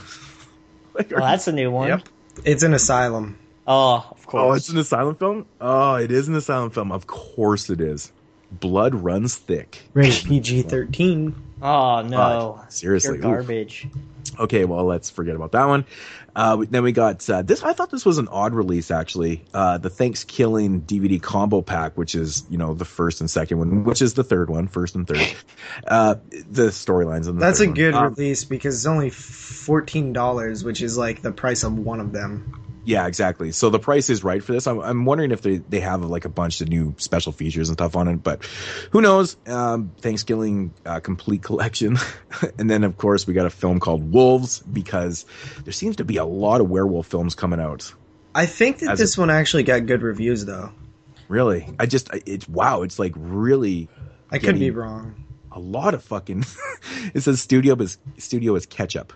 Like, Well, that's a new one. Yep. It's an asylum. Oh, of course. oh, it's an asylum film. Oh, it is an asylum film. Of course it is. Blood runs thick. Rated <laughs> PG 13. Oh no. God, seriously, Pure oof. garbage. Okay, well, let's forget about that one. Uh, then we got uh, this. I thought this was an odd release, actually. Uh, the ThanksKilling DVD combo pack, which is you know the first and second one, which is the third one, first and third. Uh, the storylines in the That's third a one. good Um, release because it's only $14, which is like the price of one of them. Yeah, exactly. So the price is right for this. I'm, I'm wondering if they, they have like a bunch of new special features and stuff on it, but who knows? Um, ThanksKilling uh, complete collection, <laughs> and then of course we got a film called Wolves because there seems to be a lot of werewolf films coming out. I think that As this one actually got good reviews, though. Really, I just it's wow. It's like really I could be wrong. a lot of fucking. <laughs> it says studio is studio is ketchup.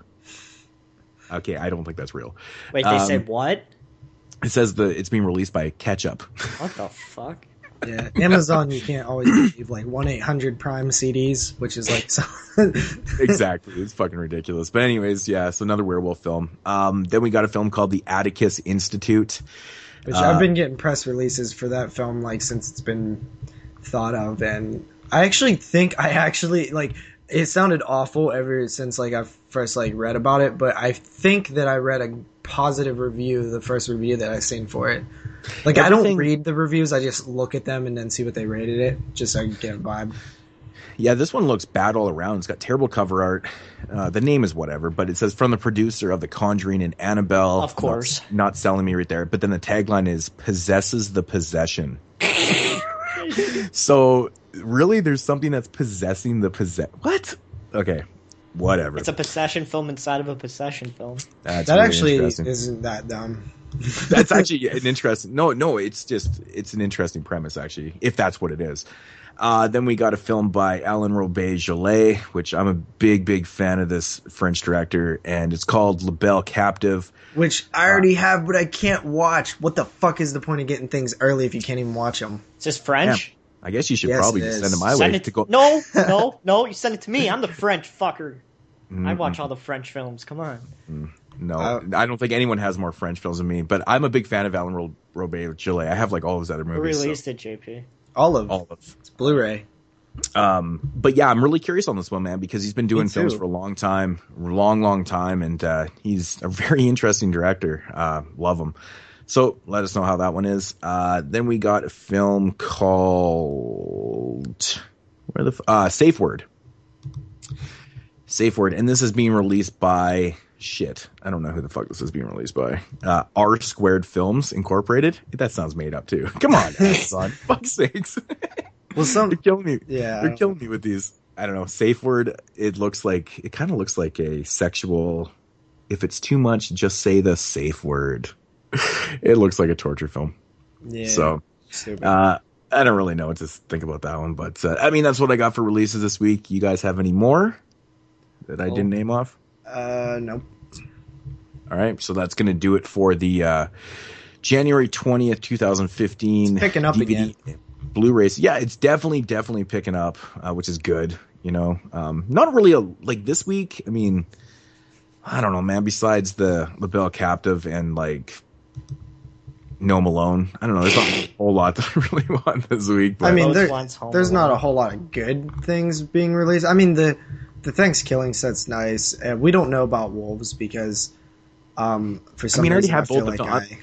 Okay, I don't think that's real. Wait, they Um, said what? It says the it's being released by Ketchup. What the fuck? <laughs> Yeah, Amazon, you can't always believe like 1 800 Prime CDs, which is like so. <laughs> exactly. It's fucking ridiculous. But anyways, yeah, so another werewolf film. Um, then we got a film called The Atticus Institute. Which Uh, I've been getting press releases for that film like since it's been thought of, and I actually think I actually like it sounded awful ever since like I first like read about it, but I think that I read a positive review, the first review that I seen for it. Like I don't read the reviews, I just look at them and then see what they rated it, just so I can get a vibe. Yeah, this one looks bad all around. It's got terrible cover art. Uh, the name is whatever, but it says from the producer of The Conjuring and Annabelle. Of course. Not, not selling me right there. But then the tagline is possesses the possession. <laughs> so really, there's something that's possessing the possess. What? Okay, whatever. It's a possession film inside of a possession film. That's That really actually isn't that dumb. <laughs> that's <laughs> actually an interesting. No, no, it's just it's an interesting premise actually, if that's what it is. Uh, then we got a film by Alain Robbe-Grillet, which I'm a big, big fan of this French director, and it's called La Belle Captive. Which I already have, but I can't watch. What the fuck is the point of getting things early if you can't even watch them? Is this French? I guess you should Yes, probably just send it my Send way it to go. No, no, no. You send it to me. I'm the French fucker. I watch all the French films. Come on. No, Uh, I don't think anyone has more French films than me. But I'm a big fan of Alan Ro- Robbe-Grillet. I have like all of his other Who movies. so- released it, JP? All of all of. it's Blu-ray. Um, but yeah, I'm really curious on this one, man, because he's been doing films for a long time, long, long time, and uh, he's a very interesting director. Uh, love him. So let us know how that one is. Uh, then we got a film called where the uh, Safe Word. Safe Word, and this is being released by shit. I don't know who the fuck this is being released by. Uh, R Squared Films Incorporated. That sounds made up too. Come on, <laughs> Amazon. Fuck's sakes. Well, some <laughs> You're killing me. yeah. You're killing me with these. I don't know. Safe word. It looks like it kind of looks like a sexual. If it's too much, just say the safe word. <laughs> it looks like a torture film. yeah. So uh, I don't really know what to think about that one, but uh, I mean that's what I got for releases this week. You guys have any more that I Oh. didn't name off? uh, nope. All right, so that's going to do it for the uh, January twentieth, two thousand fifteen. Picking up again. Blu-rays. Yeah, it's definitely, definitely picking up, uh, which is good. You know, um, not really a like this week. I mean, I don't know, man. Besides the the Belle Captive and like No Malone, I don't know. There's not a whole lot that I really <laughs> want this week. But I mean, there, there's not a whole lot of good things being released. I mean, the the ThanksKilling set's nice. Uh, we don't know about Wolves because, um, for some I mean, I already have I feel both of like them.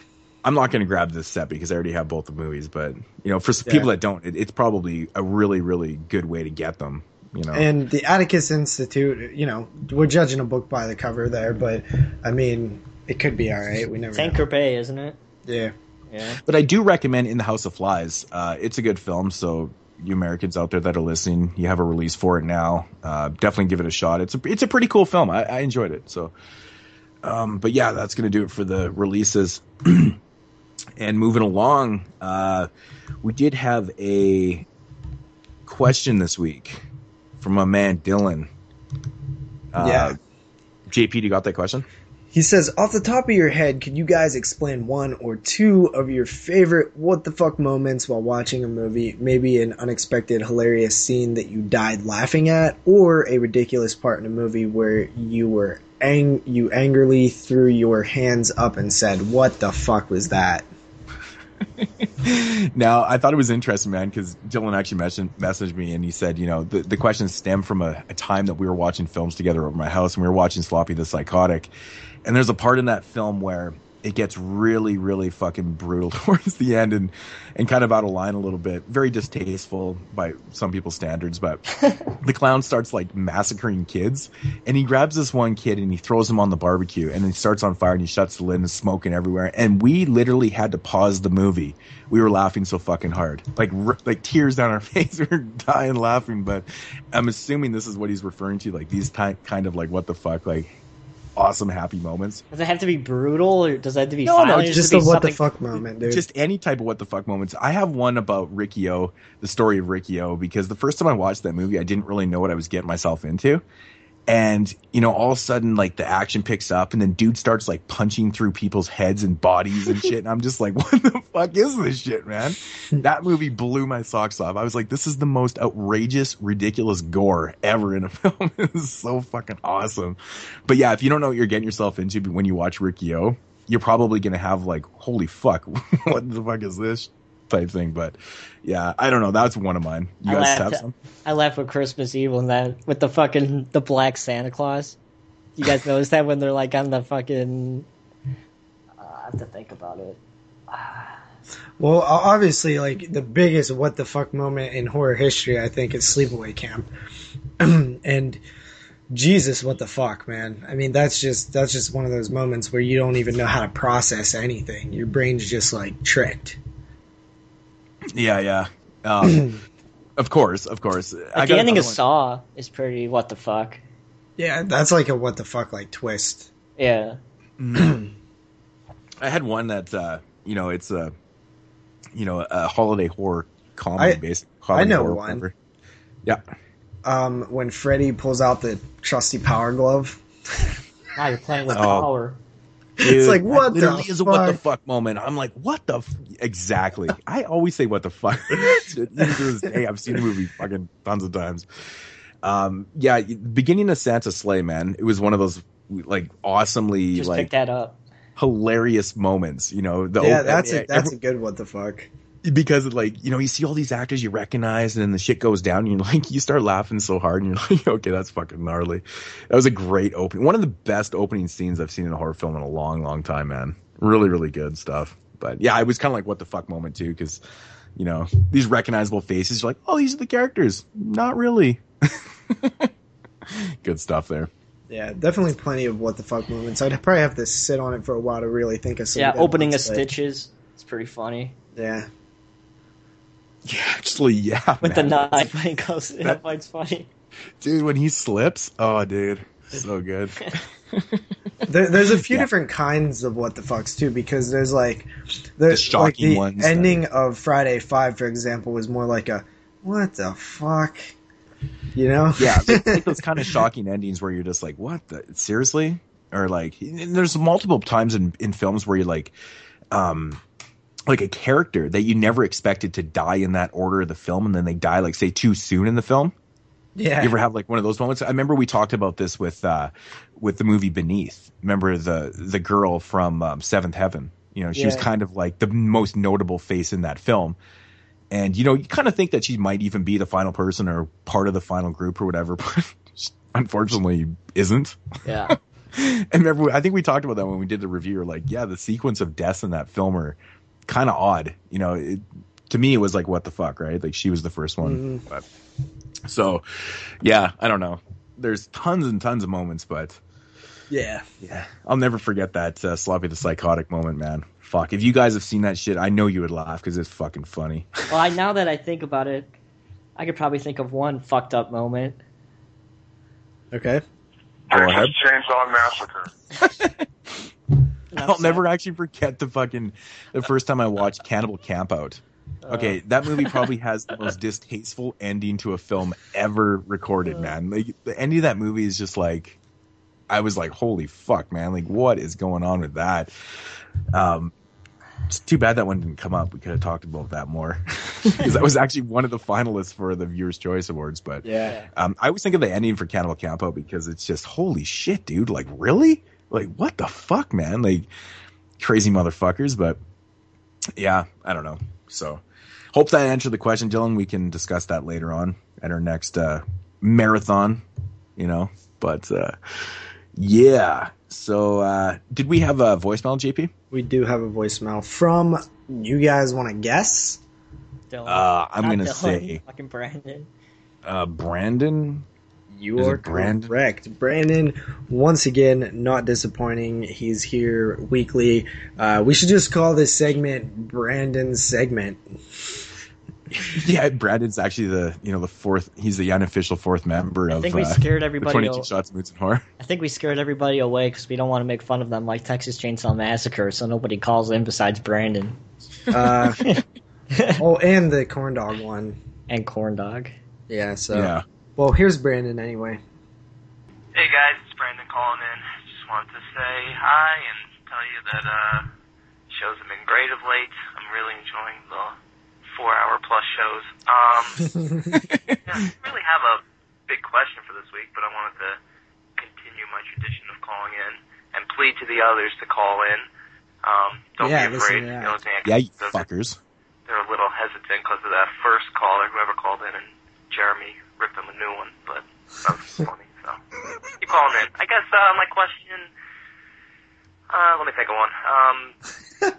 I, I'm not going to grab this set because I already have both the movies. But you know, for Yeah. people that don't, it, it's probably a really, really good way to get them. You know, and the Atticus Institute. You know, we're judging a book by the cover there, but I mean, it could be all right. We never. It's know. Anchor Bay, isn't it? Yeah. Yeah. But I do recommend In the House of Flies. Uh, it's a good film, so you Americans out there that are listening, you have a release for it now. Uh, definitely give it a shot. It's a it's a pretty cool film. I, I enjoyed it. So, um, but yeah, that's gonna do it for the releases. <clears throat> and moving along, uh, we did have a question this week from my man Dylan. Uh, Yeah. JP, do you got that question? He says, off the top of your head, could you guys explain one or two of your favorite what the fuck moments while watching a movie? Maybe an unexpected, hilarious scene that you died laughing at, or a ridiculous part in a movie where you were ang- you angrily threw your hands up and said, "What the fuck was that?" <laughs> now I thought it was interesting, man, because Dylan actually mentioned, messaged me and he said, you know, the, the stemmed from a, a time that we were watching films together over my house and we were watching Sloppy the Psychotic. And there's a part in that film where it gets really, really fucking brutal <laughs> towards the end and, and kind of out of line a little bit. Very distasteful by some people's standards, but <laughs> the clown starts like massacring kids and he grabs this one kid and he throws him on the barbecue and he starts on fire and he shuts the lid and smoking everywhere. And we literally had to pause the movie. We were laughing so fucking hard, like, r- like tears down our <laughs> face. we were dying laughing, but I'm assuming this is what he's referring to. Like these ty- kind of like, what the fuck, like awesome, happy moments. Does it have to be brutal, or does it have to be No, no, violent? or Just does a what the fuck moment, dude. Just any type of what the fuck moments. I have one about Riki-Oh, the story of Riki-Oh, because the first time I watched that movie, I didn't really know what I was getting myself into. And, you know, all of a sudden, like, the action picks up, and then dude starts, like, punching through people's heads and bodies and shit. And I'm just like, <laughs> what the fuck is this shit, man? that movie blew my socks off. I was like, this is the most outrageous, ridiculous gore ever in a <laughs> film. it is so fucking awesome. But yeah, if you don't know what you're getting yourself into when you watch Riki-Oh, you're probably gonna have like, holy fuck, <laughs> what the fuck is this type thing? But yeah, I don't know. That's one of mine. You I guys laughed have some? I laughed with Christmas Evil and that with the fucking the black Santa Claus. You guys notice that when they're like on the fucking. Uh, I have to think about it. <sighs> Well, obviously, like the biggest what the fuck moment in horror history, I think, is Sleepaway Camp, <clears throat> and Jesus, what the fuck, man? I mean, that's just that's just one of those moments where you don't even know how to process anything. Your brain's just like tricked. Yeah, yeah. Um, <clears throat> of course, of course. Like the ending of Saw is pretty what the fuck. Yeah, that's like a what the fuck like twist. Yeah. I had one that uh, you know it's a you know a holiday horror comedy I- based. I know horror, one. whatever. Yeah. Um, when Freddy pulls out the trusty power glove. <laughs> Now you're playing with Oh. power. Dude, like, what the literally is a what the fuck? fuck moment. I'm like, what the f-? exactly. I always say what the fuck. <laughs> Even to this day, I've seen the movie fucking tons of times. Um, yeah, beginning of Santa's Slay, man, it was one of those like awesomely Just like pick that up. hilarious moments. You know, the yeah, op- that's a every- that's a good what the fuck. Because like you know you see all these actors you recognize and then the shit goes down and you're <laughs> like you start laughing so hard and you're <laughs> like okay that's fucking gnarly that was a great opening one of the best opening scenes i've seen in a horror film in a long long time man really really good stuff but yeah it was kind of like what the fuck moment too because you know these recognizable faces you're like oh these are the characters not really <laughs> good stuff there Yeah, definitely plenty of what the fuck moments. I'd probably have to sit on it for a while to really think of some. yeah, good opening of but- Stitches. It's pretty funny. Yeah, <laughs> yeah actually yeah With the knife <laughs> when he goes, that fight's funny. dude when he slips oh dude so good <laughs> there, there's a few Yeah. different kinds of what the fucks too, because there's like there's The like the ones that- ending of Friday Five, for example, was more like a what the fuck, you know? yeah, like, like those kind of shocking endings where you're just like, "What? The, seriously?" Or like, there's multiple times in in films where you're like, um, like a character that you never expected to die in that order of the film, and then they die like say too soon in the film. yeah. You ever have like one of those moments? I remember we talked about this with uh with the movie Beneath. Remember the the girl from um, Seventh Heaven? You know, she was kind of like the most notable face in that film. And you know, you kind of think that she might even be the final person or part of the final group or whatever, <laughs> but unfortunately isn't. Yeah. <laughs> And remember, I think we talked about that when we did the review. Like, yeah, the sequence of deaths in that film are kind of odd. You know, it, to me, it was like, what the fuck, right? Like she was the first one. But, so, yeah, I don't know. There's tons and tons of moments, but yeah. yeah, I'll never forget that uh, Sloppy the Psychotic moment, man. Fuck, if you guys have seen that shit, I know you would laugh because it's fucking funny. <laughs> Well, I, now that I think about it, I could probably think of one fucked up moment. Okay. Go ahead. Chainsaw Massacre. <laughs> I'll never actually forget the fucking the first time I watched Cannibal Campout. Okay, that movie <laughs> probably has the most distasteful ending to a film ever recorded, man. Like the ending of that movie is just like I was like, holy fuck, man! Like, what is going on with that? Um, it's too bad that one didn't come up. We could have talked about that more <laughs> because that was <laughs> actually one of the finalists for the Viewers' Choice Awards. But Yeah. um, I always think of the ending for Cannibal Campout because it's just holy shit, dude! Like, really? Like, what the fuck, man? Like, crazy motherfuckers. But yeah, I don't know. So, hope that answered the question, Dylan. We can discuss that later on at our next uh, marathon. You know, but uh, yeah. So, uh, did we have a voicemail, JP? We do have a voicemail from. You guys want to guess? Dylan. Uh, I'm Not gonna Dylan, say fucking Brandon. uh, Brandon. You Is are Brandon? correct. Brandon, once again, not disappointing. He's here weekly. Uh, we should just call this segment Brandon's segment. <laughs> Yeah, Brandon's actually the you know the fourth. He's the unofficial fourth member of. I of think we uh, scared the everybody. 22 shots of moods and horror. I think we scared everybody away because we don't want to make fun of them like Texas Chainsaw Massacre, so nobody calls in besides Brandon Uh, <laughs> oh, and the corn dog one. and Corn Dog. Yeah. So. yeah. Well, here's Brandon anyway. Hey guys, it's Brandon calling in. Just wanted to say hi and tell you that uh shows have been great of late. I'm really enjoying the four hour plus shows. Um <laughs> yeah, I don't really have a big question for this week, but I wanted to continue my tradition of calling in and plead to the others to call in. Um, don't Yeah, be afraid. to that. The only thing I can Yeah, you think of is fuckers. they're a little hesitant because of that first caller, whoever called in, and Jeremy ripped them a new one, but that was funny. So keep calling in. I guess uh, my question. Uh, let me think of one. Um,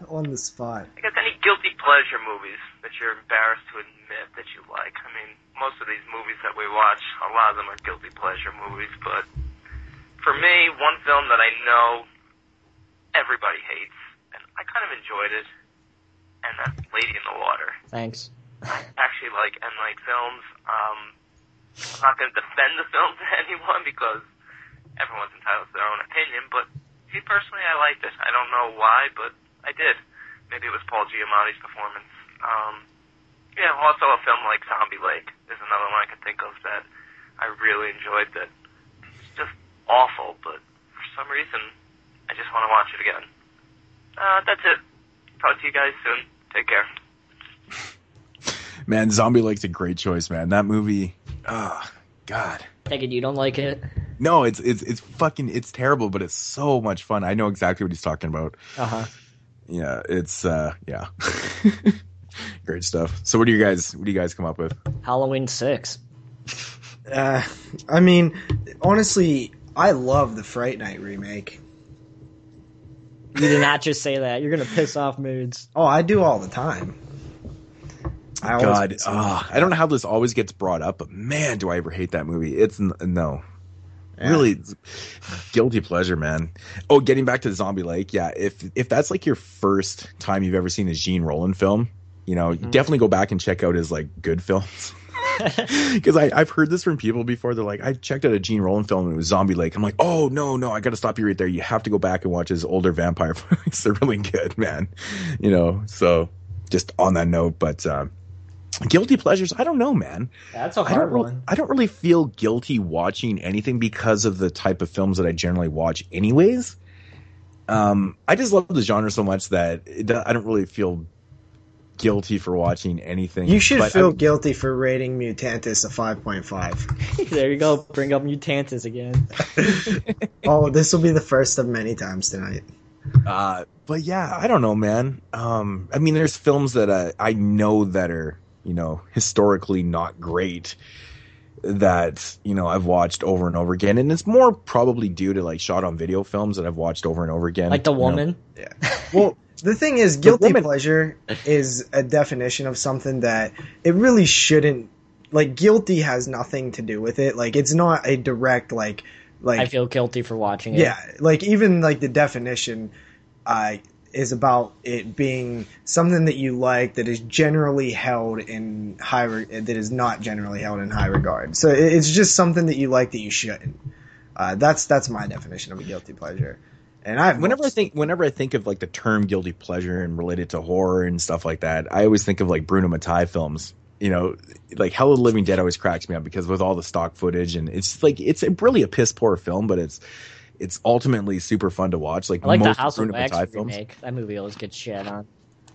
<laughs> On the spot. I guess any guilty pleasure movies that you're embarrassed to admit that you like. I mean, most of these movies that we watch, a lot of them are guilty pleasure movies, but for me, one film that I know everybody hates, and I kind of enjoyed it, and that's Lady in the Water. Thanks. I actually like M. Night films. Um, I'm not going to defend the film to <laughs> anyone because everyone's entitled to their own opinion, but me personally, I liked it. I don't know why, but I did. Maybe it was Paul Giamatti's performance. Um, yeah, also a film like Zombie Lake is another one I can think of that I really enjoyed that it's just awful, but for some reason, I just want to watch it again. Uh, that's it. Talk to you guys soon. Take care. <laughs> Man, Zombie Lake's a great choice, man. That movie, ah, God. Take it you don't like it. No, it's it's it's fucking it's terrible, but it's so much fun. I know exactly what he's talking about. Uh huh. Yeah, it's uh yeah. <laughs> Great stuff. So what do you guys what do you guys come up with? Halloween six. Uh, I mean, honestly, I love the Fright Night remake. You did not just say that. You're gonna piss off moods. Oh, I do all the time. I God, piss him off. I don't know how this always gets brought up, but man, do I ever hate that movie. It's n- no. Yeah. Really guilty pleasure, man. Oh, getting back to the Zombie Lake, yeah. If if that's like your first time you've ever seen a Jean Rollin film, you know, Mm-hmm. definitely go back and check out his like good films. <laughs> <laughs> Because I've heard this from people before. They're like, I checked out a Jean Rollin film and it was Zombie Lake. I'm like, oh no, no, I got to stop you right there. You have to go back and watch his older vampire <laughs> films. They're really good, man. You know, so just on that note, but um, guilty pleasures. I don't know, man. That's a I don't. hard Re- one. I don't really feel guilty watching anything because of the type of films that I generally watch, anyways. Um, I just love the genre so much that it, I don't really feel guilty for watching anything. You should But feel I- guilty for rating Mutantis a 5.5. <laughs> there you go. Bring up Mutantis again. <laughs> oh, this will be the first of many times tonight. Uh, but yeah, I don't know, man. Um, I mean, there's films that uh, I know that are, you know, historically not great that, you know, I've watched over and over again. And it's more probably due to like shot on video films that I've watched over and over again. Like the you know. woman. <laughs> Well, the thing is, guilty women- pleasure is a definition of something that it really shouldn't. Like, guilty has nothing to do with it. Like, it's not a direct like like I feel guilty for watching it. Yeah, like even like the definition uh, is about it being something that you like that is generally held in high re- that is not generally held in high regard. So it's just something that you like that you shouldn't. Uh, that's that's my definition of a guilty pleasure. And I whenever I think whenever I think of like the term guilty pleasure and related to horror and stuff like that, I always think of like Bruno Mattei films. You know, like Hell of the Living Dead always cracks me up because with all the stock footage and it's like it's really a piss poor film, but it's it's ultimately super fun to watch. Like, I like the House of Wax remake. That movie always gets shit on.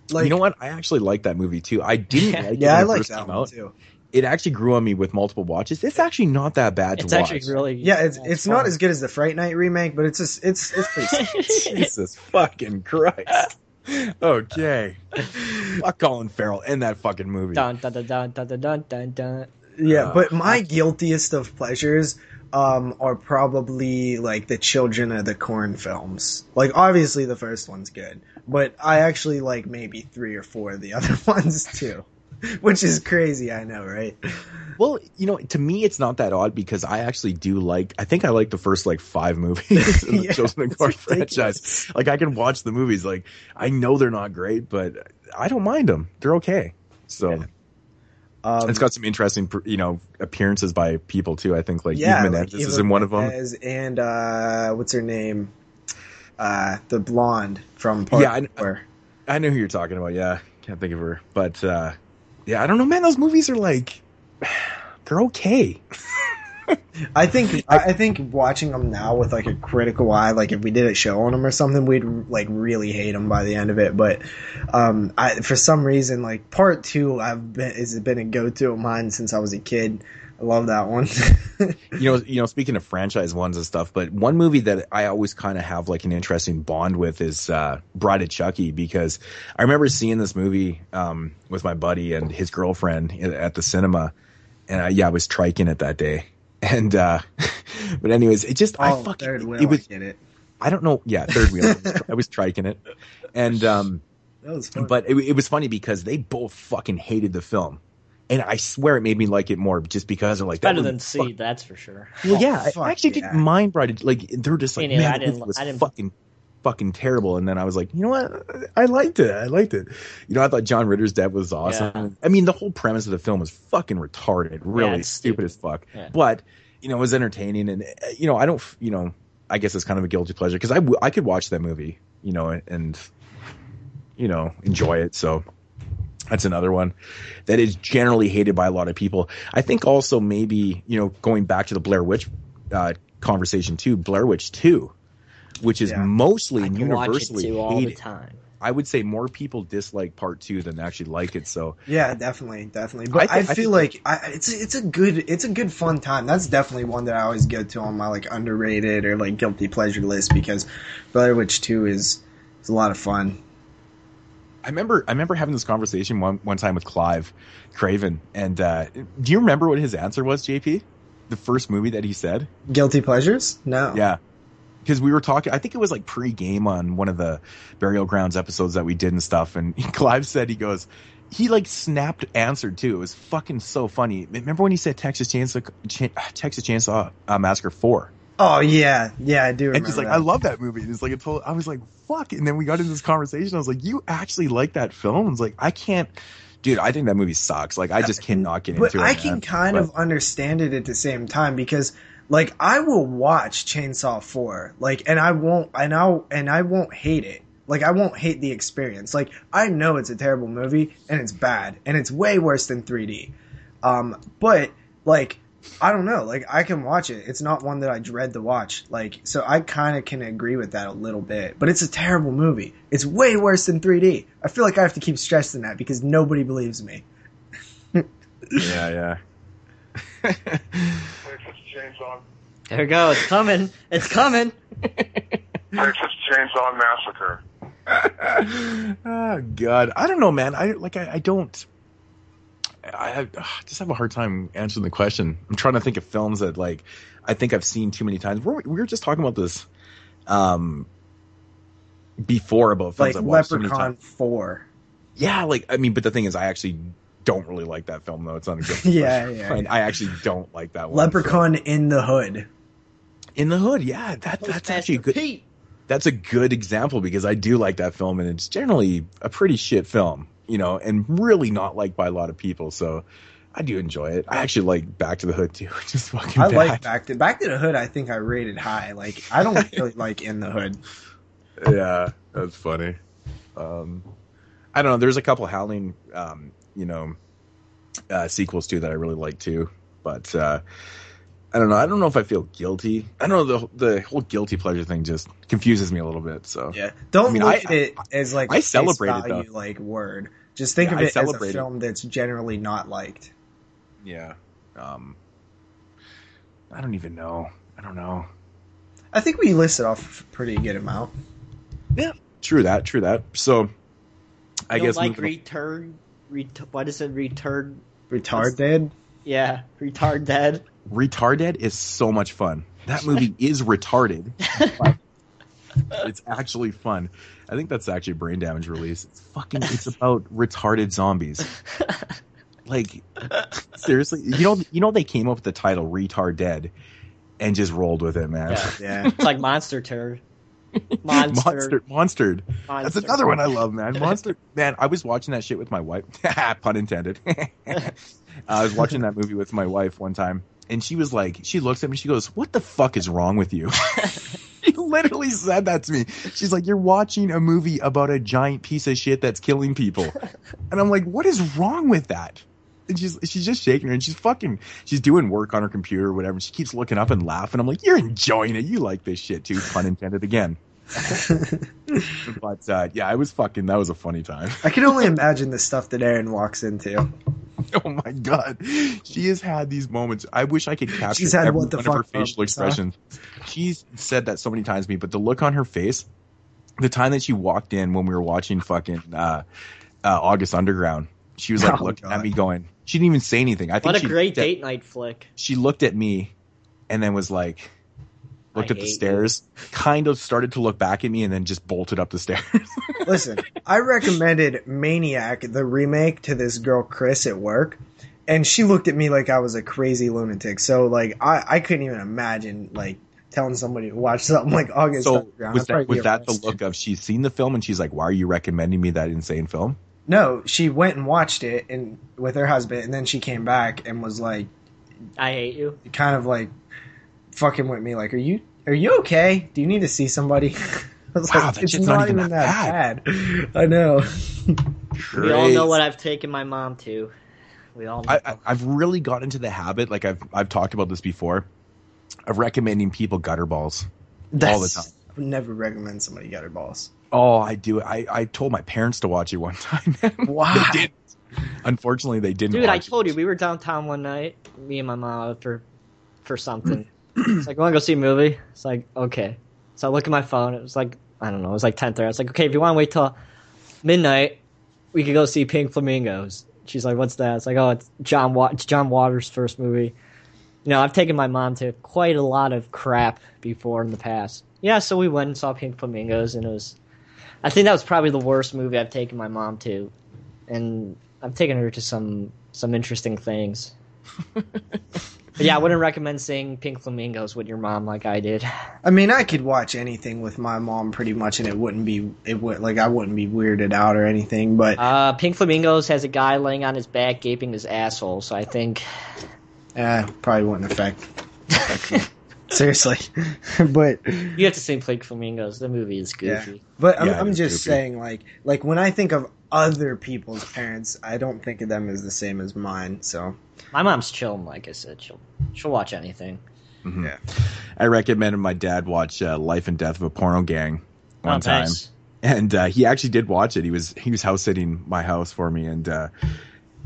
Like, you know what? I actually like that movie too. I didn't. <laughs> like yeah, I like that one out. too. It actually grew on me with multiple watches. It's actually not that bad. It's to actually watch. really yeah. It's, it's not as good as the Fright Night remake, but it's just it's it's pretty. <laughs> Jesus fucking Christ. okay. Fuck Colin Farrell in that fucking movie. Dun, dun, dun, dun, dun, dun, dun, dun. Yeah, uh, but my guiltiest of pleasures um, are probably like the Children of the Corn films. Like, obviously the first one's good, but I actually like maybe three or four of the <laughs> other ones too, which is crazy. I know, right? Well, you know, to me, it's not that odd because I actually do like. I think I like the first like five movies <laughs> in the <laughs> Yeah, Children of it's Corn franchise. Like, I can watch the movies. Like, I know they're not great, but I don't mind them. They're okay. So Yeah. Um, it's got some interesting, you know, appearances by people too. I think like yeah, Eva like Menendez is in one of them. And uh, what's her name? Uh, the blonde from Part Yeah, I- Four. I know who you're talking about. Yeah, can't think of her, but uh yeah, I don't know, man. Those movies are like, <sighs> they're okay. <laughs> I think I think watching them now with like a critical eye, like if we did a show on them or something, we'd like really hate them by the end of it. But um, I for some reason, like part two, I've been has been a go to of mine since I was a kid. I love that one. <laughs> you know, you know, speaking of franchise ones and stuff, but one movie that I always kind of have like an interesting bond with is uh, Bride of Chucky because I remember seeing this movie um, with my buddy and his girlfriend at the cinema, and I, yeah, I was triking it that day. <laughs> And uh, <laughs> but anyways, it just I oh, fucking third wheel, it was I it. I don't know, yeah, third wheel. I was triking it, and <laughs> um, That was fun. but it, it was funny because they both fucking hated the film. And I swear it made me like it more just because they're like Better movie than fuck- that's for sure. well, Oh, yeah, I- I actually yeah. didn't mind Bride. Like they're just like, Me neither. man, I it didn't- was I didn't- fucking, fucking terrible. And then I was like, you know what? I liked it. I liked it. You know, I thought John Ritter's death was awesome. Yeah. I mean, the whole premise of the film was fucking retarded, really it's stupid, stupid. as fuck. Yeah. But you know, it was entertaining, and uh, you know, I don't, you know, I guess it's kind of a guilty pleasure because I, w- I could watch that movie, you know, and you know, enjoy it. So that's another one that is generally hated by a lot of people. I think also maybe, you know, going back to the Blair Witch uh, conversation too, Blair Witch 2, which is Yeah. mostly I and can watch it universally too all the hated. time. I would say more people dislike part two than actually like it. So Yeah, definitely, definitely. But I I, thi- I feel like I, it's a, it's a good it's a good fun time. That's definitely one that I always go to on my like underrated or like guilty pleasure list because Blair Witch Two is is a lot of fun. I remember I remember having this conversation one one time with Clive Craven, and uh, do you remember what his answer was, JP? The first movie that he said. Guilty pleasures? No. Yeah. Because we were talking, I think it was like pre-game on one of the Burial Grounds episodes that we did and stuff. And <laughs> Clive said, he goes, he like snapped answered too. It was fucking so funny. Remember when he said Texas Chainsaw, Ch- Texas Chainsaw uh, Massacre 4? Oh yeah, yeah, I do remember. And he's like, that. I love that movie. And it's like, whole, I was like, fuck. And then we got into this conversation. I was like, you actually like that film? It's like, I can't, dude, I think that movie sucks. Like, I just cannot get but into it. I can man. kind But- of understand it at the same time because like I will watch Chainsaw 4 like and I won't and I and I won't hate it. Like I won't hate the experience. Like I know it's a terrible movie and it's bad and it's way worse than 3D. Um but like I don't know, like I can watch it. It's not one that I dread to watch. Like so I kind of can agree with that a little bit. But it's a terrible movie. It's way worse than 3D. I feel like I have to keep stressing that because nobody believes me. <laughs> yeah, yeah. <laughs> Texas Chainsaw, There we go. It's coming. It's coming. <laughs> Texas Chainsaw Massacre. oh <laughs> god i don't know man i like i, I don't I, I just have a hard time answering the question i'm trying to think of films that like i think i've seen too many times we're, we were just talking about this um before about films Like I've watched so many Leprechaun times. 4. yeah like i mean but the thing is i actually don't really like that film though it's not a good <laughs> Yeah, yeah, I, yeah. I actually don't like that one Leprechaun in the Hood. in the hood yeah that that's actually good Pete. that's a good example because I do like that film and it's generally a pretty shit film, you know, and really not liked by a lot of people. So I do enjoy it. I actually like Back to the Hood too, <laughs> which is fucking I bad. like Back to Back to the Hood. I think I rated high. Like I don't <laughs> really like In the Hood. yeah, that's funny. Um, I don't know. There's a couple Howling, um, you know, uh, sequels too that I really like too, but uh, I don't know. I don't know if I feel guilty. I don't know. The the whole guilty pleasure thing just confuses me a little bit. So Yeah, don't I mean, look I- at it as like I a face celebrate value, though. like word. Just think Yeah, of it as a film that's generally not liked. yeah, um, I don't even know. I don't know. I think we listed off a pretty good amount. Yeah, true that. True that. So, I You guess like moving- return. Ret- what is it? Return. Retarded. Yeah, retarded. Retarded is so much fun. That movie <laughs> is retarded. it's actually fun. I think that's actually brain damage release. It's fucking. It's <laughs> about retarded zombies. Like seriously, you know, you know they came up with the title "Retardead" and just rolled with it, man. Yeah. <laughs> Yeah. It's like Monsturd. <laughs> Monster. Monster, monstered. That's another one I love, man. <laughs> Monster, man. I was watching that shit with my wife. <laughs> Pun intended. I was watching that movie with my wife one time, and she was like, she looks at me, she goes, "What the fuck is wrong with you?" she literally said that to me. She's like, "You're watching a movie about a giant piece of shit that's killing people," and I'm like, "What is wrong with that?" And she's she's just shaking her, and she's fucking she's doing work on her computer or whatever. And she keeps looking up and laughing. I'm like, "You're enjoying it. You like this shit too." Pun intended again. <laughs> but uh, yeah, i was fucking. That was a funny time. I can only imagine the stuff that Aaron walks into. <laughs> oh my god, she has had these moments. I wish I could capture She's had every what the one of her facial huh? expressions. She's said that so many times to me, but the look on her face, the time that she walked in when we were watching fucking uh, uh, August Underground, she was like Oh, looking God. at me, going. She didn't even say anything. I think What a she great looked at- date night flick. she looked at me and then was like looked I at the hate stairs kind of started to look back at me and then just bolted up the stairs <laughs> Listen, I recommended Maniac, the remake, to this girl Chris at work, and she looked at me like I was a crazy lunatic. So like I, I couldn't even imagine like telling somebody to watch something like August so Underground. was that was that the look of she's seen the film and she's like why are you recommending me that insane film No, she went and watched it and with her husband, and then she came back and was like, I hate you. kind of like fucking with me, like, "Are you are you okay? Do you need to see somebody?" <laughs> I was Wow, like, that "It's shit's not, not even even that that bad." <laughs> I know. We all know what I've taken my mom to. We all know. I, I, I've really got into the habit like I've I've talked about this before of recommending people Gutterballs all the time I would never recommend somebody Gutterballs. Oh, I do. I, I told my parents to watch it one <laughs> time. Why? they didn't. Unfortunately, they didn't. Dude, I watch it. told you we were downtown one night, me and my mom for for something. it's like, want to go see a movie? It's like, okay. So I look at my phone. It was like, I don't know. It was like ten thirty. I was like, okay, if you want to wait till midnight, we could go see Pink Flamingos. She's like, what's that? It's like, oh, it's John Wa- it's John Waters' first movie. You know, I've taken my mom to quite a lot of crap before in the past. Yeah, so we went and saw Pink Flamingos, and it was. I think that was probably the worst movie I've taken my mom to, and I've taken her to some some interesting things. but yeah, I wouldn't recommend seeing Pink Flamingos with your mom like I did. I mean, I could watch anything with my mom pretty much, and it wouldn't be it would like I wouldn't be weirded out or anything. But Uh, Pink Flamingos has a guy laying on his back, gaping his asshole. So I think eh, probably wouldn't affect. affect. <laughs> Seriously, <laughs> but you have to see Pink Flamingos. The movie is Yeah. Goofy. But I'm, Yeah, I'm just goofy. saying, like, like when I think of other people's parents, I don't think of them as the same as mine. So My mom's chilling, like I said. She'll she'll watch anything. Mhm. Yeah. I recommended my dad watch uh, Life and Death of a Porno Gang one Oh, time, nice. and uh, he actually did watch it. He was he was house sitting my house for me, and uh,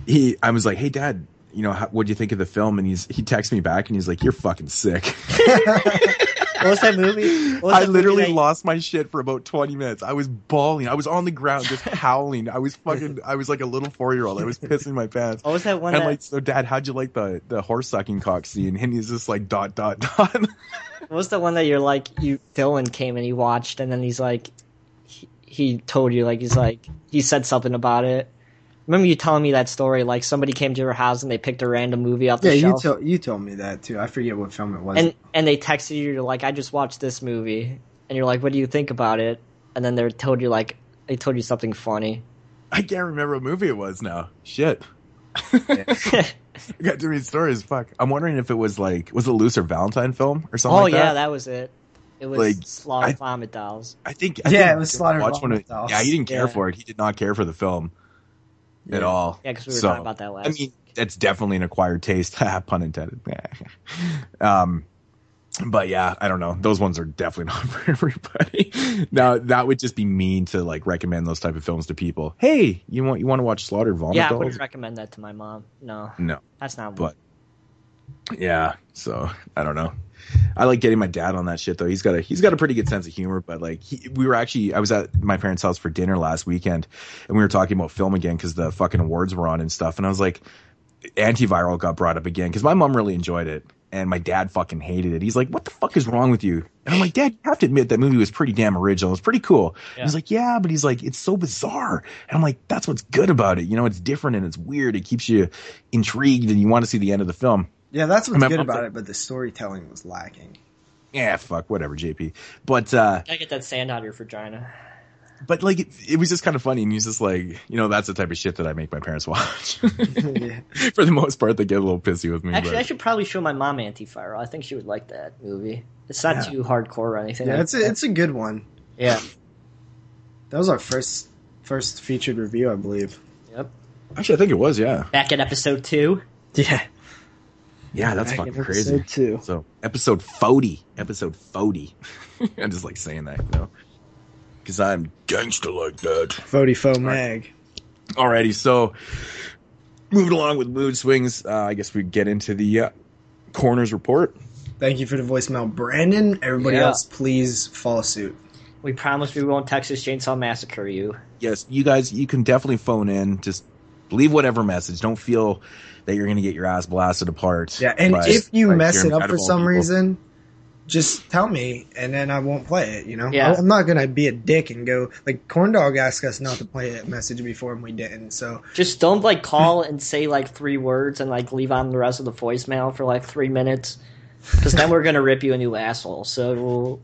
he I was like, "Hey, Dad, you know, what do you think of the film?" And he's he texted me back, and he's like, "You're fucking sick." <laughs> <laughs> What was that movie? Was I that movie literally that- lost my shit for about 20 minutes. I was bawling. I was on the ground just <laughs> howling. I was fucking, I was like a little four year old. I was pissing my pants. What was that one? And that, like, so dad, how'd you like the, the horse sucking cock scene? And he's just like, dot, dot, dot. <laughs> What was the one that you're like you Dylan came and he watched and then he's like he, he told you like he's like he said something about it. Remember you telling me that story? Like somebody came to your house and they picked a random movie off the yeah, you shelf, told you told me that too. I forget what film it was. and and they texted you. You're like, I just watched this movie, and you're like, what do you think about it? And then they told you like they told you something funny. I can't remember what movie it was now. Shit. <laughs> <laughs> I got too many stories. Fuck. I'm wondering if it was like, was it a Lucifer Valentine film or something oh like yeah, that? that was it. It was Like, Slaughter I- Vomit Dolls. I think, I Yeah, think it was Slaughter watched of- Vomit Dolls. Yeah, he didn't care Yeah. for it. He did not care for the film at all. Yeah, because we were So, talking about that last. I mean, that's definitely an acquired taste. <laughs> Pun intended. <laughs> um, but yeah, I don't know. Those ones are definitely <laughs> not for everybody. now that would just be mean to like recommend those type of films to people. Hey, you want you want to watch Slaughter Vomit yeah, I wouldn't recommend that to my mom. No, No, that's not. but yeah. So I don't know. I like getting my dad on that shit though. He's got a he's got a pretty good sense of humor. But like he, we were actually I was at my parents' house for dinner last weekend, and we were talking about film again because the fucking awards were on and stuff. And I was like, antiviral got brought up again because my mom really enjoyed it. And my dad fucking hated it. He's like, "What the fuck is wrong with you?" And I'm like, "Dad, you have to admit that movie was pretty damn original. It was pretty cool." Yeah. He's like, "Yeah, but he's like, it's so bizarre." And I'm like, "That's what's good about it. You know, it's different and it's weird. It keeps you intrigued and you want to see the end of the film." Yeah, that's what's My good mom's about like- it. But the storytelling was lacking. Yeah, fuck, whatever, JP. But uh, Gotta get that sand out of your vagina. but like, it, it was just kind of funny, and he's just like, you know, that's the type of shit that I make my parents watch. <laughs> <laughs> yeah. For the most part, they get a little pissy with me. Actually, but- I should probably show my mom Antiviral. I think she would like that movie. It's not Yeah. too hardcore or anything. yeah, like it's a, that. it's a good one. yeah. That was our first first featured review, I believe. Yep. Actually, I think it was. Yeah, Back in episode two. Yeah, yeah, that's Back fucking crazy. episode two. So episode forty, episode forty. <laughs> I'm just like saying that, you know, because I'm gangster like that. Vodifo Mag. Alrighty, so moving along with mood swings, uh, I guess we get into the uh, coroner's report. Thank you for the voicemail, Brandon. Everybody Yeah. else, please follow suit. We promise we won't Texas Chainsaw Massacre you. Yes, you guys, you can definitely phone in. Just leave whatever message. Don't feel that you're going to get your ass blasted apart. Yeah, and by- if you mess it up for some people. reason, just tell me, and then I won't play it. You know, Yeah. I'm not gonna be a dick and go like Corndog asked us not to play a message before, and we didn't. So Just don't like call and say like three words and like leave on the rest of the voicemail for like three minutes. Because then we're gonna rip you a new asshole. So we'll,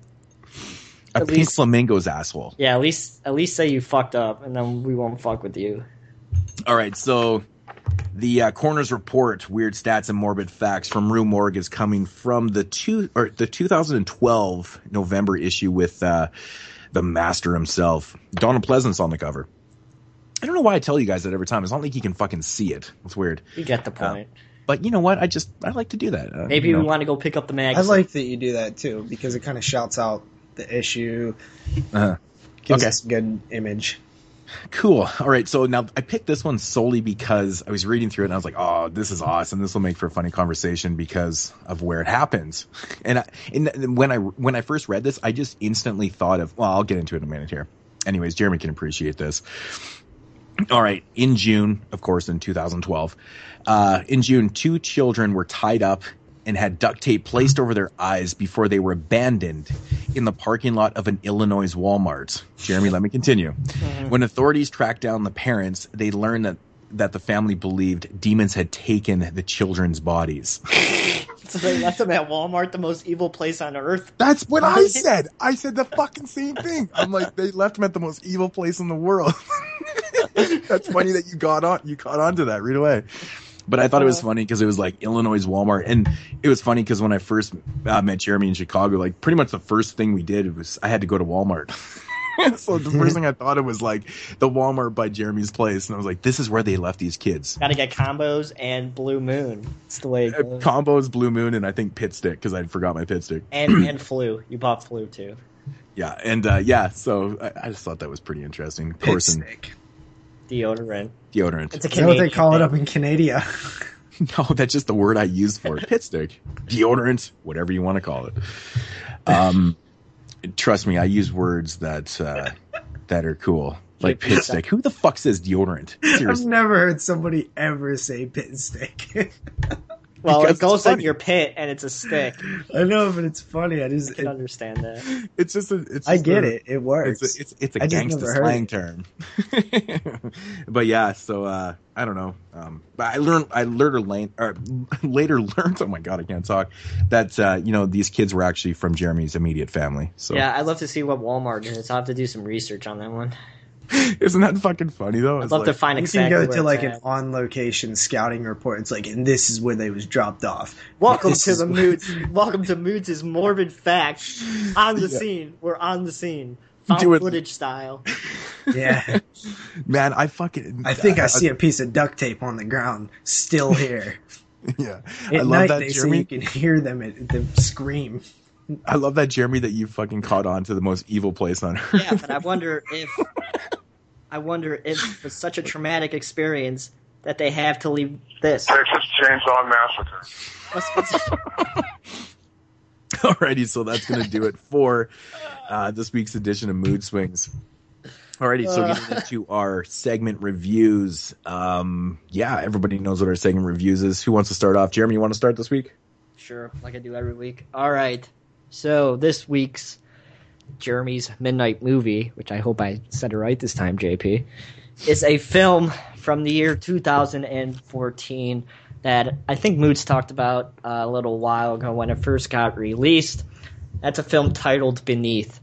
a at pink least- flamingo's asshole. yeah, at least at least say you fucked up, and then we won't fuck with you. All right, so the uh, coroner's report, weird stats and morbid facts from Rue Morgue is coming from the two or the 2012 November issue with uh, the master himself, Donald Pleasence on the cover. I don't know why I tell you guys that every time. It's not like you can fucking see it. It's weird. You get the point. But you know what? I just I like to do that. Uh, Maybe you we want to go pick up the mag. I like that you do that too because it kind of shouts out the issue. Uh-huh. Gives Okay. us a good image. Cool. All right. So now I picked this one solely because I was reading through it and I was like, oh, this is awesome. This will make for a funny conversation because of where it happens. And, I, and when I when I first read this, I just instantly thought of. Well, I'll get into it in a minute here. Anyways, Jeremy can appreciate this. All right. In June, of course, in 2012, uh, in June, two children were tied up and had duct tape placed over their eyes before they were abandoned in the parking lot of an Illinois Walmart. Jeremy, let me continue. Mm-hmm. When authorities tracked down the parents, they learned that that the family believed demons had taken the children's bodies. <laughs> So they left them at Walmart, the most evil place on earth. That's what I <laughs> said. I said the fucking same thing. I'm like, they left them at the most evil place in the world. <laughs> That's funny that you got on, you caught on to that right away. But I thought it was funny because it was like Illinois Walmart, and it was funny because when I first uh, met Jeremy in Chicago, like pretty much the first thing we did was I had to go to Walmart. <laughs> so the first <laughs> thing I thought of was like the Walmart by Jeremy's place, and I was like, this is where they left these kids. Gotta get combos and Blue Moon. It's the way it Uh, goes. Combos, Blue Moon, and I think Pit Stick because I forgot my Pit Stick. and <clears throat> and Flu. You bought Flu too. Yeah, and uh, yeah, so I, I just thought that was pretty interesting. Of course, Stick. Deodorant. deodorant. It's a Is that what they Canadian call it up in Canada? <laughs> No, that's just the word I use for it. <laughs> Pit stick, deodorant, whatever you want to call it. Um, trust me, I use words that uh, that are cool, like pit stick. Who the fuck says deodorant? <laughs> I've never heard somebody ever say pit stick. Well, Because it goes it's in funny. your pit and it's a stick. I know, but it's funny. I I just, can it, understand that. it's just a. It's I get a- it. It works. It's a, it's, it's a I just gangsta never heard slang it. term. <laughs> but yeah, so uh, I don't know. Um, but I learned I later learned or <laughs> later learned. Oh my god, I can't talk. That uh, you know these kids were actually from Jeremy's immediate family. So Yeah, I'd love to see what Walmart is. I'll have to do some research on that one. <laughs> isn't that fucking funny though? I'd It's love to like- find you exactly can go where to like it's an on location scouting report. It's like, and this is where they was dropped off. Welcome This to the where- Moods. Welcome to Moods' is morbid facts on the <laughs> Yeah. scene. We're on the scene, found Do it. footage style. <laughs> Yeah, Man, I fucking. I think I see a piece of duct tape on the ground still here. Yeah, At I love night, that they say Jeremy. you can hear them at, them scream. I love that Jeremy that you fucking caught on to the most evil place on earth. Yeah, but I <laughs> wonder if I wonder if it's such a traumatic experience that they have to leave this. Texas Chainsaw Massacre. What's, what's, <laughs> Alrighty, so that's gonna do it for uh, this week's edition of Mood Swings. Alrighty, so getting into our segment reviews. Um, yeah, everybody knows what our segment reviews is. Who wants to start off? Jeremy, you want to start this week? Sure, like I do every week. All right. So this week's Jeremy's Midnight Movie, which I hope I said it right this time, JP, is a film from the year 2014 that I think Moods talked about uh, a little while ago when it first got released. That's a film titled Beneath.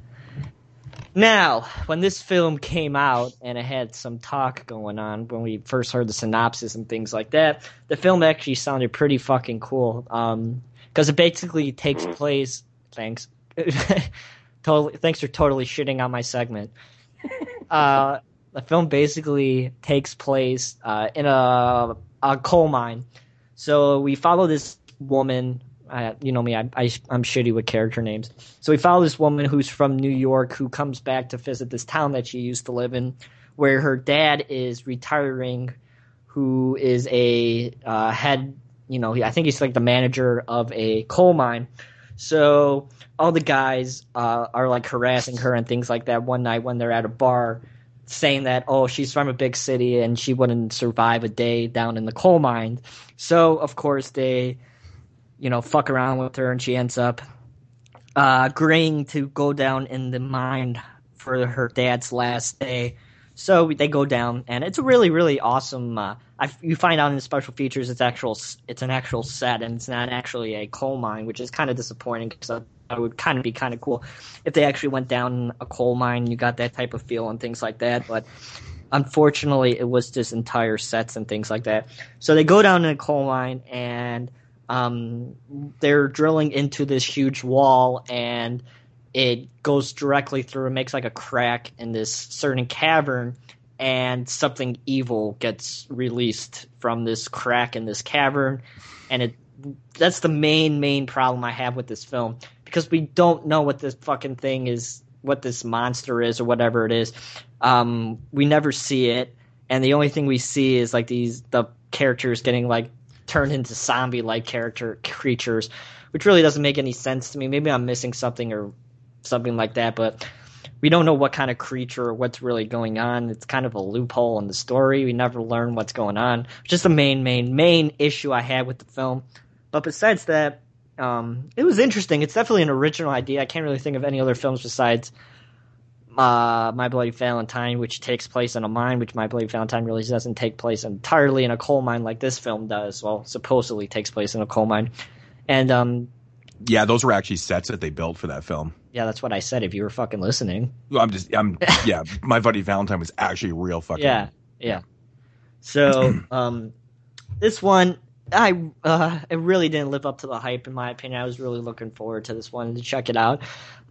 Now, when this film came out and it had some talk going on when we first heard the synopsis and things like that, the film actually sounded pretty fucking cool. Um, because it basically takes place. Thanks. <laughs> totally. Thanks for totally shitting on my segment. <laughs> Uh, the film basically takes place uh, in a a coal mine. So we follow this woman. Uh, you know me, I, I, I'm shitty with character names. So we follow this woman who's from New York who comes back to visit this town that she used to live in, where her dad is retiring, who is a uh, head. You know, I think he's like the manager of a coal mine. So all the guys uh, are like harassing her and things like that one night when they're at a bar, saying that oh she's from a big city and she wouldn't survive a day down in the coal mine. So of course they, you know, fuck around with her and she ends up uh, agreeing to go down in the mine for her dad's last day. So they go down, and it's a really, really awesome. Uh, I, you find out in the special features, it's actual, it's an actual set, and it's not actually a coal mine, which is kind of disappointing because it would kind of be kind of cool if they actually went down a coal mine. You got that type of feel and things like that, but unfortunately, it was just entire sets and things like that. So they go down in a coal mine, and um, they're drilling into this huge wall, and it goes directly through and makes like a crack in this certain cavern and something evil gets released from this crack in this cavern and it that's the main main problem I have with this film because we don't know what this fucking thing is what this monster is or whatever it is. Um, we never see it, and the only thing we see is like these the characters getting like turned into zombie like character creatures, which really doesn't make any sense to me. Maybe I'm missing something or something like that, but we don't know what kind of creature or what's really going on. It's kind of a loophole in the story. We never learn what's going on. Just the main, main, main issue I had with the film. But besides that, um, it was interesting. It's definitely an original idea. I can't really think of any other films besides uh, My Bloody Valentine, which takes place in a mine, which My Bloody Valentine really doesn't take place entirely in a coal mine like this film does. Well, supposedly takes place in a coal mine. And um, Yeah, those were actually sets that they built for that film. Yeah, that's what I said. If you were fucking listening, Well, I'm just, I'm, yeah. My buddy Valentine was actually real fucking. yeah, yeah. So <clears throat> um, this one, I uh, it really didn't live up to the hype in my opinion. I was really looking forward to this one to check it out.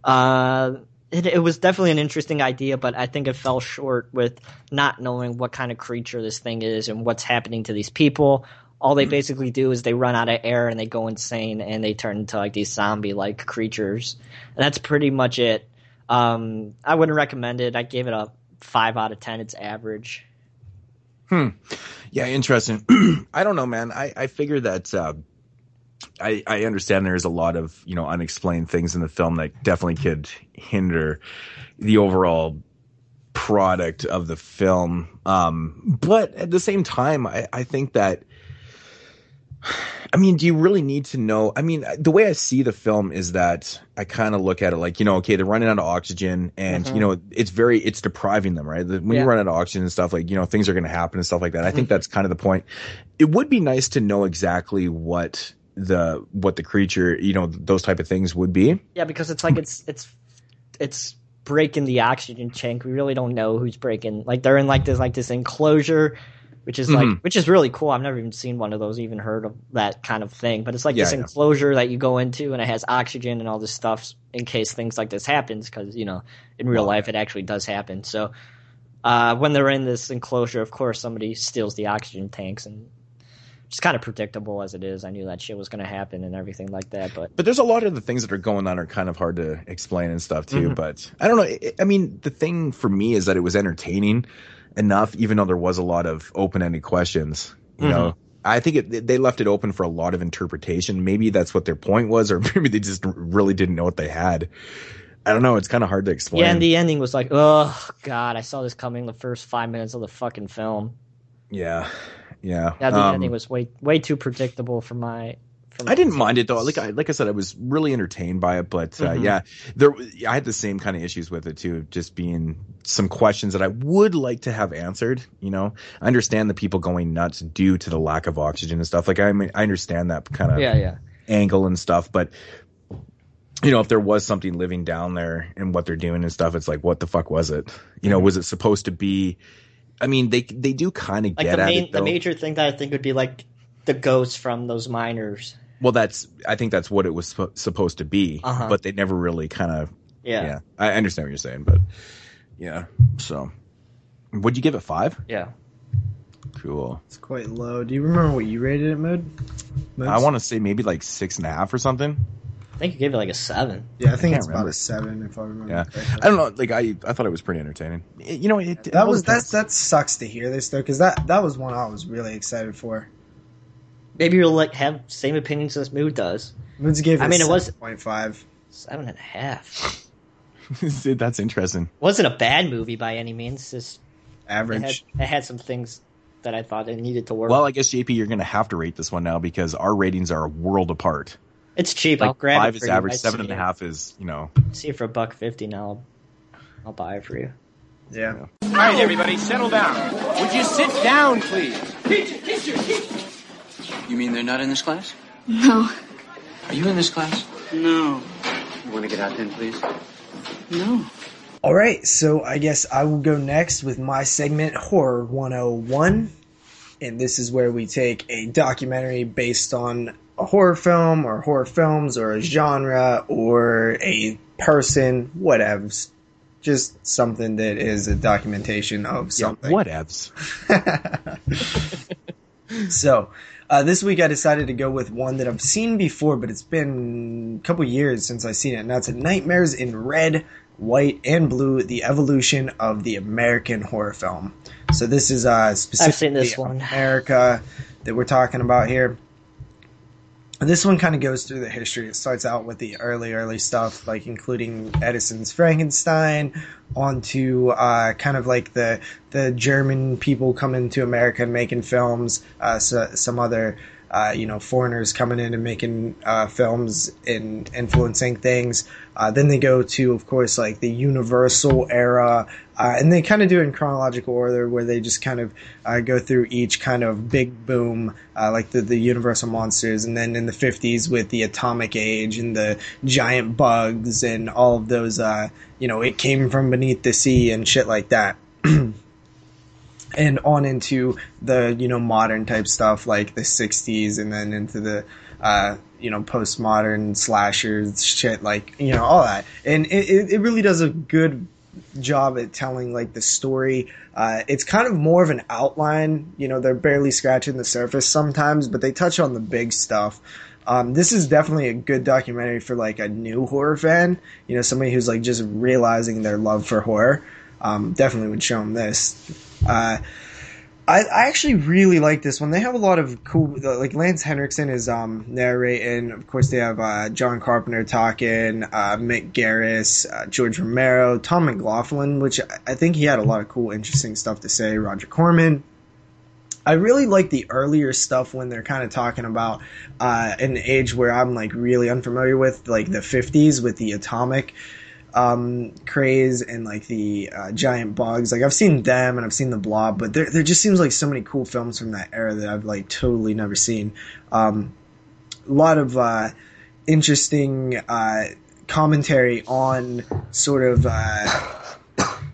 Uh, it, it was definitely an interesting idea, but I think it fell short with not knowing what kind of creature this thing is and what's happening to these people. All they basically do is they run out of air and they go insane and they turn into like these zombie like creatures. And that's pretty much it. Um, I wouldn't recommend it. I gave it a five out of ten. It's average. Hmm. Yeah, interesting. <clears throat> I don't know, man. I, I figure that uh, I I understand there's a lot of you know unexplained things in the film that definitely could hinder the overall product of the film. Um, but at the same time, I, I think that. I mean, do you really need to know? I mean, the way I see the film is that I kind of look at it like, you know, okay, they're running out of oxygen and, you mm-hmm. know, it's very, it's depriving them, right? When Yeah. you run out of oxygen and stuff like, you know, things are going to happen and stuff like that. I think mm-hmm. that's kind of the point. It would be nice to know exactly what the, what the creature, you know, those type of things would be. Yeah, because it's like it's it's it's breaking the oxygen tank. We really don't know who's breaking. Like they're in like this like this enclosure, which is like Mhm. which is really cool. I've never even seen one of those, even heard of that kind of thing. But it's like Yeah, this yeah. enclosure that you go into, and it has oxygen and all this stuff in case things like this happens. Because you know, in real life, it actually does happen. So. Uh, when they're in this enclosure, of course, somebody steals the oxygen tanks, and it's kind of predictable as it is. I knew that shit was going to happen and everything like that, but But there's a lot of the things that are going on are kind of hard to explain and stuff too. Mhm. But I don't know. I mean, the thing for me is that it was entertaining enough, even though there was a lot of open-ended questions. You know, I think it, they left it open for a lot of interpretation. Maybe that's what their point was, or <laughs> maybe they just really didn't know what they had. I don't know. It's kind of hard to explain. Yeah, and the ending was like, oh god, I saw this coming the first five minutes of the fucking film. yeah, yeah. Yeah, the Um, ending was way way too predictable for my. I didn't mind it though. Like I like I said, I was really entertained by it. But uh, Mhm. yeah, there I had the same kind of issues with it too. Just being some questions that I would like to have answered. You know, I understand the people going nuts due to the lack of oxygen and stuff. Like I mean, I understand that kind of Yeah, yeah. angle and stuff, but. You know, if there was something living down there and what they're doing and stuff, it's like, what the fuck was it? You know, was it supposed to be? I mean, they they do kind of Mm-hmm. Like get the at main, it the major thing that I think would be like the ghosts from those miners. Well, that's I think that's what it was sp- supposed to be, Uh-huh. but they never really kind of. Yeah, Yeah, I understand what you're saying, but yeah. So, would you give it five? yeah. Cool. It's quite low. Do you remember what you rated it, Mood? I want to say maybe like six and a half or something. I think you gave it like a seven. Yeah, I think can't it's about a seven if I remember. Yeah, correctly. I don't know. Like I, I thought it was pretty entertaining. It- you know, it, That was that. That sucks to hear this though, because that that was one I was really excited for. Maybe you'll like have same opinions as Mood does. Moods gave it. I mean, it was- point five. Seven and a half. <laughs> that's interesting. Wasn't a bad movie by any means. It's Just it had, Average. it had some things that I thought it needed to work. Well, I guess JP, you're going to have to rate this one now because our ratings are a world apart. it's cheap. Like I'll grab five it is for average, I seven see and a it. half is you know. See it for a buck fifty now. I'll, I'll buy it for you. Yeah. All right, everybody, settle down. Would you sit down, please? You mean they're not in this class? No. Are you in this class? No. You want to get out then, please? No. All right, so I guess I will go next with my segment Horror 101. And this is where we take a documentary based on a horror film or horror films or a genre or a person, whatevs. Just something that is a documentation of Yeah, something. whatevs. <laughs> So, uh, this week I decided to go with one that I've seen before, but it's been a couple years since I've seen it, and that's Nightmares in Red White, and Blue: The Evolution of the American Horror Film. So this is uh, specifically this one. America that we're talking about here. This one kind of goes through the history. It starts out with the early, early stuff, like including Edison's Frankenstein, onto uh, kind of like the the German people coming to America and making films. Uh, so, some other uh, you know foreigners coming in and making uh, films and influencing things. Uh, then they go to, of course, like the Universal era, uh, and they kind of do it in chronological order, where they just kind of uh, go through each kind of big boom, uh, like the the Universal monsters, and then in the '50s with the Atomic Age and the giant bugs and all of those, you know, it came from beneath the sea and shit like that. <clears throat> and on into the you know modern type stuff like the 60s and then into the uh, you know postmodern slashers shit like you know all that and it, it really does a good job at telling like the story uh, it's kind of more of an outline. You know they're barely scratching the surface sometimes but they touch on the big stuff. Um, this is definitely a good documentary for like a new horror fan. You know somebody who's like just realizing their love for horror um, definitely would show them this. Uh, I, I actually really like this one. They have a lot of cool, like Lance Henriksen is um, narrating. Of course, they have uh, John Carpenter talking, uh, Mick Garris, uh, George Romero, Tom McLoughlin, which I think he had a lot of cool, interesting stuff to say. Roger Corman. I really like the earlier stuff when they're kind of talking about uh, an age where I'm like really unfamiliar with, like the 50s with the atomic um, craze and like the uh, giant bugs. Like I've seen them and I've seen the Blob, but there there just seems like so many cool films from that era that I've like totally never seen. Um, a lot of uh, interesting uh, commentary on sort of uh,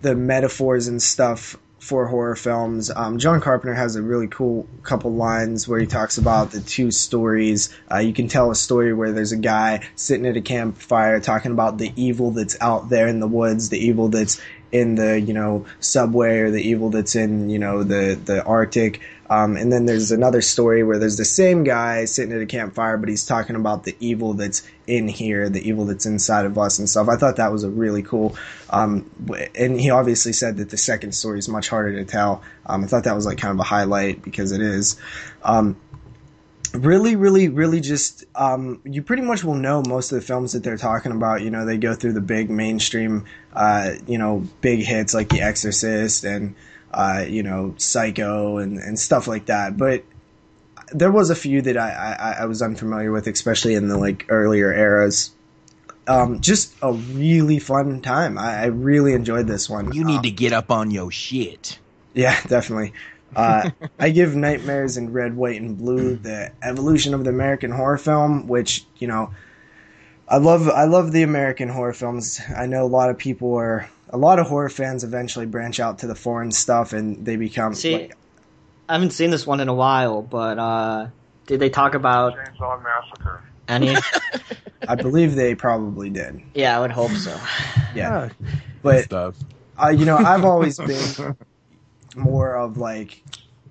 the metaphors and stuff for horror films. Um, John Carpenter has a really cool couple lines where he talks about the two stories. Uh, you can tell a story where there's a guy sitting at a campfire talking about the evil that's out there in the woods, the evil that's in the you know subway or the evil that's in you know the the Arctic. Um, and then there's another story where there's the same guy sitting at a campfire, but he's talking about the evil that's in here, the evil that's inside of us and stuff. I thought that was a really cool. Um, and he obviously said that the second story is much harder to tell. Um, I thought that was like kind of a highlight because it is. Um, really, really, really just, um, you pretty much will know most of the films that they're talking about. You know, they go through the big mainstream, uh, you know, big hits like The Exorcist and, uh, you know, Psycho and, and stuff like that. But there was a few that I, I, I was unfamiliar with, especially in the like earlier eras. Um, just a really fun time. I, I really enjoyed this one. You need um, to get up on your shit. Yeah, <laughs> definitely. Uh, I give Nightmares in Red, White, and Blue the evolution of the American horror film, which you know, I love. I love the American horror films. I know a lot of people are. A lot of horror fans eventually branch out to the foreign stuff, and they become. See, like, I haven't seen this one in a while, but uh, did they talk about Chainsaw Massacre. any? <laughs> I believe they probably did. yeah, I would hope so. Yeah, but stuff. uh, you know, I've always <laughs> been more of like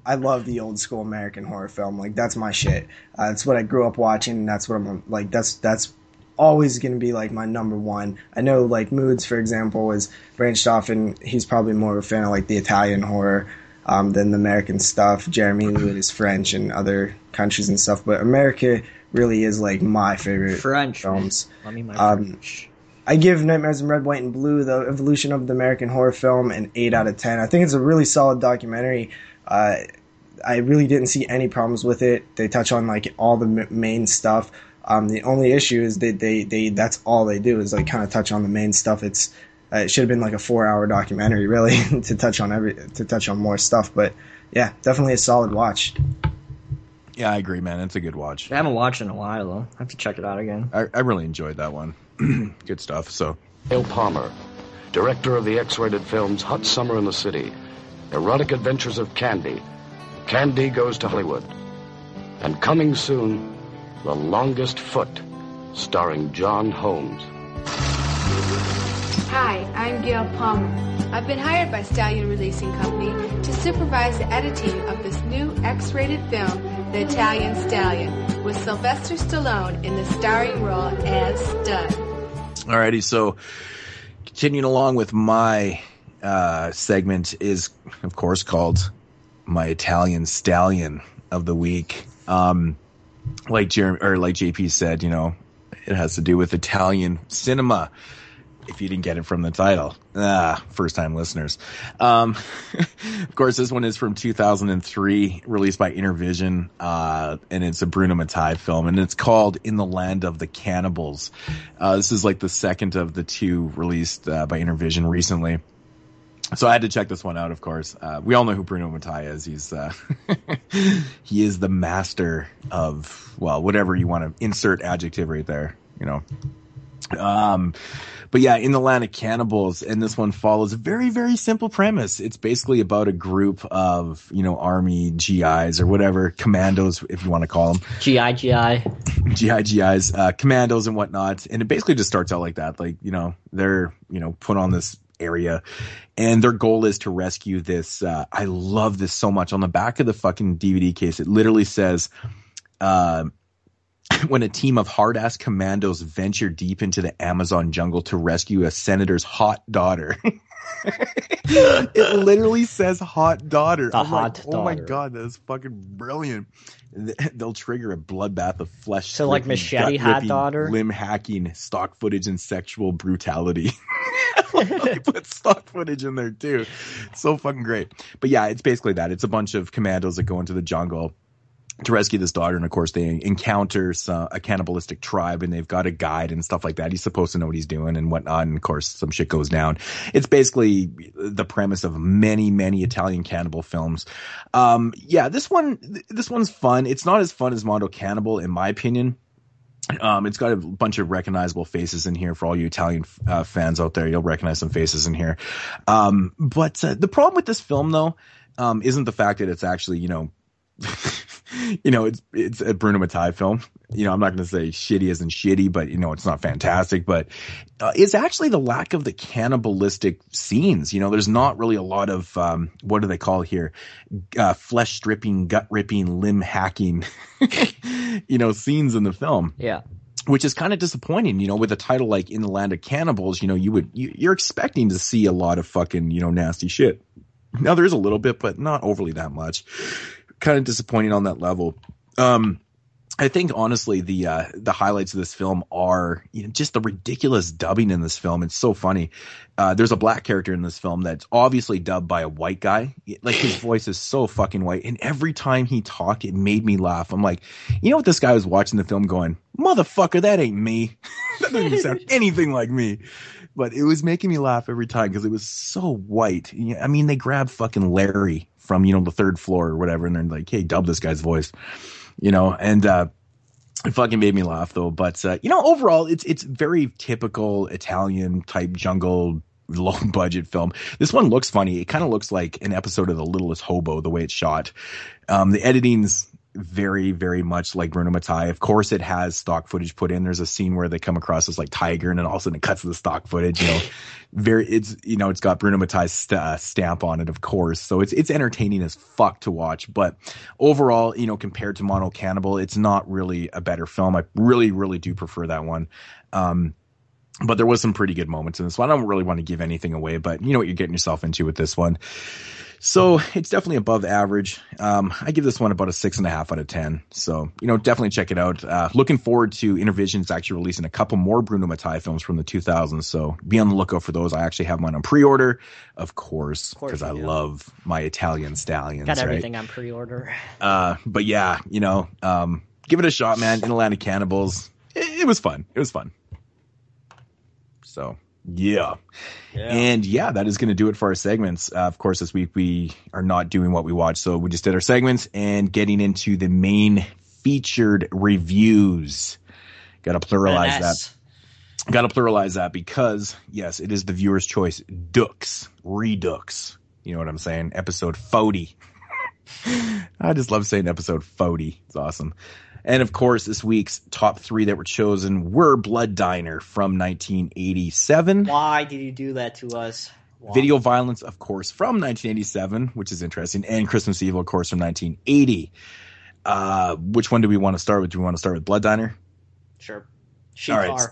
I love the old school American horror film. Like that's my shit. Uh, that's what I grew up watching. And that's what I'm like. That's that's always going to be like my number one. I know like Moods, for example, is branched off, and he's probably more of a fan of like the Italian horror um, than the American stuff. Jeremy Lewis is French and other countries and stuff, but America really is like my favorite French films. Let me my Um, French. I give Nightmares in Red, White, and Blue, the evolution of the American horror film, an 8 out of 10. I think it's a really solid documentary. Uh, I really didn't see any problems with it. They touch on like all the m- main stuff. Um, the only issue is that they, they that's all they do is like kind of touch on the main stuff. It's uh, it should have been like a four hour documentary really <laughs> to touch on every to touch on more stuff. But yeah, definitely a solid watch. Yeah, I agree, man. It's a good watch. I haven't watched in a while though. I have to check it out again. I, I really enjoyed that one. <clears throat> good stuff. So Gail Palmer, director of the X-rated films Hot Summer in the City, Erotic Adventures of Candy, Candy Goes to Hollywood, and coming soon, The Longest Foot, starring John Holmes. Hi, I'm Gail Palmer. I've been hired by Stallion Releasing Company to supervise the editing of this new X-rated film, The Italian Stallion, with Sylvester Stallone in the starring role as Stud. Alrighty, so continuing along with my uh, segment is, of course, called my Italian stallion of the week. Um, like Jeremy or like JP said, you know, it has to do with Italian cinema. If you didn't get it from the title, ah, first time listeners. Um, <laughs> of course, this one is from 2003, released by Intervision, uh, and it's a Bruno Mattei film, and it's called In the Land of the Cannibals. Uh, this is like the second of the two released uh, by Intervision recently so I had to check this one out. Of course, uh, we all know who Bruno Mattei is. He's uh, <laughs> he is the master of well, whatever you want to insert adjective right there. You know. Um, but yeah, in the land of cannibals, and this one follows a very, very simple premise. It's basically about a group of, you know, army GIs or whatever, commandos, if you want to call them. GI, GI. GI, GIs, uh, commandos and whatnot. And it basically just starts out like that. Like, you know, they're, you know, put on this area. And their goal is to rescue this uh, i love this so much. On the back of the fucking dvd case it literally says uh, <laughs> when a team of hard-ass commandos venture deep into the amazon jungle to rescue a senator's hot daughter <laughs> it literally says hot daughter. Hot like, oh my god, that's fucking brilliant. <laughs> They'll trigger a bloodbath of flesh. So, like, Machete Hot Daughter? limb hacking, stock footage, and sexual brutality. <laughs> they <laughs> put stock footage in there too. So fucking great. But yeah, it's basically that. It's a bunch of commandos that go into the jungle to rescue this daughter. And of course they encounter some, a cannibalistic tribe and they've got a guide and stuff like that. He's supposed to know what he's doing and whatnot. And of course some shit goes down. It's basically the premise of many many italian cannibal films. Um yeah this one this one's fun. It's not as fun as mondo cannibal in my opinion. Um, it's got a bunch of recognizable faces in here for all you Italian uh, fans out there. You'll recognize some faces in here. Um, but uh, the problem with this film, though, um, isn't the fact that it's actually, you know, <laughs> you know, it's it's a Bruno Mattei film. You know, I'm not going to say shitty isn't shitty, but you know, it's not fantastic. But uh, it's actually the lack of the cannibalistic scenes. You know, there's not really a lot of um, what do they call here, uh, flesh stripping, gut ripping, limb hacking, <laughs> you know, scenes in the film Yeah. which is kind of disappointing, you know, with a title like In the Land of Cannibals, you know, you would, you, you're expecting to see a lot of fucking, you know, nasty shit. Now there is a little bit, but not overly that much. Kind of disappointing on that level. Um, I think honestly the uh, the highlights of this film are you know just the ridiculous dubbing in this film. It's so funny. Uh, there's a black character in this film that's obviously dubbed by a white guy. Like his <clears throat> voice is so fucking white, and every time he talked, it made me laugh. I'm like, you know what? This guy was watching the film going, "Motherfucker, that ain't me. <laughs> that doesn't even sound anything like me." But it was making me laugh every time because it was so white. I mean, they grabbed fucking Larry from you know the third floor or whatever, and they're like, "Hey, dub this guy's voice." you know, and uh, it fucking made me laugh though. But uh, you know, overall, it's it's very typical Italian type jungle <laughs> low budget film. This one looks funny. It kind of looks like an episode of The Littlest Hobo the way it's shot. Um, the editing's very very much like Bruno Mattei. Of course, it has stock footage put in. There's a scene where they come across this like tiger, and then all of a sudden it cuts to the stock footage. You know, <laughs> very it's you know it's got Bruno Mattei's st- uh, stamp on it, of course. So it's it's entertaining as fuck to watch. But overall, you know, compared to Mondo Cannibal, it's not really a better film. I really really do prefer that one. Um, but there was some pretty good moments in this one. I don't really want to give anything away, but you know what you're getting yourself into with this one. So it's definitely above average. Um, I give this one about a six and a half out of ten. So you know, definitely check it out. Uh, looking forward to Intervision's actually releasing a couple more Bruno Mattei films from the 2000s. So be on the lookout for those. I actually have mine on pre-order, of course, because I do. love my Italian stallions. Got right? everything on pre-order. Uh, but yeah, you know, um, give it a shot, man. In the Land of Cannibals, it, it was fun. It was fun. So yeah. And yeah, that is going to do it for our segments. Uh, of course, this week we are not doing what we watch. so we just did our segments and getting into the main featured reviews. Got to pluralize that. Got to pluralize that because yes, it is the viewer's choice. Dux, Redux. You know what I'm saying? Episode 40. <laughs> I just love saying episode 40. It's awesome. And of course, this week's top three that were chosen were Blood Diner from 1987. Why did you do that to us? Why? Video Violence, of course, from 1987, which is interesting, and Christmas Evil, of course, from 1980. Uh, which one do we want to start with? Do we want to start with Blood Diner? Sure. All right.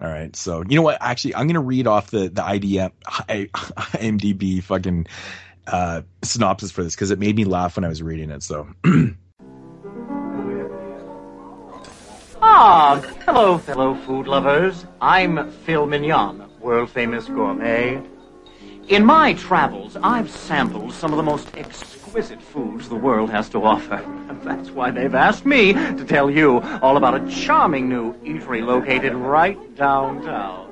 All right. So you know what? Actually, I'm gonna read off the the IDM <laughs> IMDb fucking uh, synopsis for this because it made me laugh when I was reading it. So. <clears throat> Hello, fellow food lovers. I'm Phil Mignon, world famous gourmet. In my travels, I've sampled some of the most exquisite foods the world has to offer. <laughs> That's why they've asked me to tell you all about a charming new eatery located right downtown.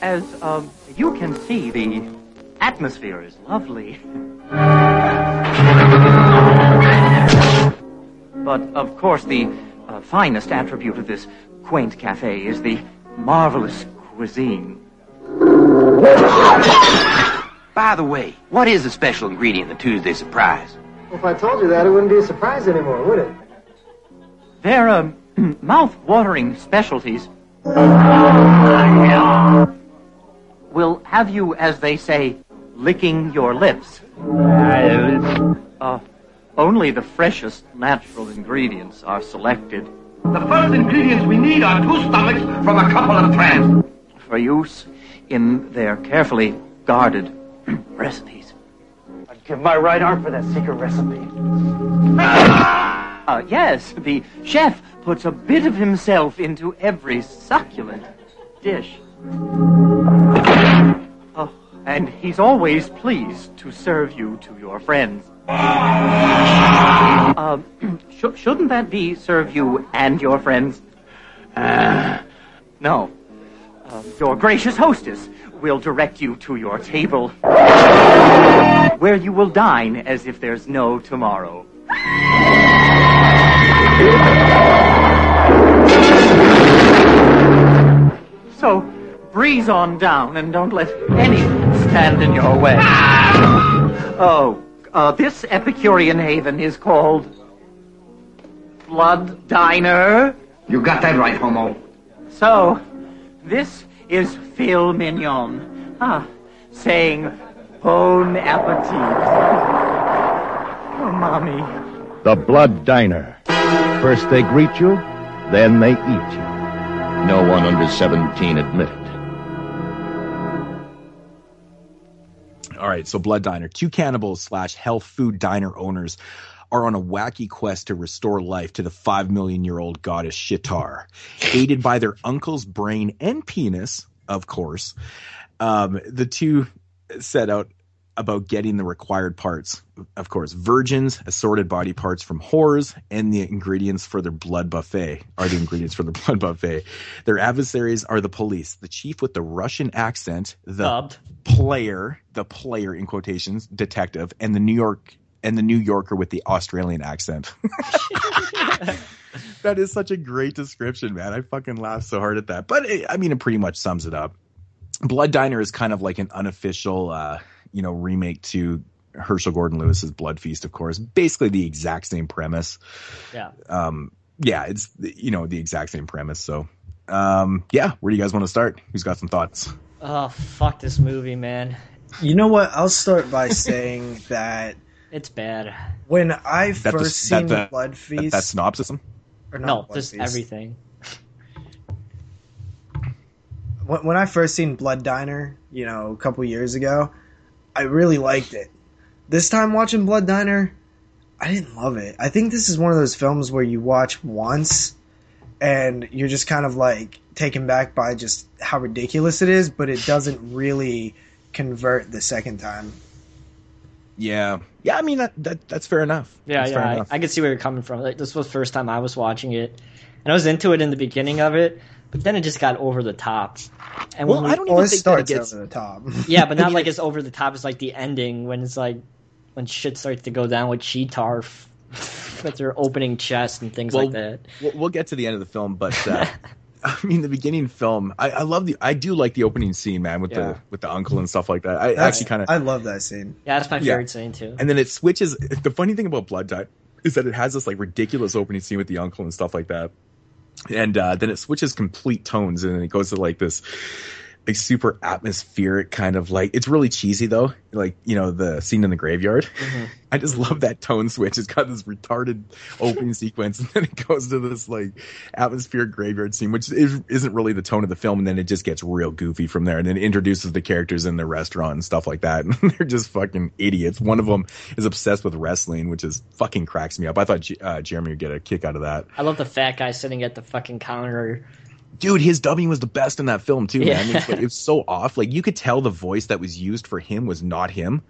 As um, you can see, the atmosphere is lovely. <laughs> But of course, the uh, finest attribute of this quaint cafe is the marvelous cuisine. By the way, what is the special ingredient in the Tuesday surprise? Well, if I told you that, it wouldn't be a surprise anymore, would it? They're um, <clears throat> mouth-watering specialties. Will have you, as they say, licking your lips. Uh, only the freshest natural ingredients are selected. The first ingredients we need are two stomachs from a couple of tramps. For use in their carefully guarded <clears throat> recipes. I'd give my right arm for that secret recipe. Uh, yes, the chef puts a bit of himself into every succulent dish. And he's always pleased to serve you to your friends. <laughs> Uh, <clears throat> sh- shouldn't that be serve you and your friends? Uh, no. Uh, your gracious hostess will direct you to your table, where you will dine as if there's no tomorrow. So, breeze on down and don't let anything stand in your way. Oh, uh, this Epicurean haven is called Blood Diner. You got that right, Homo. So, this is Phil Mignon. Ah, saying bon appetit. Oh, mommy. The Blood Diner. First they greet you, then they eat you. No one under 17 admitted. All right, so Blood Diner. Two cannibals slash health food diner owners are on a wacky quest to restore life to the five million year old goddess Sheetar. Aided by their uncle's brain and penis, of course, um, the two set out about getting the required parts. Of course, virgins, assorted body parts from whores, and the ingredients for their blood buffet are the ingredients for their <laughs> blood buffet. Their adversaries are the police, the chief with the Russian accent, the Dubbed. player, the player in quotations, detective, and the New York and the New Yorker with the Australian accent. <laughs> that is such a great description, man. I fucking laughed so hard at that. But it, I mean, it pretty much sums it up. Blood Diner is kind of like an unofficial, uh, you know, remake to Herschell Gordon Lewis's Blood Feast, of course. Basically the exact same premise. Yeah. Um, yeah, it's you know the exact same premise. So, um, yeah, where do you guys want to start? Who's got some thoughts? Oh fuck this movie, man. You know what? I'll start by saying <laughs> that It's bad. when I That the- first that seen the- Blood that- Feast, that synopsis? or not No, Blood just Feast. everything. when, when I first seen Blood Diner, you know, a couple years ago, I really liked it. This time watching Blood Diner, I didn't love it. I think this is one of those films where you watch once and you're just kind of like taken back by just how ridiculous it is, but it doesn't really convert the second time. Yeah, yeah. I mean that, that that's fair enough. Yeah, That's yeah, enough. I, I can see where you're coming from. Like this was the first time I was watching it, and I was into it in the beginning of it, but then it just got over the top. And Well, when we- I don't even think that it gets. over the top. <laughs> yeah, but not like it's over the top. It's like the ending when it's like when shit starts to go down with Sheetar f- <laughs> with their opening chest and things Well, like that. We'll, we'll get to the end of the film, but uh, <laughs> I mean the beginning film. I, I love the. I do like the opening scene, man, with Yeah. the with the uncle and stuff like that. I That's- actually kind of. I love that scene. Yeah, that's my Yeah. favorite scene too. And then it switches. The funny thing about Blood Tide is that it has this like ridiculous opening scene with the uncle and stuff like that, and uh, then it switches complete tones and then it goes to like this like super atmospheric kind of like it's really cheesy though. Like you know the scene in the graveyard. Mm-hmm. <laughs> i just love that tone switch. It's got this retarded opening <laughs> sequence and then it goes to this like atmospheric graveyard scene which is, isn't really the tone of the film and then it just gets real goofy from there and then it introduces the characters in the restaurant and stuff like that <laughs> and they're just fucking idiots. One of them is obsessed with wrestling which is fucking cracks me up. I thought uh, jeremy would get a kick out of that. I love the fat guy sitting at the fucking counter. Dude, his dubbing was the best in that film too, man. Yeah. It's like, it was so off. Like you could tell the voice that was used for him was not him.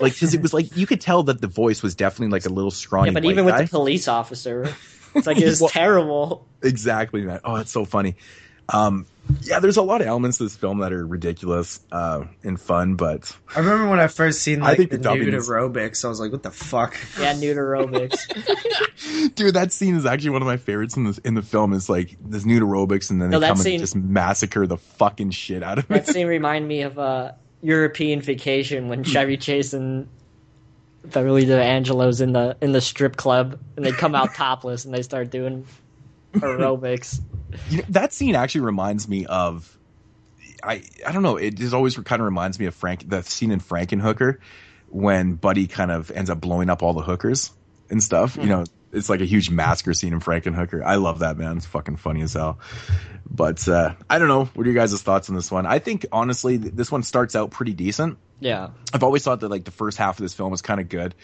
Like because it was like you could tell that the voice was definitely like a little scrawny. Yeah, but even with guy. the police officer, it's like it's <laughs> Well- terrible. exactly, man. Oh, it's so funny. Um, yeah, there's a lot of elements to this film that are ridiculous uh, and fun, but I remember when I first seen I like think the, the dubbing nude is- aerobics, I was like, "What the fuck?" Yeah, nude aerobics. <laughs> dude, that scene is actually one of my favorites in the in the film. Is like this nude aerobics, and then No, they come scene- and just massacre the fucking shit out of that it. That scene reminded me of uh, European Vacation when Chevy Chase and Beverly D'Angelo's in the in the strip club and they come out <laughs> topless and they start doing aerobics. You know, that scene actually reminds me of I I don't know, it just always kind of reminds me of Frank the scene in Frankenhooker when Buddy kind of ends up blowing up all the hookers and stuff. You know, it's like a huge massacre scene in Frankenhooker. I love that man. It's fucking funny as hell. But uh I don't know. What are you guys' thoughts on this one? I think honestly th- this one starts out pretty decent. Yeah. I've always thought that like the first half of this film was kind of good,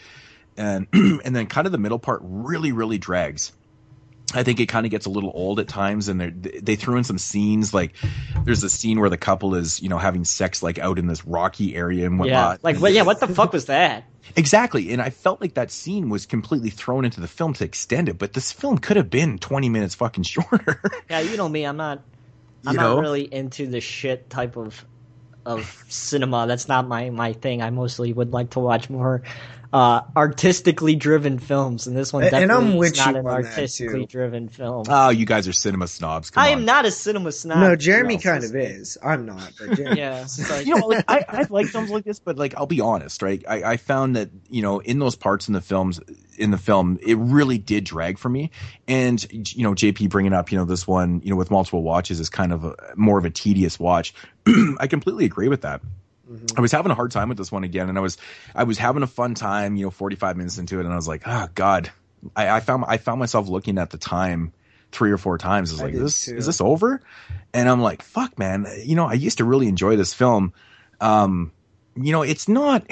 and <clears throat> and then kind of the middle part really really drags. I think it kind of gets a little old at times, and they they threw in some scenes like there's a scene where the couple is you know having sex like out in this rocky area and Yeah. whatnot. Like what yeah, what the fuck was that? Exactly, and I felt like that scene was completely thrown into the film to extend it, but this film could have been 20 minutes fucking <laughs> shorter. Yeah, you know me, I'm not I'm You not know? really into the shit type of of cinema. That's not my my thing. I mostly would like to watch more uh artistically driven films and this one And- and definitely I'm is not an artistically driven film. oh, you guys are cinema snobs. Come I on. am not a cinema snob. no, Jeremy Else kind of is. I'm not, but Jeremy. <laughs> Yeah. like- you know, like I, I like films like this, but like I'll be honest, right? I, I found that you know in those parts in the films, in the film, it really did drag for me. And you know, JP bringing up, you know, this one, you know, with multiple watches is kind of a, more of a tedious watch. <clears throat> I completely agree with that. I was having a hard time with this one again, and I was I was having a fun time, you know, 45 minutes into it, and I was like, oh god, I, I found I found myself looking at the time three or four times. I was like, did is this too. is this over? And I'm like, fuck, man, you know, I used to really enjoy this film. Um, you know, it's not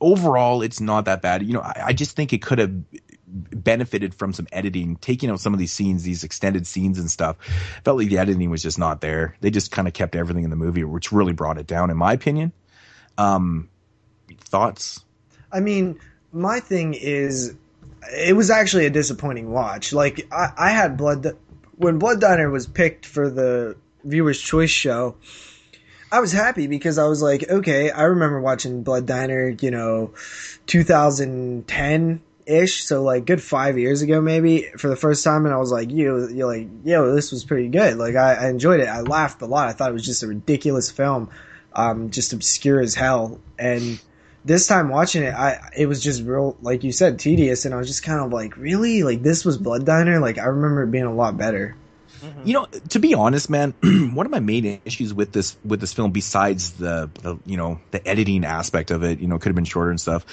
overall, it's not that bad. You know, I, I just think it could have benefited from some editing, taking out some of these scenes, these extended scenes and stuff. Felt like the editing was just not there. They just kind of kept everything in the movie, which really brought it down, in my opinion. Um, thoughts? I mean, my thing is, it was actually a disappointing watch. Like I, I had blood when Blood Diner was picked for the Viewers Choice show. I was happy because I was like, okay, I remember watching Blood Diner, you know, 2010 ish, so like good five years ago maybe for the first time, and I was like, you, you're like, yo, this was pretty good. Like I, I enjoyed it. I laughed a lot. I thought it was just a ridiculous film, um, just obscure as hell. And this time watching it, I it was just real, like you said, tedious, and I was just kind of like, really, like this was Blood Diner. Like I remember it being a lot better. You know, to be honest, man, <clears throat> one of my main issues with this with this film, besides the, the you know the editing aspect of it, you know, could have been shorter and stuff,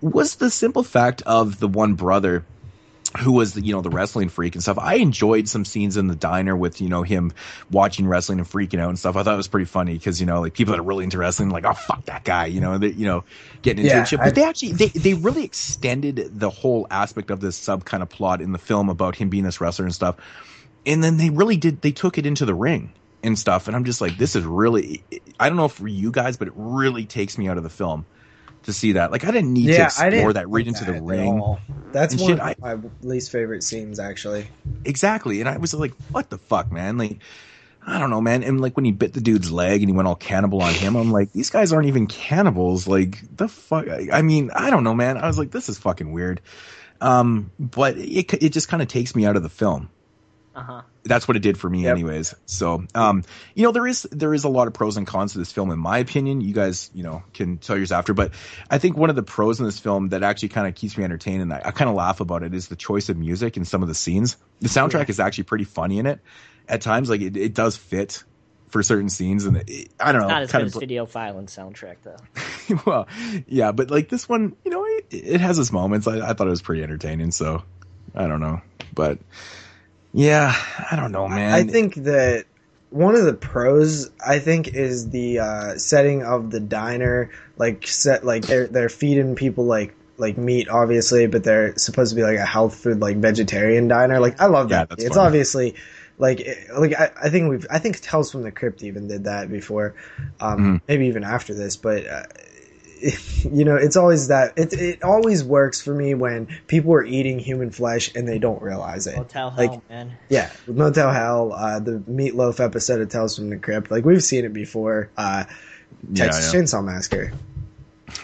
was the simple fact of the one brother who was the you know the wrestling freak and stuff. I enjoyed some scenes in the diner with you know him watching wrestling and freaking out and stuff. I thought it was pretty funny because you know like people that are really into wrestling like oh fuck that guy you know they you know getting into Yeah, it. Shit. I- But they actually they they really extended the whole aspect of this sub kind of plot in the film about him being this wrestler and stuff. And then they really did they took it into the ring and stuff. And I'm just like this is really I don't know if for you guys, but it really takes me out of the film to see that. Like I didn't need to Yeah, I explore that read into that the ring. That's and one shit, of I- my least favorite scenes, actually. Exactly. And I was like, what the fuck, man? Like, I don't know, man. And like when he bit the dude's leg and he went all cannibal on him, I'm like, these guys aren't even cannibals. Like, the fuck? I, I mean, I don't know, man. I was like, this is fucking weird. Um, but it, it just kind of takes me out of the film. Uh-huh. That's what it did for me, anyways. So, um, you know, there is there is a lot of pros and cons to this film, in my opinion. You guys, you know, can tell yours after, but I think one of the pros in this film that actually kind of keeps me entertained and I, I kind of laugh about it is the choice of music in some of the scenes. The soundtrack is actually pretty funny in it at times. Like it, it does fit for certain scenes, and it, I don't know, Not as kind good of as Video Violence soundtrack though. <laughs> well, yeah, but like this one, you know, it, it has its moments. I, I thought it was pretty entertaining, so I don't know, but yeah, I don't know, man. I think that one of the pros I think is the uh, setting of the diner. Like set like they're they're feeding people like like meat, obviously, but they're supposed to be like a health food like vegetarian diner. Like I love Yeah, that. that's it's funny. obviously like it- like I, I think we've I think Tales from the Crypt even did that before, um, Mm-hmm. maybe even after this, but. Uh, <laughs> you know, it's always that it it always works for me when people are eating human flesh and they don't realize it. Motel Hell, like, man. yeah, with Motel Hell, uh, the Meatloaf episode of Tales from the Crypt, like we've seen it before. Uh, Texas yeah. Chainsaw Massacre. <laughs>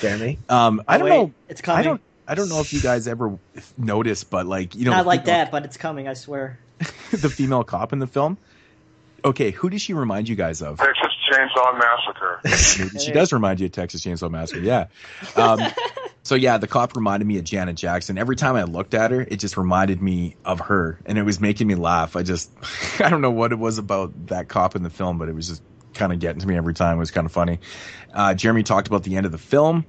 Jeremy, Um, I Oh, don't wait, know. it's coming. I don't. I don't know if you guys ever noticed, but like you know, Not like female- that, but it's coming. I swear. <laughs> the female cop in the film. Okay, who does she remind you guys of? Texas Chainsaw Massacre. <laughs> She does remind you of Texas Chainsaw Massacre. Yeah. Um, <laughs> so yeah, the cop reminded me of Janet Jackson. Every time I looked at her, it just reminded me of her, and it was making me laugh. I just, <laughs> I don't know what it was about that cop in the film, but it was just kind of getting to me every time. It was kind of funny. Uh, Jeremy talked about the end of the film.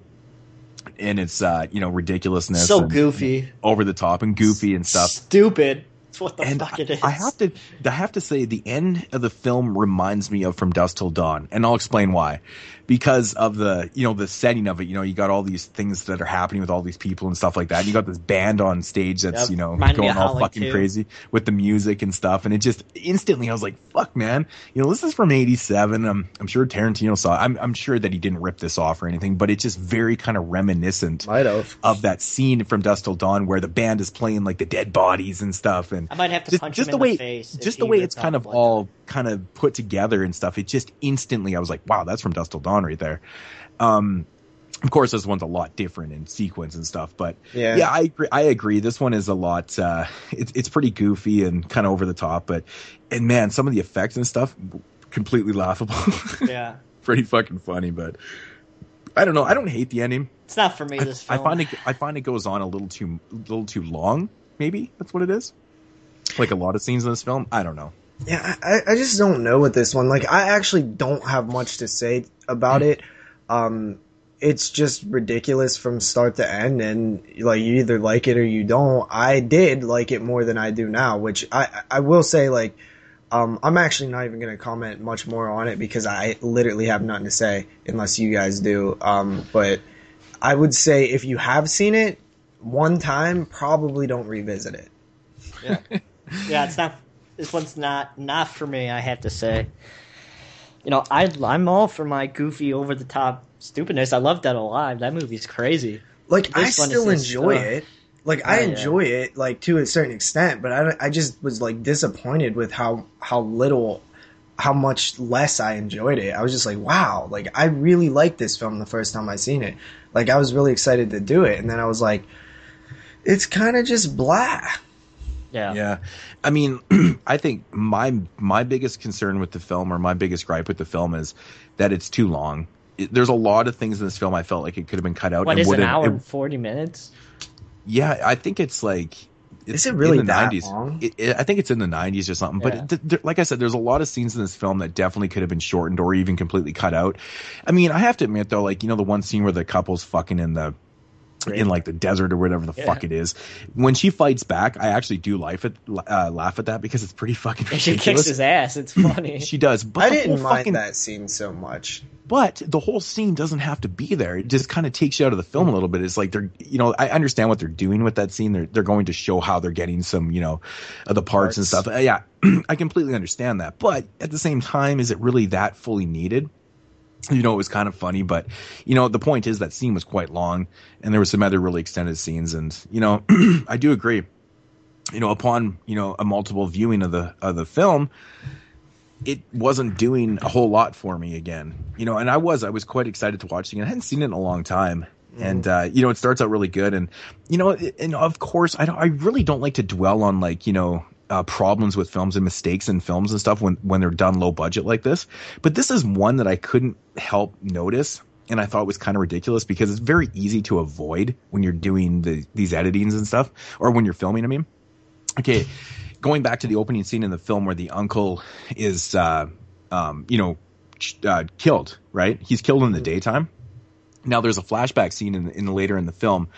And it's uh, you know ridiculousness, So and goofy. over the top, and goofy and stuff. Stupid. What the And fuck it is. I have to, I have to say, the end of the film reminds me of From Dusk Till Dawn, and I'll explain why. Because of the, you know, the setting of it. You know, you got all these things that are happening with all these people and stuff like that. And you got this band on stage that's, Yep. you know, Reminded me going all Holly, fucking too. crazy with the music and stuff. And it just instantly, I was like, "Fuck, man!" You know, this is from '87. I'm, I'm sure Tarantino saw. It. I'm, I'm sure that he didn't rip this off or anything, but it's just very kind of reminiscent might have of that scene from Dusk Till Dawn where the band is playing like the dead bodies and stuff. And I might have to just, punch just him the in way, the face. just the way it's kind of Blood all kind of put together and stuff. It just instantly, I was like, wow, that's from Dusk Till Dawn right there. Um, of course, this one's a lot different in sequence and stuff, but Yeah. yeah, I agree. I agree. This one is a lot. Uh, it's it's pretty goofy and kind of over the top, but and man, some of the effects and stuff completely laughable. <laughs> Yeah. pretty fucking funny, but I don't know. I don't hate the ending. It's not for me. This I film. find it. I find it goes on a little too, little too long. Maybe that's what it is. Like a lot of scenes in this film. I don't know. Yeah, I, I just don't know with this one. Like, I actually don't have much to say about it. Um, it's just ridiculous from start to end, and like you either like it or you don't. I did like it more than I do now, which I I will say like. Um, I'm actually not even going to comment much more on it because I literally have nothing to say unless you guys do. Um, but I would say if you have seen it one time, probably don't revisit it. yeah, <laughs> it's not. This one's not not for me. I have to say. You know, I I'm all for my goofy, over the top stupidness. I love Dead Alive. That movie's crazy. like I This is still enjoy uh, it. Like I oh, yeah. enjoy it, like to a certain extent, but I, I just was like disappointed with how how little, how much less I enjoyed it. I was just like, wow, like I really liked this film the first time I seen it. Like I was really excited to do it, and then I was like, it's kind of just blah. Yeah. Yeah. I mean, <clears throat> I think my my biggest concern with the film or my biggest gripe with the film is that it's too long. It, there's a lot of things in this film I felt like it could have been cut out. What and is an would've- hour and forty minutes? yeah, I think it's like. It's Is it really in the that 90s. long? It, it- I think it's in the 90s or something. Yeah. But th- th- like I said, there's a lot of scenes in this film that definitely could have been shortened or even completely cut out. I mean, I have to admit though, like you know, the one scene where the couple's fucking in the in like the desert or whatever the Yeah. fuck it is. When she fights back, I actually do laugh at uh, laugh at that because it's pretty fucking And she kicks his ass. It's funny. <laughs> She does, but I didn't whole mind fucking- that scene so much. But the whole scene doesn't have to be there. It just kind of takes you out of the film a little bit. It's like they're, you know, I understand what they're doing with that scene. They're they're going to show how they're getting some, you know, of the parts, and stuff. Uh, yeah, <clears throat> I completely understand that. But at the same time, is it really that fully needed? <laughs> You know, it was kind of funny, but you know, the point is that scene was quite long, and there were some other really extended scenes, and you know, <clears throat> I do agree. You know, upon you know a multiple viewing of the of the film, it wasn't doing a whole lot for me again. You know, and I was I was quite excited to watch it. again. I hadn't seen it in a long time. And uh, you know, it starts out really good, and you know, and of course, I don't, I really don't like to dwell on like you know uh, problems with films and mistakes in films and stuff when when they're done low budget like this. But this is one that I couldn't help notice, and I thought was kind of ridiculous because it's very easy to avoid when you're doing the these editings and stuff, or when you're filming. I mean, okay, going back to the opening scene in the film where the uncle is uh, um, you know, uh, killed. Right? He's killed in the daytime. Now there's a flashback scene in, in later in the film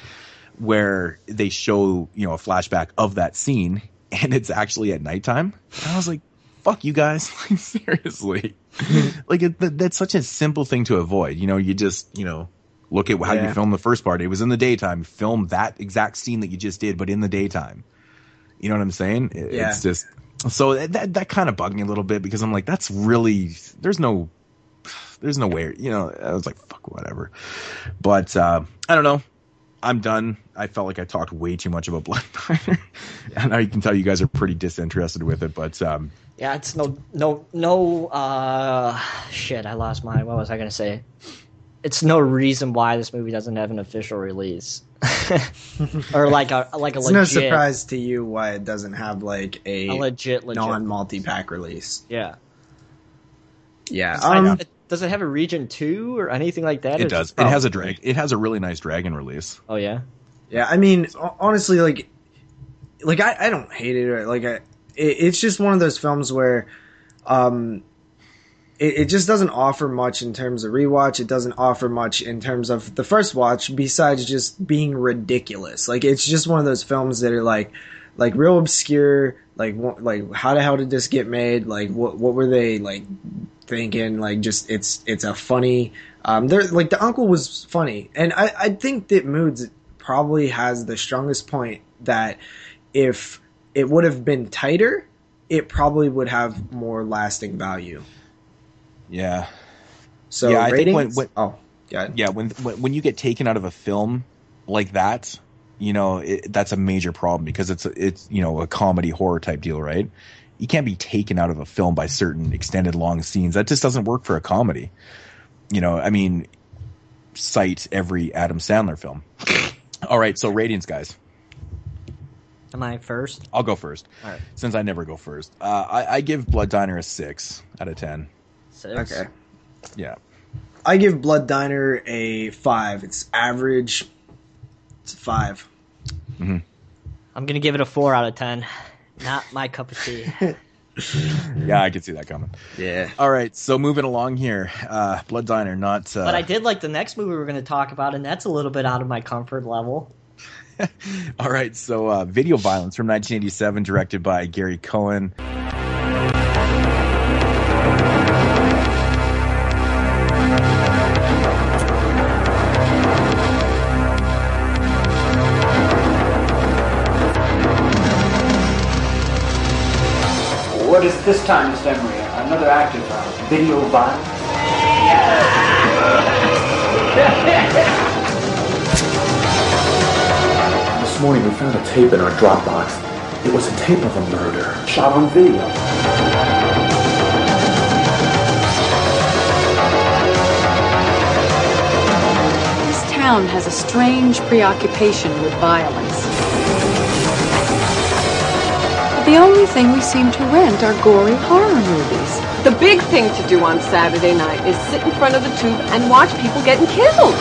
where they show you know a flashback of that scene, and it's actually at nighttime. And I was like, "Fuck you guys!" <laughs> Like seriously, <laughs> like it, that, that's such a simple thing to avoid. You know, you just you know look at how Yeah. you filmed the first part. It was in the daytime. Film that exact scene that you just did, but in the daytime. You know what I'm saying? It- Yeah. It's just so that that, that kind of bugged me a little bit because I'm like, that's really there's no there's no way. You know, I was like, fuck, whatever. But uh, I don't know. I'm done. I felt like I talked way too much about Blood Diner, <laughs> and I can tell you guys are pretty disinterested with it. But um, Yeah, it's no no no uh shit, I lost my what was I gonna say? It's no reason why this movie doesn't have an official release. <laughs> or like a like a It's legit no surprise to you why it doesn't have like a, A legit- legit non multi pack release. Yeah. Yeah. Does, I know- Um, it- does it have a region two or anything like that? it does. just It has a probably- drag. It has a really nice dragon release. Oh yeah. Yeah, I mean, honestly, like, like I, I don't hate it. Or, like, I, it, it's just one of those films where, um, it, it just doesn't offer much in terms of rewatch. It doesn't offer much in terms of the first watch, besides just being ridiculous. Like, it's just one of those films that are like, like real obscure. Like, what, like how the hell did this get made? Like, what, what were they like thinking? Like, just it's, it's a funny. Um, there, like the uncle was funny, and I, I think that Moods probably has the strongest point that if it would have been tighter, it probably would have more lasting value. Yeah. So yeah, I think when, ratings? when oh yeah yeah when when you get taken out of a film like that, you know it, that's a major problem because it's it's you know a comedy horror type deal, right? You can't be taken out of a film by certain extended long scenes. That just doesn't work for a comedy. You know, I mean, cite every Adam Sandler film. All right, so ratings, guys. Am I first? I'll go first. All right. Since I never go first, uh, I, I give Blood Diner a six out of ten. Six. Okay. Yeah. I give Blood Diner a five. It's average. It's a five. Mm-hmm. I'm gonna give it a four out of ten. Not my cup of tea. <laughs> Yeah, I could see that coming. Yeah. All right, so moving along here, uh, Blood Diner, not. Uh, but I did like the next movie we're gonna talk about, and that's a little bit out of my comfort level. <laughs> All right, so uh, Video Violence from 1987, directed by Gary Cohen. What is this time, Miss Emery? Another active of uh, video violence? <laughs> This morning we found a tape in our Dropbox. It was a tape of a murder. Shot on video. This town has a strange preoccupation with violence. The only thing we seem to rent are gory horror movies. The big thing to do on Saturday night is sit in front of the tube and watch people getting killed.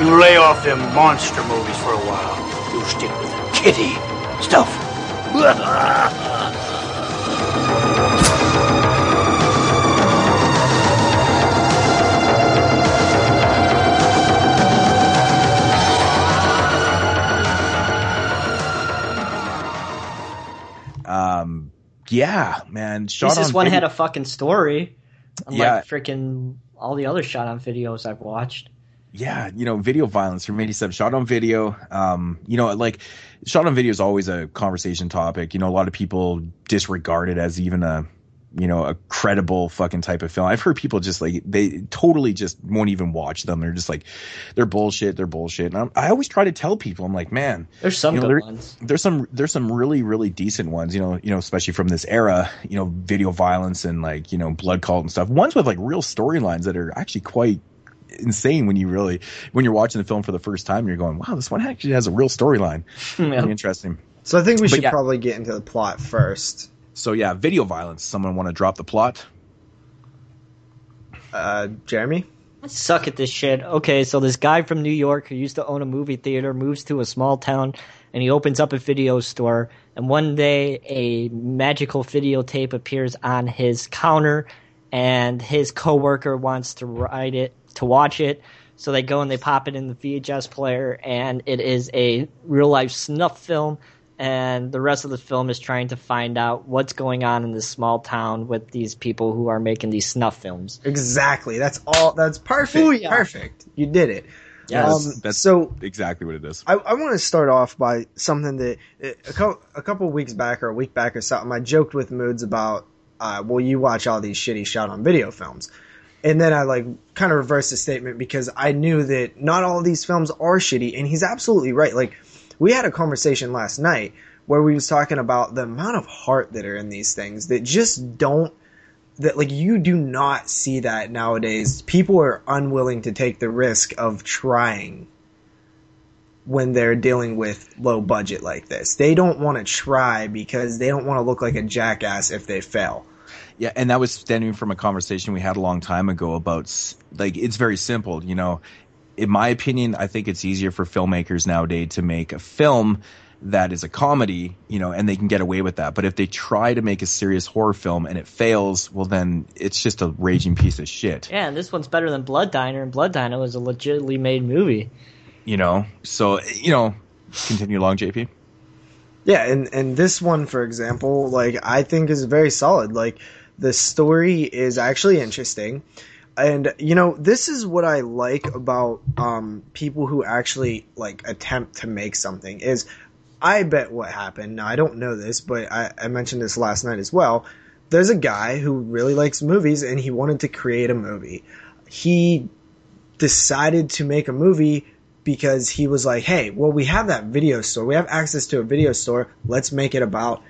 You lay off them monster movies for a while. You stick with the kitty stuff. <laughs> yeah, man. Shot this on one video- had a fucking story. Unlike Yeah. freaking all the other shot on videos I've watched. yeah, you know, video violence from 87, shot on video. Um, you know, like shot on video is always a conversation topic. You know, a lot of people disregard it as even a, you know, a credible fucking type of film. I've heard people just like, they totally just won't even watch them. They're just like, they're bullshit. They're bullshit. And I'm, I always try to tell people, I'm like, man, There's some you know, good there- ones. There's some, there's some really, really decent ones, you know, you know, especially from this era, you know, video violence and like, you know, blood cult and stuff. Ones with like real storylines that are actually quite insane when you really when you're watching the film for the first time you're going wow this one actually has a real storyline <laughs> Pretty interesting So I think we But should yeah. probably get into the plot first. So yeah video violence someone want to drop the plot Uh, Jeremy. suck at this shit. Okay, so this guy from New York who used to own a movie theater moves to a small town and he opens up a video store. And one day, a magical videotape appears on his counter, and his coworker wants to write it to watch it. So they go and they pop it in the VHS player, and it is a real life snuff film. And the rest of the film is trying to find out what's going on in this small town with these people who are making these snuff films. Exactly. That's all. That's perfect. Booyah. Perfect. You did it. Yeah, Um, that's, that's so exactly what it is. I, I want to start off by something that a couple, a couple weeks back or a week back or something. I joked with Moods about, uh, well, you watch all these shitty shot on video films, and then I like kind of reversed the statement because I knew that not all of these films are shitty, and he's absolutely right. Like we had a conversation last night where we was talking about the amount of heart that are in these things that just don't that like you do not see that nowadays. People are unwilling to take the risk of trying when they're dealing with low budget like this. They don't want to try because they don't want to look like a jackass if they fail. Yeah, and that was stemming from a conversation we had a long time ago about like it's very simple, you know. In my opinion, I think it's easier for filmmakers nowadays to make a film that is a comedy, you know, and they can get away with that. But if they try to make a serious horror film and it fails, well then it's just a raging piece of shit. Yeah, and this one's better than Blood Diner, and Blood Diner was a legitimately made movie. You know? So, you know, continue along, JP. Yeah, and and this one, for example, like I think is very solid. Like the story is actually interesting, and you know this is what I like about um, people who actually like attempt to make something. Is I bet what happened. Now I don't know this, but I, I mentioned this last night as well. There's a guy who really likes movies, and he wanted to create a movie. He decided to make a movie because he was like, hey, well, we have that video store. We have access to a video store. Let's make it about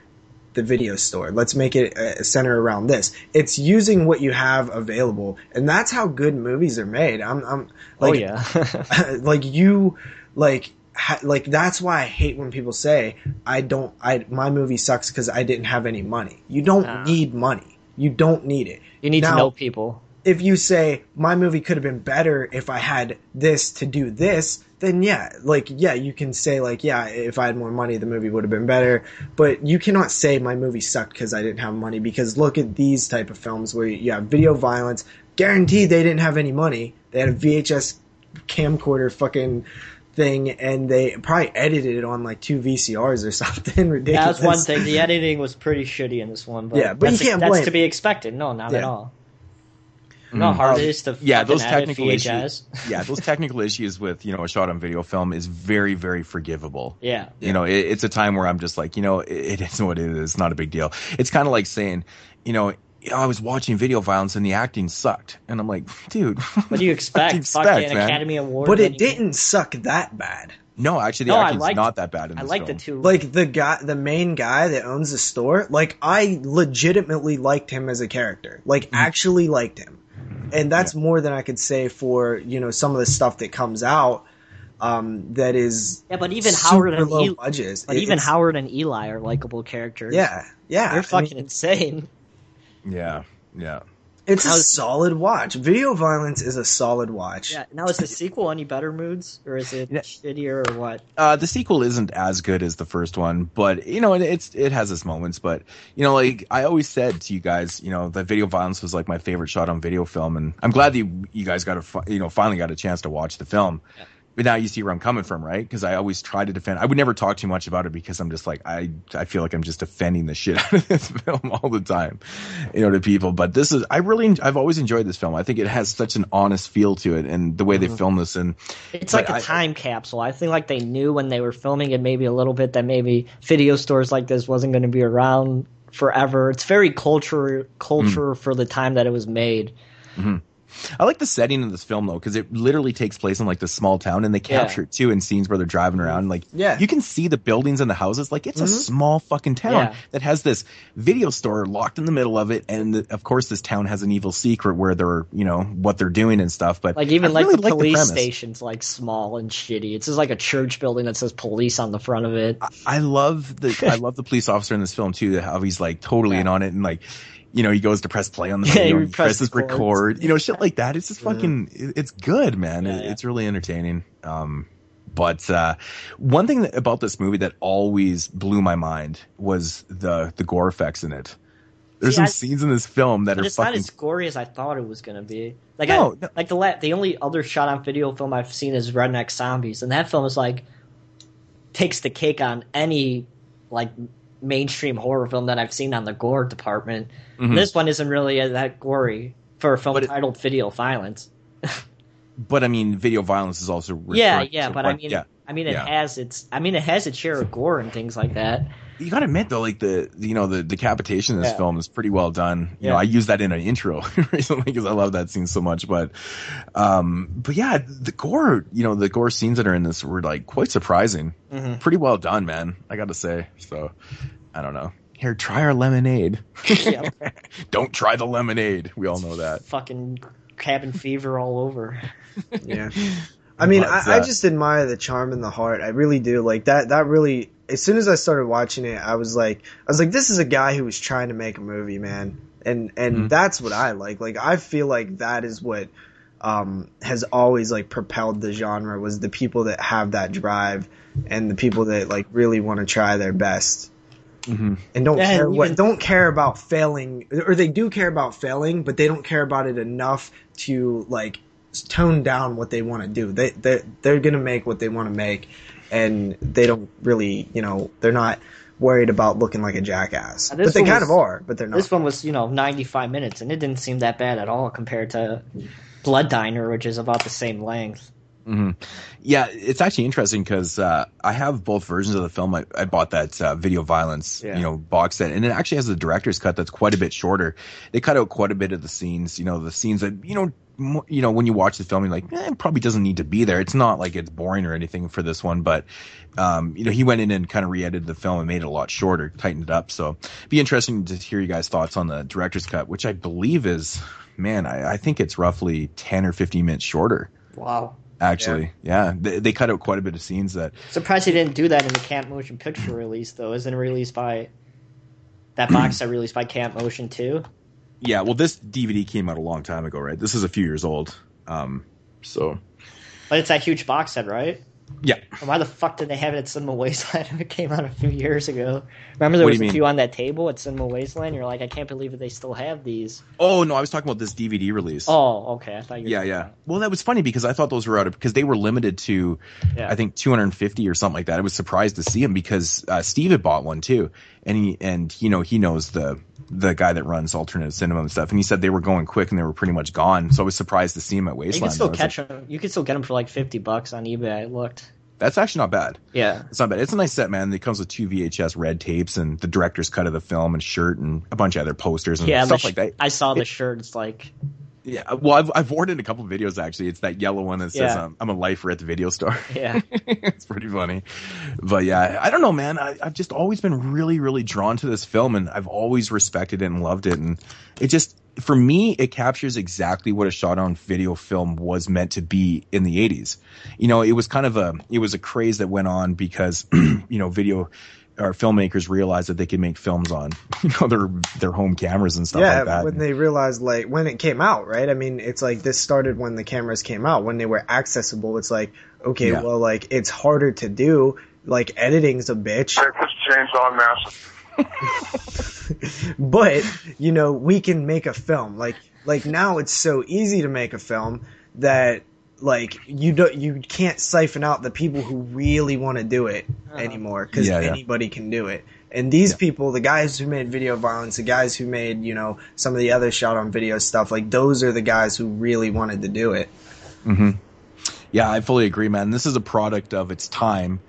the video store. Let's make it uh, center around this. It's using what you have available, and that's how good movies are made. I'm, I'm Oh, like, yeah. <laughs> like you, like, ha, like that's why I hate when people say I don't. I my movie sucks because I didn't have any money. You don't Ah. need money. You don't need it. You need Now, to know people. if you say my movie could have been better if I had this to do this, then yeah, like yeah, you can say like yeah, if I had more money, the movie would have been better. But you cannot say my movie sucked because I didn't have money. Because look at these type of films where you have video violence. Guaranteed, they didn't have any money. They had a VHS camcorder fucking thing, and they probably edited it on like two VCRs or <laughs> something ridiculous. That's one thing. The editing was pretty shitty in this one, but Yeah, but you that's, can't that's blame- to be expected. No, not at all. You know how hard Um, it is to yeah, those technical VHS? issues. <laughs> Yeah, those technical issues with you know a shot on video film is very very forgivable. Yeah. You know, it, it's a time where I'm just like, you know, it, it is what it is. It's not a big deal. It's kind of like saying, you know, you know, I was watching video violence and the acting sucked, and I'm like, dude, What do you <laughs> expect? do you Fucking expect, man? Academy Award. but it didn't suck that bad. No, actually, the No, I acting's liked- not that bad in I this like the two. like the guy the main guy that owns the store like i legitimately liked him as a character like actually liked him and that's more than i could say for you know some of the stuff that comes out um that is Yeah, but even Howard and low Eli, budgets but It- even Howard and Eli are likable characters. yeah yeah they're I fucking mean, insane. Yeah, yeah. It's a How's- solid watch video violence is a solid watch Yeah. Now is the sequel any better moods, or is it shittier, or what? Uh, the sequel isn't as good as the first one, but you know, it, it's it has its moments. But you know, like I always said to you guys, you know, that video violence was like my favorite shot on video film, and I'm glad that you, you guys got a you know finally got a chance to watch the film. But now you see where I'm coming from, right? Because I always try to defend. I would never talk too much about it because I'm just like I I feel like I'm just defending the shit <laughs> out of this film all the time, you know, to people. But this is I really I've always enjoyed this film. I think it has such an honest feel to it, and the way they film this, and It's like a I- time capsule. I think like they knew when they were filming it maybe a little bit that maybe video stores like this wasn't going to be around forever. It's very culture culture Mm. for the time that it was made. hmm I like the setting of this film though, because it literally takes place in like this small town, and they Yeah. capture it too in scenes where they're driving around. Like, Yeah. you can see the buildings and the houses. Like, it's a Mhm. small fucking town Yeah. that has this video store locked in the middle of it, and the, of course, this town has an evil secret where they're, you know, what they're doing and stuff. But Like even I like really the like police premise. station's like small and shitty. It's just like a church building that says police on the front of it. I love the <laughs> I love the police officer in this film too. How he's like totally in on it and like. You know, he goes to press play on the <laughs> Yeah, video, and presses the chords. record, you know, shit like that. It's just fucking, it- it's good, man. Yeah, It- yeah. It's really entertaining. Um, but uh, one thing that, about this movie that always blew my mind was the the gore effects in it. There's See, some I- scenes in this film that are it's not as gory as I thought it was gonna be. Like, No, I, like the la- the only other shot on video film I've seen is Redneck Zombies, and that film is like takes the cake on any like mainstream horror film that I've seen on the gore department. Mhm. This one isn't really that gory for a film titled Video Violence. <laughs> But I mean, video violence is also yeah, yeah, but I mean, yeah, I mean, it yeah. has its, I mean, it has its share of gore and things like that. You gotta admit though, like the you know the decapitation in this Yeah. film is pretty well done. You know, I use that in an intro <laughs> recently because I love that scene so much. But, um, but yeah, the gore, you know, the gore scenes that are in this were like quite surprising. Mhm. Pretty well done, man. I got to say. So, I don't know. Here, try our lemonade. Yeah. <laughs> don't try the lemonade. We all know that. Fucking cabin fever all over. <laughs> Yeah. I mean, I, I uh, just admire the charm and the heart. I really do. Like that. That really. As soon as I started watching it, I was like, I was like, this is a guy who was trying to make a movie, man. And and Mhm. that's what I like. Like I feel like that is what um, has always like propelled the genre was the people that have that drive and the people that like really want to try their best Mm-hmm. and don't Yeah, care and what even- don't care about failing or they do care about failing but they don't care about it enough to like tone down what they want to do they they they're going to make what they want to make and they don't really you know they're not worried about looking like a jackass this but they one kind was- of are but they're not This one was, you know, 95 minutes, and it didn't seem that bad at all compared to Blood Diner, which is about the same length. Hmm Yeah, it's actually interesting because uh, I have both versions of the film. I, I bought that uh, video violence, Yeah. you know, box set, and it actually has a director's cut that's quite a bit shorter. They cut out quite a bit of the scenes, you know, the scenes that you know, you know, when you watch the film, you're like, eh, it probably doesn't need to be there. It's not like it's boring or anything for this one, but um, you know, he went in and kind of re-edited the film and made it a lot shorter, tightened it up. So, it'd be interesting to hear you guys' thoughts on the director's cut, which I believe is, man, I, I think it's roughly ten or fifteen minutes shorter Wow. Actually. Yeah, They, they cut out quite a bit of scenes that. Surprised he didn't do that in the Camp Motion Picture release, though. Isn't it released by that box set released by Camp Motion too? Yeah, well, this DVD came out a long time ago, right? This is a few years old. Um, so But it's that huge box set, right? Yeah, And why the fuck did they have it at Cinema Wasteland <laughs> if it came out a few years ago? Remember there was a mean? few on that table at Cinema Wasteland? You're like, I can't believe that they still have these. Oh no, I was talking about this DVD release. Oh, okay. I thought you yeah, yeah. Well, that was funny because I thought those were out of because they were limited to, Yeah. I think 250 or something like that. I was surprised to see them because uh, Steve had bought one too, and he and you know he knows the the guy that runs alternative cinema and stuff, and he said they were going quick and they were pretty much gone. So I was surprised to see him at You can still was like, catch them. You can still get them for like fifty bucks on eBay. I looked. That's actually not bad. Yeah. It's not bad. It's a nice set, man. It comes with two VHS red tapes and the director's cut of the film and shirt and a bunch of other posters and Yeah, stuff sh- like that. I saw the shirt. It's like Yeah, well, I've, I've worn it in a couple of videos actually. It's that yellow one that says Yeah. um, "I'm a lifer at the video store." <laughs> Yeah. <laughs> it's pretty funny. But yeah, I don't know, man. I, I've just always been really, really drawn to this film, and I've always respected it and loved it. And it just, for me, it captures exactly what a shot-on video film was meant to be in the '80s. You know, it was kind of a, it was a craze that went on because, <clears throat> you know, video or filmmakers realized that they could make films on, <laughs> you know, their their home cameras and stuff yeah, like that. Yeah when they realized like when it came out, right? I mean, it's like this started when the cameras came out, when they were accessible. It's like, okay, Yeah. well, like it's harder to do. Like editing's a bitch, Texas Chainsaw Massacre. but you know we can make a film. Like like now it's so easy to make a film that like you don't you can't siphon out the people who really want to do it anymore because Yeah, yeah. anybody can do it. And these people, the guys who made video violence, the guys who made you know some of the other shot on video stuff, like those are the guys who really wanted to do it. hmm Yeah, I fully agree, man. This is a product of its time,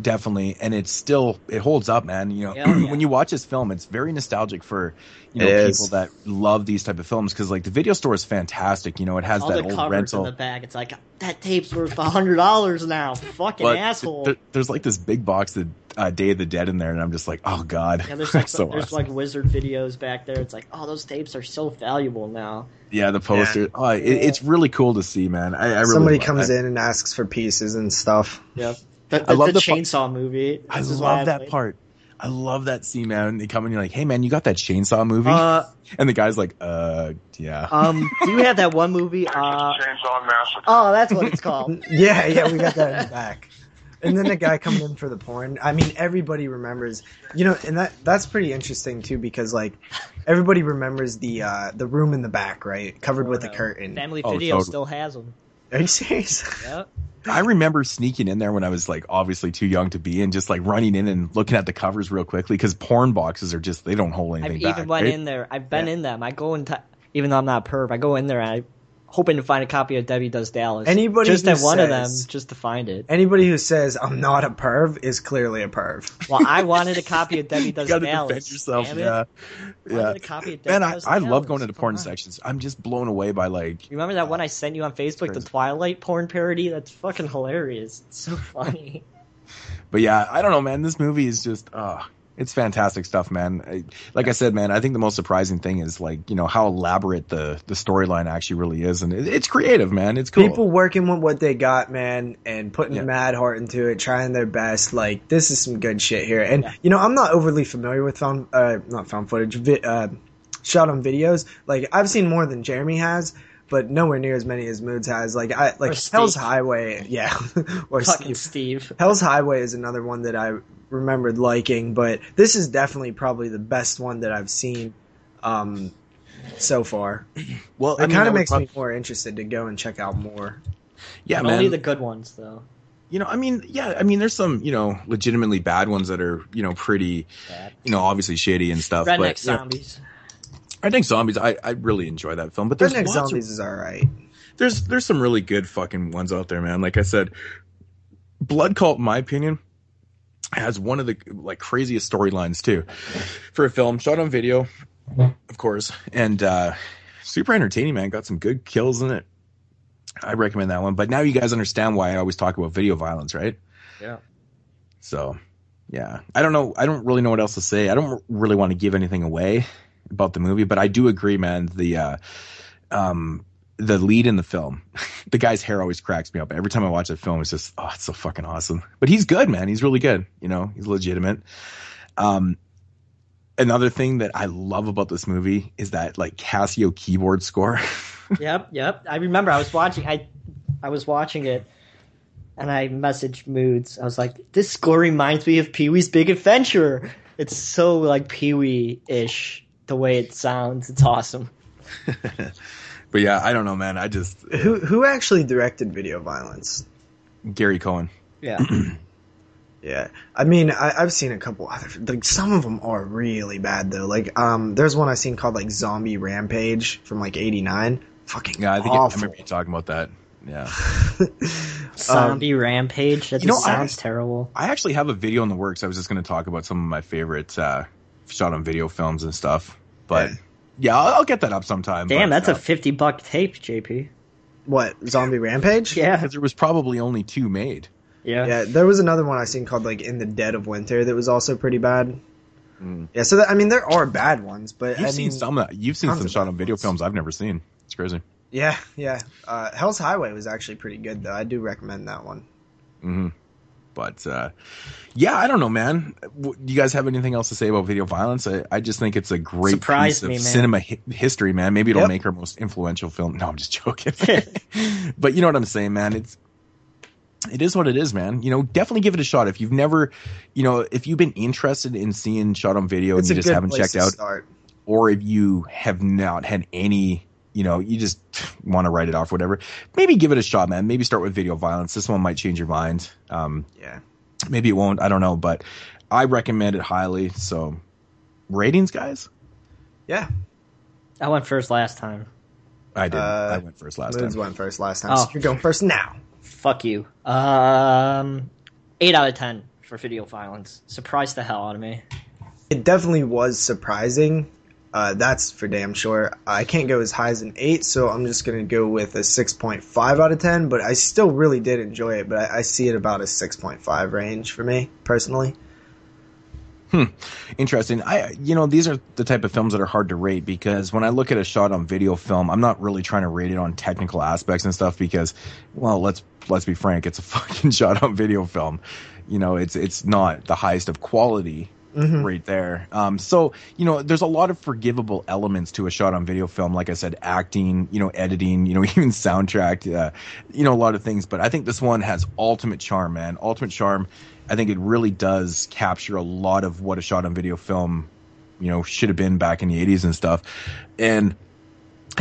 definitely, and it's still it holds up, man. You know, Yeah, <clears throat> yeah. when you watch this film, it's very nostalgic for you know It people is. that love these type of films because like the video store is fantastic. You know, it has all that the old covers rental. in the back. It's like that tape's worth a hundred dollars now. Fucking but asshole. there- there's like this big box of uh, Day of the Dead in there, and I'm just like, oh god, yeah, there's like <laughs> so there's awesome. like wizard videos back there. It's like, oh, those tapes are so valuable now. yeah, the poster. Oh, it, it's really cool to see, man. I, I really Somebody comes I- in and asks for pieces and stuff. Yep. The, I love the the fu- chainsaw movie. I This is why love that played- part. I love that scene, man. They come in, and you're like, "Hey, man, you got that chainsaw movie?" Uh, <laughs> and the guy's like, "Uh, yeah." Um, do you have that one movie? Uh, Chainsaw Massacre. oh, that's what it's called. <laughs> Yeah, yeah, we got that in the back. <laughs> And then the guy coming in for the porn. I mean, everybody remembers, you know, and that that's pretty interesting too because like everybody remembers the uh the room in the back, right, covered with a curtain. Family Oh, Video totally. still has them. Are you serious? Yep. I remember sneaking in there when I was like obviously too young to be in, just like running in and looking at the covers real quickly because porn boxes are just they don't hold anything. I've anything even back. went right? in there. I've been in them. I go into even though I'm not a perv, I go in there and I hoping to find a copy of Debbie Does Dallas. Anybody just at one of them just to find it. Anybody who says I'm not a perv is clearly a perv. Well, I wanted a copy of Debbie <laughs> Does You gotta Dallas. defend yourself, yeah, yeah. wanted a copy of Debbie Man, I, Does I Dallas. love going into the porn on. sections. I'm just blown away by like You remember that one I sent you on Facebook, the Twilight porn parody? That's fucking hilarious. It's so funny. But yeah, I don't know, man. This movie is just, uh, it's fantastic stuff, man. I, like I said, man, I think the most surprising thing is like, you know, how elaborate the, the storyline actually really is. And it, it's creative, man. It's cool. People working with what they got, man, and putting Yeah. mad heart into it, trying their best. Like this is some good shit here. And you know, I'm not overly familiar with found, uh, not found footage, vi- uh, shot on videos. Like I've seen more than Jeremy has, but nowhere near as many as Moods has. Like I like Or Steve. Hell's Highway, yeah, <laughs> or fucking Steve. Steve. Hell's Highway is another one that I remembered liking, but this is definitely probably the best one that I've seen um, so far. <clears throat> Well, it I mean, kind of makes prob- me more interested to go and check out more. yeah, But man. Only the good ones, though. you know, I mean, yeah, I mean, there's some, you know, legitimately bad ones that are, you know, pretty, you know, obviously shady and stuff. Redneck but, you know, zombies. I think zombies. I, I really enjoy that film, but there's Redneck lots of- Zombies is all right. there's there's some really good fucking ones out there, man. Like I said, Blood Cult, in my opinion, has one of the like craziest storylines too for a film shot on video, of course, and uh super entertaining, man. Got some good kills in it. I recommend that one. But now you guys understand why I always talk about video violence, right? Yeah. So, yeah, I don't know. I don't really know what else to say. I don't really want to give anything away about the movie, but I do agree, man. The uh, um, the lead in the film, <laughs> the guy's hair always cracks me up. Every time I watch that film, it's just oh, it's so fucking awesome. But he's good, man. He's really good. You know, he's legitimate. Um, another thing that I love about this movie is that like Casio keyboard score. <laughs> yep, yep. I remember I was watching. I I was watching it, and I messaged Moods. I was like, "This score reminds me of Pee Wee's Big Adventure." It's so like Pee Wee ish the way it sounds. It's awesome. <laughs> but yeah, I don't know, man. I just Who who actually directed Video Violence? Gary Cohen. Yeah. <clears throat> Yeah, I mean, I, I've seen a couple other. Like some of them are really bad though. Like, um, there's one I seen called like Zombie Rampage from like '89. Fucking Yeah, I think I awful. remember you talking about that. Yeah. <laughs> <laughs> Zombie Rampage. That you know, just I- sounds terrible. I actually have a video in the works. I was just going to talk about some of my favorite uh, shot on video films and stuff. But yeah, I'll, I'll get that up sometime. Damn, but, that's uh, a fifty buck tape, JP. What Zombie Rampage? Yeah, because there was probably only two made. Yeah. Yeah, there was another one I seen called like In the Dead of Winter that was also pretty bad. Yeah, so that, I mean, there are bad ones, but Mm. You've I seen mean, some. Of that. You've seen some of shot on video films I've never seen. It's crazy. yeah, yeah. Uh, Hell's Highway was actually pretty good though. I do recommend that one. hmm But uh, yeah, I don't know, man. Do you guys have anything else to say about video violence? I, I just think it's a great Surprised piece of me, cinema hi- history, man. Maybe it'll Yep. make our most influential film. No, I'm just joking. <laughs> <laughs> but you know what I'm saying, man. It's it is what it is, man. You know, definitely give it a shot if you've never, you know, if you've been interested in seeing shot on video It's and you just haven't checked out, start. or if you have not had any, you know, you just <laughs> want to write it off, whatever. Maybe give it a shot, man. Maybe start with video violence. This one might change your mind. Um, Yeah. maybe it won't. I don't know, but I recommend it highly. So, ratings, guys. Yeah, I went first last time. I did. Uh, I went first last Moods time. went first last time. Oh. So you're going first now. Fuck you. Um, eight out of ten for video violence. Surprised the hell out of me. It definitely was surprising. Uh, that's for damn sure. I can't go as high as an 8, so I'm just going to go with a 6.5 out of 10, but I still really did enjoy it, but I, I see it about a 6.5 range for me, personally. Hmm. Interesting. I, you know, these are the type of films that are hard to rate because when I look at a shot on video film, I'm not really trying to rate it on technical aspects and stuff because, well, let's let's be frank, it's a <laughs> fucking shot on video film. You know, it's it's not the highest of quality Mhm. right there. Um, so you know, there's a lot of forgivable elements to a shot on video film. Like I said, acting, you know, editing, you know, <laughs> even soundtrack, uh, you know, a lot of things. But I think this one has ultimate charm, man. Ultimate charm. I think it really does capture a lot of what a shot on video film, you know, should have been back in the 80s and stuff. And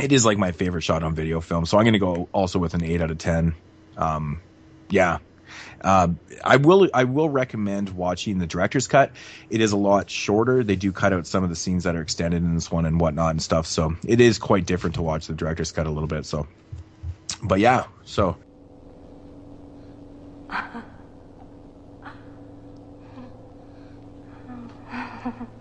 it is like my favorite shot on video film. So I'm going to go also with an 8 out of 10. Um, yeah. Uh, I will I will recommend watching the director's cut. It is a lot shorter. They do cut out some of the scenes that are extended in this one and whatnot and stuff. So it is quite different to watch the director's cut a little bit. So, but yeah. So <laughs>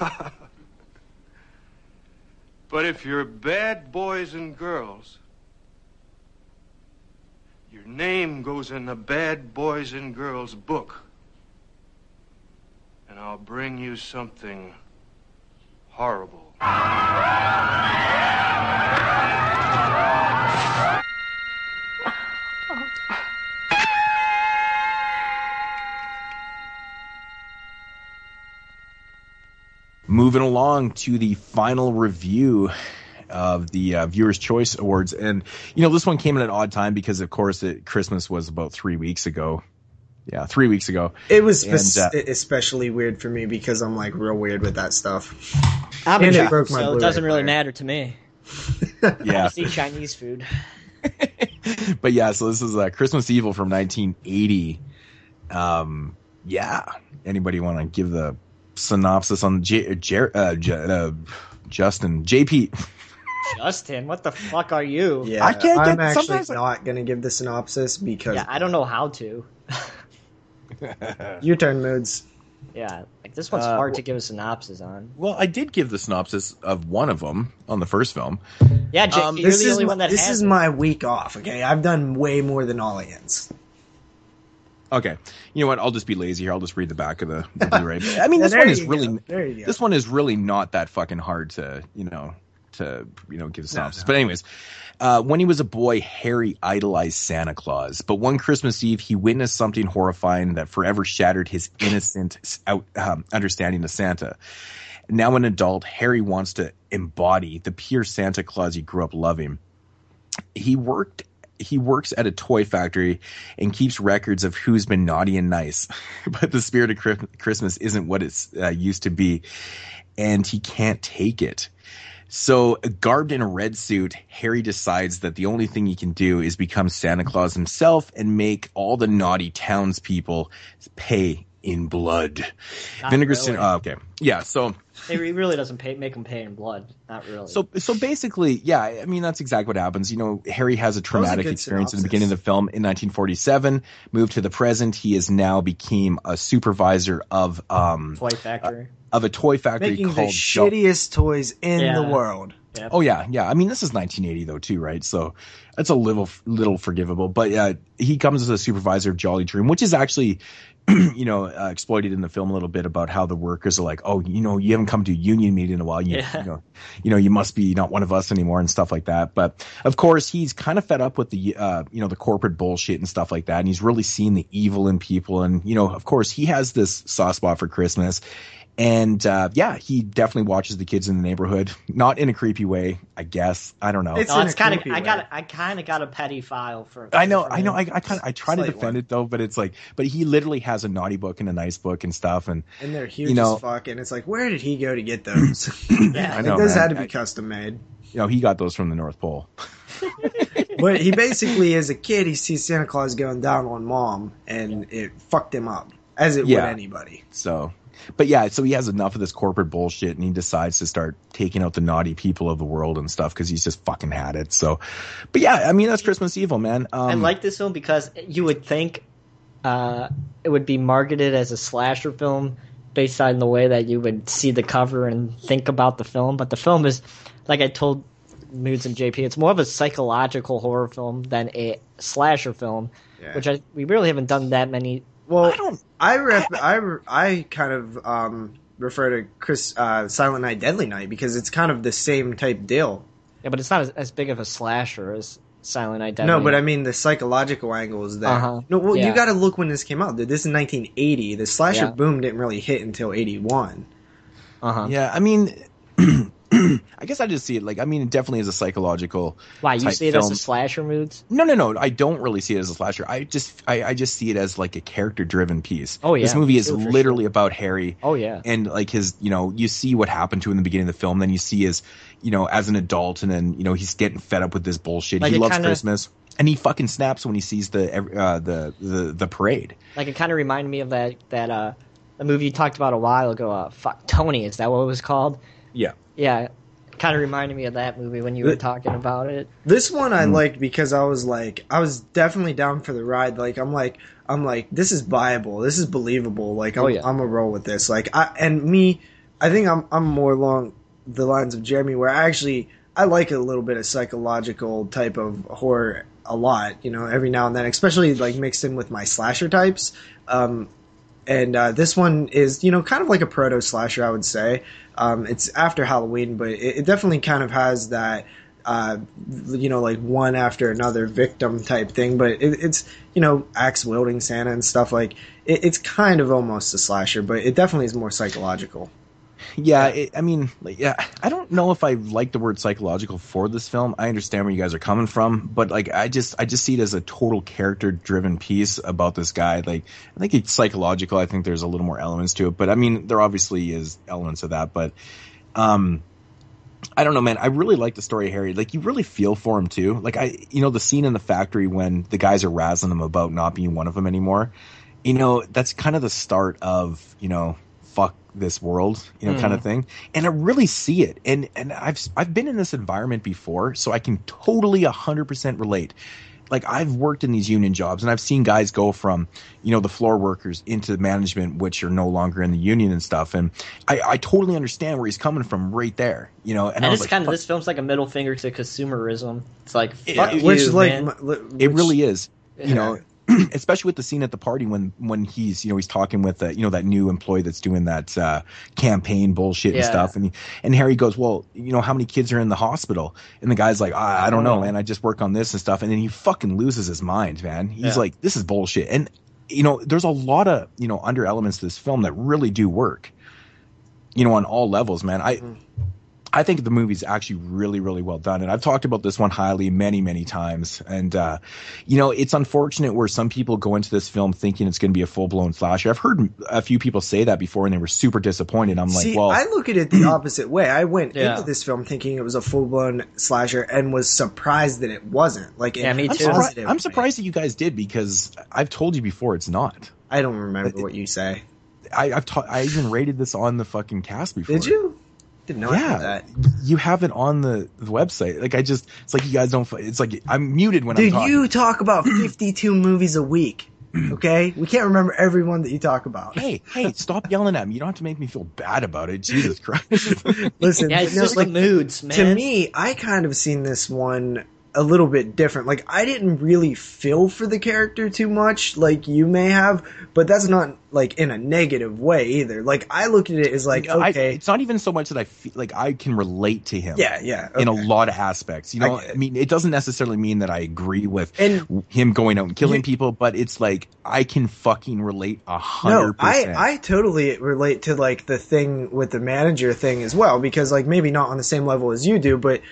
<laughs> But if you're bad boys and girls, your name goes in the bad boys and girls book. And I'll bring you something horrible. Moving along to the final review of the uh, Viewers Choice Awards, and you know this one came at an odd time because, of course, it, Christmas was about three weeks ago. Yeah, three weeks ago. It was And, spec- uh, especially weird for me because I'm like real weird with that stuff. I'm a And it Jew, broke my so it doesn't really player. matter to me. <laughs> Yeah. I see Chinese food. <laughs> but yeah, so this is uh, Christmas Evil from 1980. Um, yeah. Anybody want to give the synopsis on J- Jer- uh, J- uh, Justin JP? Justin, what the fuck are you? Yeah, I can't I'm get- actually sometimes I- not gonna give the synopsis because Yeah, I don't know how to. <laughs> U-turn moods. Yeah, like this one's Uh, hard wh- to give a synopsis on. Well, I did give the synopsis of one of them on the first film. Yeah, J- Um, you're This the is only my, one that this has is it. my week off. Okay, I've done way more than audience. Okay, you know what? I'll just be lazy here. I'll just read the back of the, the <laughs> Blu-ray. I mean, Yeah, this one is really There you go. this one is really not that fucking hard to you know to you know give a synopsis. But anyways, uh, when he was a boy, Harry idolized Santa Claus. But one Christmas Eve, he witnessed something horrifying that forever shattered his <laughs> innocent out, um, understanding of Santa. Now, an adult, Harry wants to embody the pure Santa Claus he grew up loving. He worked. He works at a toy factory and keeps records of who's been naughty and nice. <laughs> but the spirit of Christmas isn't what it's uh, used to be, and he can't take it. So, garbed in a red suit, Harry decides that the only thing he can do is become Santa Claus himself and make all the naughty townspeople pay in blood. Not Vinegar really. Sin- oh, okay. Yeah, so It really doesn't pay, make him pay in blood. Not really. so so basically, yeah, I mean that's exactly what happens. You know, Harry has a traumatic good experience in the beginning of the film in 1947. Moved to the present, he is now became a supervisor of um Toy factory. of a toy factory Making the called Jo- shittiest toys in Yeah. the world. Oh yeah, yeah. I mean, this is 1980 though too, right? So it's a little little forgivable. But uh, he comes as a supervisor of Jolly Dream, which is actually, <clears throat> you know, uh, exploited in the film a little bit about how the workers are like, oh, you know, you haven't come to a union meeting in a while. You, Yeah. you know, you know, you must be not one of us anymore and stuff like that. But of course, he's kind of fed up with the, uh, you know, the corporate bullshit and stuff like that, and he's really seen the evil in people. And you know, of course, he has this soft spot for Christmas. And uh, yeah, he definitely watches the kids in the neighborhood, not in a creepy way, I guess. I don't know. It's no, it's kind of. I got. I kind of got a petty file for. I know, for I know. I, I kind of, I try to defend one. it though, but it's like, but he literally has a naughty book and a nice book and stuff, and And they're huge You know- as fuck, and it's like, where did he go to get those? <laughs> Yeah. I Like, those man. had to be I- custom made. you know, he got those from the North Pole. <laughs> But he basically, as a kid, he sees Santa Claus going down on mom, and it fucked him up, as it Yeah. would anybody. So, but yeah, so he has enough of this corporate bullshit, and he decides to start taking out the naughty people of the world and stuff because he's just fucking had it. So, but yeah, I mean that's Christmas Evil, man. Um, I like this film because you would think uh, it would be marketed as a slasher film based on the way that you would see the cover and think about the film. But the film is, like I told Moods and JP. It's more of a psychological horror film than a slasher film, Yeah. which I we really haven't done that many. Well, I don't. I rep, I, I kind of um, refer to Chris uh, Silent Night, Deadly Night because it's kind of the same type deal. Yeah, but it's not as, as big of a slasher as Silent Night. Deadly No, but I mean the psychological angle is there. Uh-huh. No, well, Yeah. you got to look when this came out. dude. This is 1980. The slasher Yeah. boom didn't really hit until 81. Uh-huh. Yeah, I mean, <clears throat> <clears throat> <clears throat> I guess I just see it like I mean, it definitely is a psychological. Why you see it film. as a slasher moods? No, no, no. I don't really see it as a slasher. I just, I, I just see it as like a character-driven piece. Oh, yeah. This movie is Sure, literally about Harry. Oh yeah. and like his, you know, you see what happened to him in the beginning of the film. Then you see his, you know, as an adult, and then you know he's getting fed up with this bullshit. Like he loves kinda- Christmas, and he fucking snaps when he sees the uh, the the the parade. Like it kind of reminded me of that that uh the movie you talked about a while ago. Uh, fuck Tony, is that what it was called? Yeah. Yeah, kind of reminded me of that movie when you were talking about it. This one Hmm. I liked because I was like, I was definitely down for the ride. Like, I'm like, I'm like, this is viable. This is believable. Like, I'm, Oh, yeah. I'm a roll with this. Like, I and me, I think I'm I'm more along the lines of Jeremy, where I actually I like a little bit of psychological type of horror a lot. You know, every now and then, especially like mixed in with my slasher types. Um, and uh, this one is you know kind of like a proto slasher i would say um, it's after halloween but it, it definitely kind of has that uh, you know like one after another victim type thing. But it, it's you know axe wielding santa and stuff like it, it's kind of almost a slasher but it definitely is more psychological Yeah, It, I mean, like, yeah, I don't know if I like the word psychological for this film. I understand where you guys are coming from, but like, I just, I just see it as a total character-driven piece about this guy. Like, I think it's psychological. I think there's a little more elements to it, but I mean, there obviously is elements of that. But, um, I don't know, man. I really like the story of Harry. Like, you really feel for him too. Like, I, you know, the scene in the factory when the guys are razzing him about not being one of them anymore. You know, that's kind of the start of, you know, fuck this world, you know, kind of mm. thing. And I really see it. And and I've I've been in this environment before, so I can totally 100% relate. Like I've worked in these union jobs and I've seen guys go from, you know, the floor workers into management which are no longer in the union and stuff and I I totally understand where he's coming from right there, you know. And, And, it's like, kind of this film's like a middle finger to consumerism. It's like It- fuck it- you, which like man. m- li- it really is you know <clears throat> especially with the scene at the party when when he's you know he's talking with uh, you know that new employee that's doing that uh campaign bullshit and stuff. And he, and Harry goes well you know how many kids are in the hospital? And the guy's like I, I don't know man. I just work on this and stuff. And then he fucking loses his mind man. He's Yeah. like this is bullshit. And you know there's a lot of you know under elements to this film that really do work you know on all levels man. I I think the movie's actually really, really well done. And I've talked about this one highly many, many times. And, uh, you know, it's unfortunate where some people go into this film thinking it's going to be a full blown slasher. I've heard a few people say that before and they were super disappointed. I'm like, See, well, I look at it the opposite way. I went Yeah. into this film thinking it was a full blown slasher and was surprised that it wasn't. Like, Yeah, in me a I'm, surpri- I'm surprised that you guys did because I've told you before it's not. I don't remember what you say. I, I've ta- I even rated this on the fucking cast before. Did you? Didn't know Yeah, that. you have it on the, the website. Like I just, it's like you guys don't. It's like I'm muted when I'm Dude, talking. you talk about <clears throat> 52 movies a week. Okay? We can't remember every one that you talk about. hey, hey, stop yelling at me. You don't have to make me feel bad about it. Jesus <laughs> Christ. Listen, yeah, it's no, just like, the moods, man. to me, I kind of seen this one a little bit different. Like, I didn't really feel for the character too much, like you may have, but that's not like in a negative way either. Like, I look at it as like, I- okay, it's not even so much that I feel like I can relate to him. yeah, yeah, In a lot of aspects, you know. I I, mean, it doesn't necessarily mean that I agree with And- him going out and killing You- people, but it's like I can fucking relate a hundred. No, I. I totally relate to like the thing with the manager thing as well because like maybe not on the same level as you do, but I-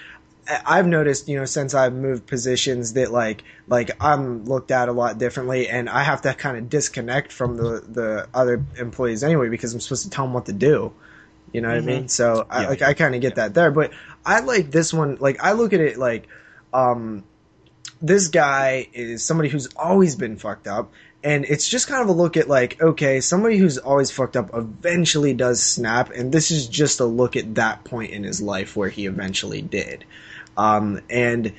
I've noticed you know since I've moved positions that like like I'm looked at a lot differently and I have to kind of disconnect from the the other employees anyway because I'm supposed to tell them what to do. You know what I mean? So I, Yeah. like I kind of get that there, but I like this one. Like I look at it like um this guy is somebody who's always been fucked up and it's just kind of a look at like okay somebody who's always fucked up eventually does snap and this is just a look at that point in his life where he eventually did um, and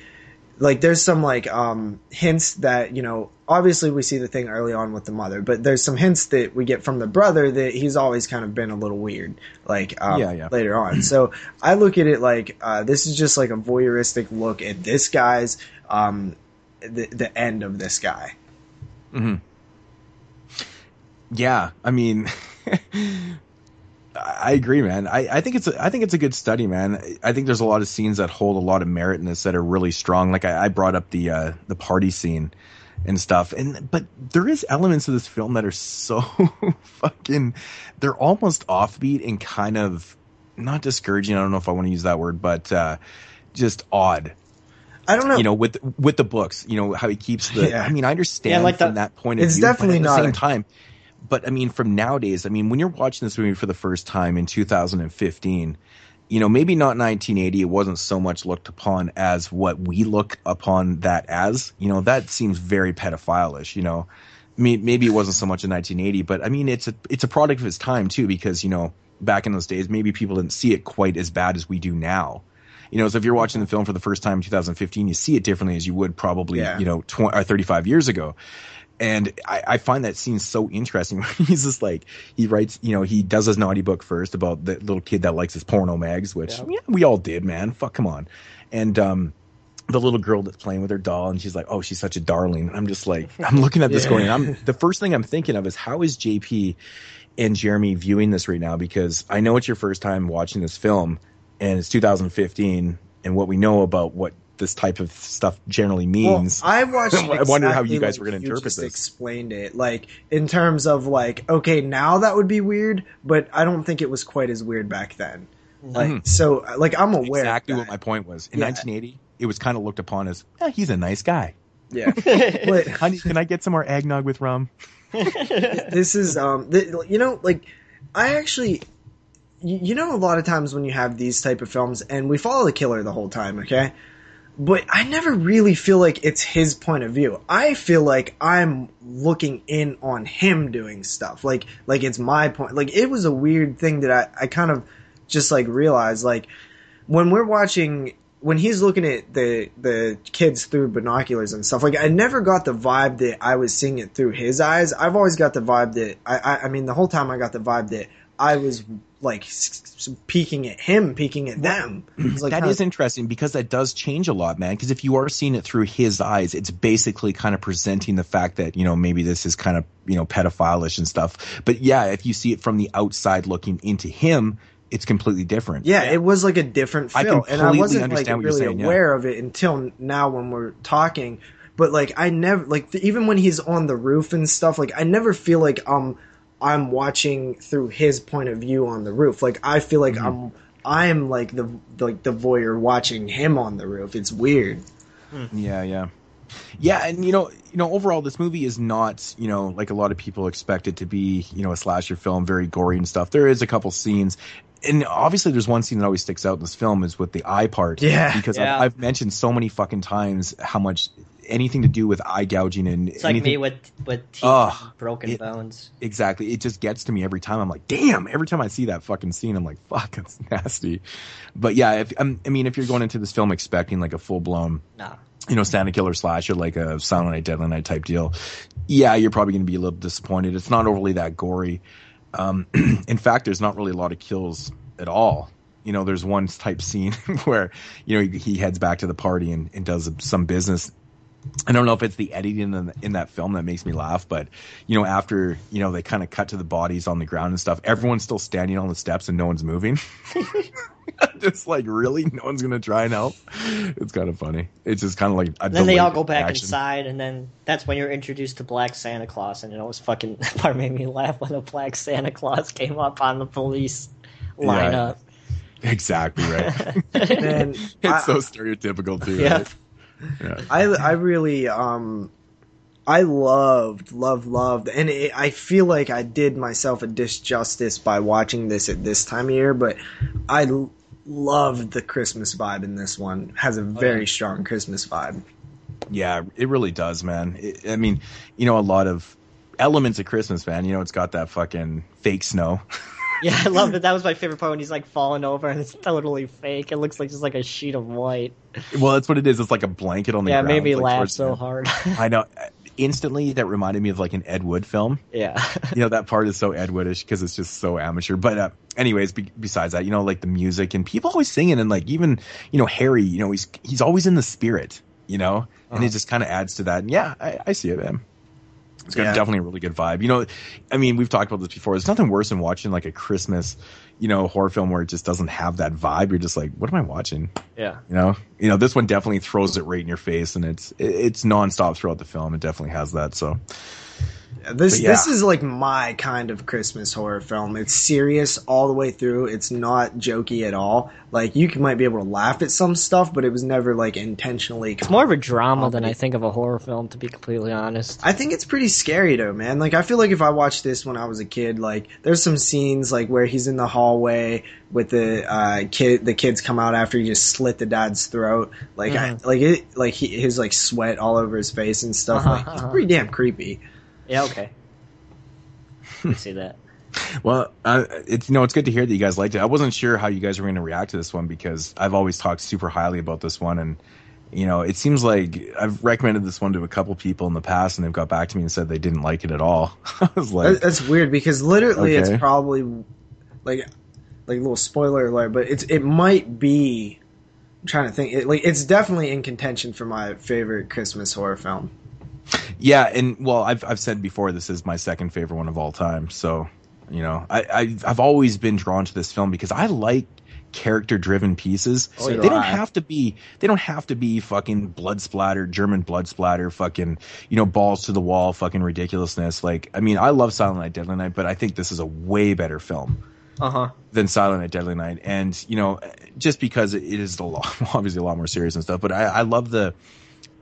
like there's some like um, hints that you know obviously we see the thing early on with the mother, but there's some hints that we get from the brother that he's always kind of been a little weird, like um, Yeah, yeah. later on. So I look at it like uh, this is just like a voyeuristic look at this guy's um, the the end of this guy. mm-hmm. Yeah, I mean, <laughs> I agree, man. I, I think it's a, I think it's a good study, man. I think there's a lot of scenes that hold a lot of merit in this that are really strong. Like I, I brought up the uh, the party scene and stuff, and but there is elements of this film that are so <laughs> fucking. They're almost offbeat and kind of not discouraging. I don't know if I want to use that word, but uh, just odd. I don't know. You know, with with the books, you know how he keeps the. Yeah. I mean, I understand Yeah, like from the- that point of It's view. but definitely at the same a- time. But I mean, from nowadays, I mean, when you're watching this movie for the first time in 2015, you know, maybe not 1980, it wasn't so much looked upon as what we look upon that as. You know, that seems very pedophile-ish. You know, I mean, maybe it wasn't so much in 1980, but I mean, it's a it's a product of its time too, because you know, back in those days, maybe people didn't see it quite as bad as we do now. You know, so if you're watching the film for the first time in 2015, you see it differently as you would probably, Yeah. you know, 20 or 35 years ago. And I, I find that scene so interesting. <laughs> He's just like, he writes, you know, he does his naughty book first about the little kid that likes his porno mags, which yeah, we all did, man. Fuck, come on. And, um, the little girl that's playing with her doll and she's like, Oh, she's such a darling. And I'm just like, <laughs> I'm looking at this Yeah. going, I'm, the first thing I'm thinking of is how is JP and Jeremy viewing this right now? Because I know it's your first time watching this film and it's 2015 and what we know about what this type of stuff generally means. Well, I watched. <laughs> I wonder how you guys like were going to interpret just this. Explained it like in terms of like okay, now that would be weird, but I don't think it was quite as weird back then. Like Mhm. so, like I'm aware. exactly of what my point was. In Yeah. 1980, it was kind of looked upon as, eh, he's a nice guy. Yeah, <laughs> but <laughs> Honey, can I get some more eggnog with rum? this is um, th- you know, like I actually, you, you know, a lot of times when you have these type of films, and we follow the killer the whole time, okay. But I never really feel like it's his point of view. I feel like I'm looking in on him doing stuff. Like like it's my point. Like it was a weird thing that I, I kind of just like realized like when we're watching when he's looking at the the kids through binoculars and stuff, like I never got the vibe that I was seeing it through his eyes. I've always got the vibe that I I, I mean the whole time I got the vibe that I was like peeking at him, peeking at them. <clears throat> Like, that huh, is interesting because that does change a lot, man. Because if you are seeing it through his eyes, it's basically kind of presenting the fact that you know maybe this is kind of you know pedophile-ish and stuff. But yeah, if you see it from the outside looking into him, it's completely different. Yeah, it was like a different I feel, and I wasn't like understand what you're really saying, yeah. aware of it until now when we're talking. But like, I never like even when he's on the roof and stuff. Like, I never feel like um I'm watching through his point of view on the roof. Like, I feel Mm-hmm. like I'm I'm like the like the voyeur watching him on the roof. It's weird. Yeah, yeah. Yeah, and you know, you know, overall this movie is not, you know, like a lot of people expect it to be, you know, a slasher film, very gory and stuff. There is a couple scenes and obviously there's one scene that always sticks out in this film is with the eye part. Yeah. Because Yeah. I've, I've mentioned so many fucking times how much anything to do with eye gouging and It's like anything, me with with teeth Ugh, broken it- bones. Exactly. It just gets to me every time. I'm like, damn. Every time I see that fucking scene, I'm like, fuck, it's <laughs> nasty. But yeah, if um, I mean, if you're going into this film expecting like a full blown, No. you know, Santa Killer slasher, like a Silent Night, Deadly Night type deal, yeah, you're probably going to be a little disappointed. It's not overly that gory. Um, <clears throat> in fact, there's not really a lot of kills at all. You know, there's one type scene <laughs> where, you know, he, he heads back to the party and, and does some business. I don't know if it's the editing in, in that film that makes me laugh, but you know, after you know they kind of cut to the bodies on the ground and stuff, everyone's still standing on the steps and no one's moving. <laughs> just like really, no one's gonna try and help. It's kind of funny. It's just kind of like a then they all go back action. inside, and then that's when you're introduced to Black Santa Claus, and it always fucking <laughs> that part made me laugh when the Black Santa Claus came up on the police lineup. Exactly right. <laughs> And it's I- so stereotypical too. Yeah. Right? Yeah. I I really um I loved loved loved and it, I feel like I did myself a disjustice by watching this at this time of year but I l- loved the Christmas vibe in this one has a very strong Christmas vibe Yeah, it really does, man. It, I mean, you know, a lot of elements of Christmas, man. You know, it's got that fucking fake snow. <laughs> Yeah, I love it. That was my favorite part when he's like falling over and it's totally fake. It looks like just like a sheet of white. well, that's what it is. It's like a blanket on the Yeah, it ground. made me like, laugh so hard. I know. instantly that reminded me of like an Ed Wood film. Yeah. <laughs> you know that part is so Ed Woodish because it's just so amateur. But uh, anyways, be- besides that, you know, like the music and people always singing and like even you know Harry, you know, he's he's always in the spirit, you know, and Uh-huh. it just kind of adds to that. And yeah, I, I see it, man. It's got Yeah. definitely a really good vibe. You know, I mean, we've talked about this before. There's nothing worse than watching like a Christmas, you know, horror film where it just doesn't have that vibe. You're just like, what am I watching? Yeah. You know, you know, this one definitely throws it right in your face, and it's it's nonstop throughout the film. It definitely has that. So This yeah. this is like my kind of Christmas horror film. It's serious all the way through. It's not jokey at all. Like you might be able to laugh at some stuff, but it was never like intentionally. It's more of a drama than I think of a horror film, to be completely honest. I think it's pretty scary though, man. Like I feel like if I watched this when I was a kid, like there's some scenes like where he's in the hallway with the uh, kid, the kids come out after he just slit the dad's throat. Like I, Mhm. like it, like he, his like sweat all over his face and stuff. Uh-huh, like it's uh-huh. pretty damn creepy. Yeah, okay. I see that. <laughs> Well, uh, it's you know it's good to hear that you guys liked it. I wasn't sure how you guys were going to react to this one because I've always talked super highly about this one, and you know it seems like I've recommended this one to a couple people in the past, and they've got back to me and said they didn't like it at all. <laughs> I was like, That's weird because literally Okay. it's probably like like a little spoiler alert, but it's it might be. I'm trying to think. It, like it's definitely in contention for my favorite Christmas horror film. Yeah, and well, I've I've said before this is my second favorite one of all time. So you know, I, I I've always been drawn to this film because I like character driven pieces. So they don't I. have to be they don't have to be fucking blood splatter, German blood splatter, fucking you know balls to the wall, fucking ridiculousness. Like I mean, I love Silent Night, Deadly Night, but I think this is a way better film Uh huh. than Silent Night, Deadly Night. And you know, just because it is a lot, <laughs> obviously a lot more serious and stuff, but I, I love the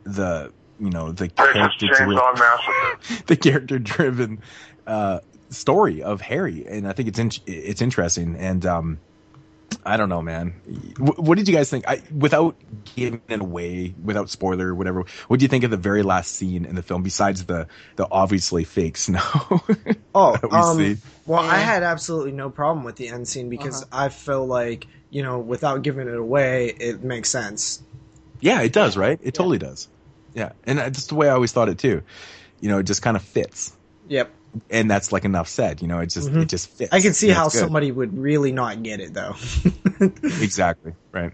the you know the character driven <laughs> the character driven uh, story of Harry, and I think it's in, it's interesting. And um, I don't know, man. W- what did you guys think? I, without giving it away, without spoiler or whatever, what do you think of the very last scene in the film? Besides the the obviously fake <laughs> snow. Oh, we um, see? well, I had absolutely no problem with the end scene because I feel like you know, without giving it away, it makes sense. Yeah, it does, right? It totally does. Yeah, and that's the way I always thought it too. You know, it just kind of fits, Yep. and that's like enough said. You know, it just Mhm. it just fits. I can see how good. somebody would really not get it though. <laughs> exactly right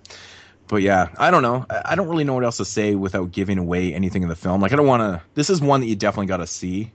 but yeah i don't know I, I don't really know what else to say without giving away anything in the film like i don't want to this is one that you definitely got to see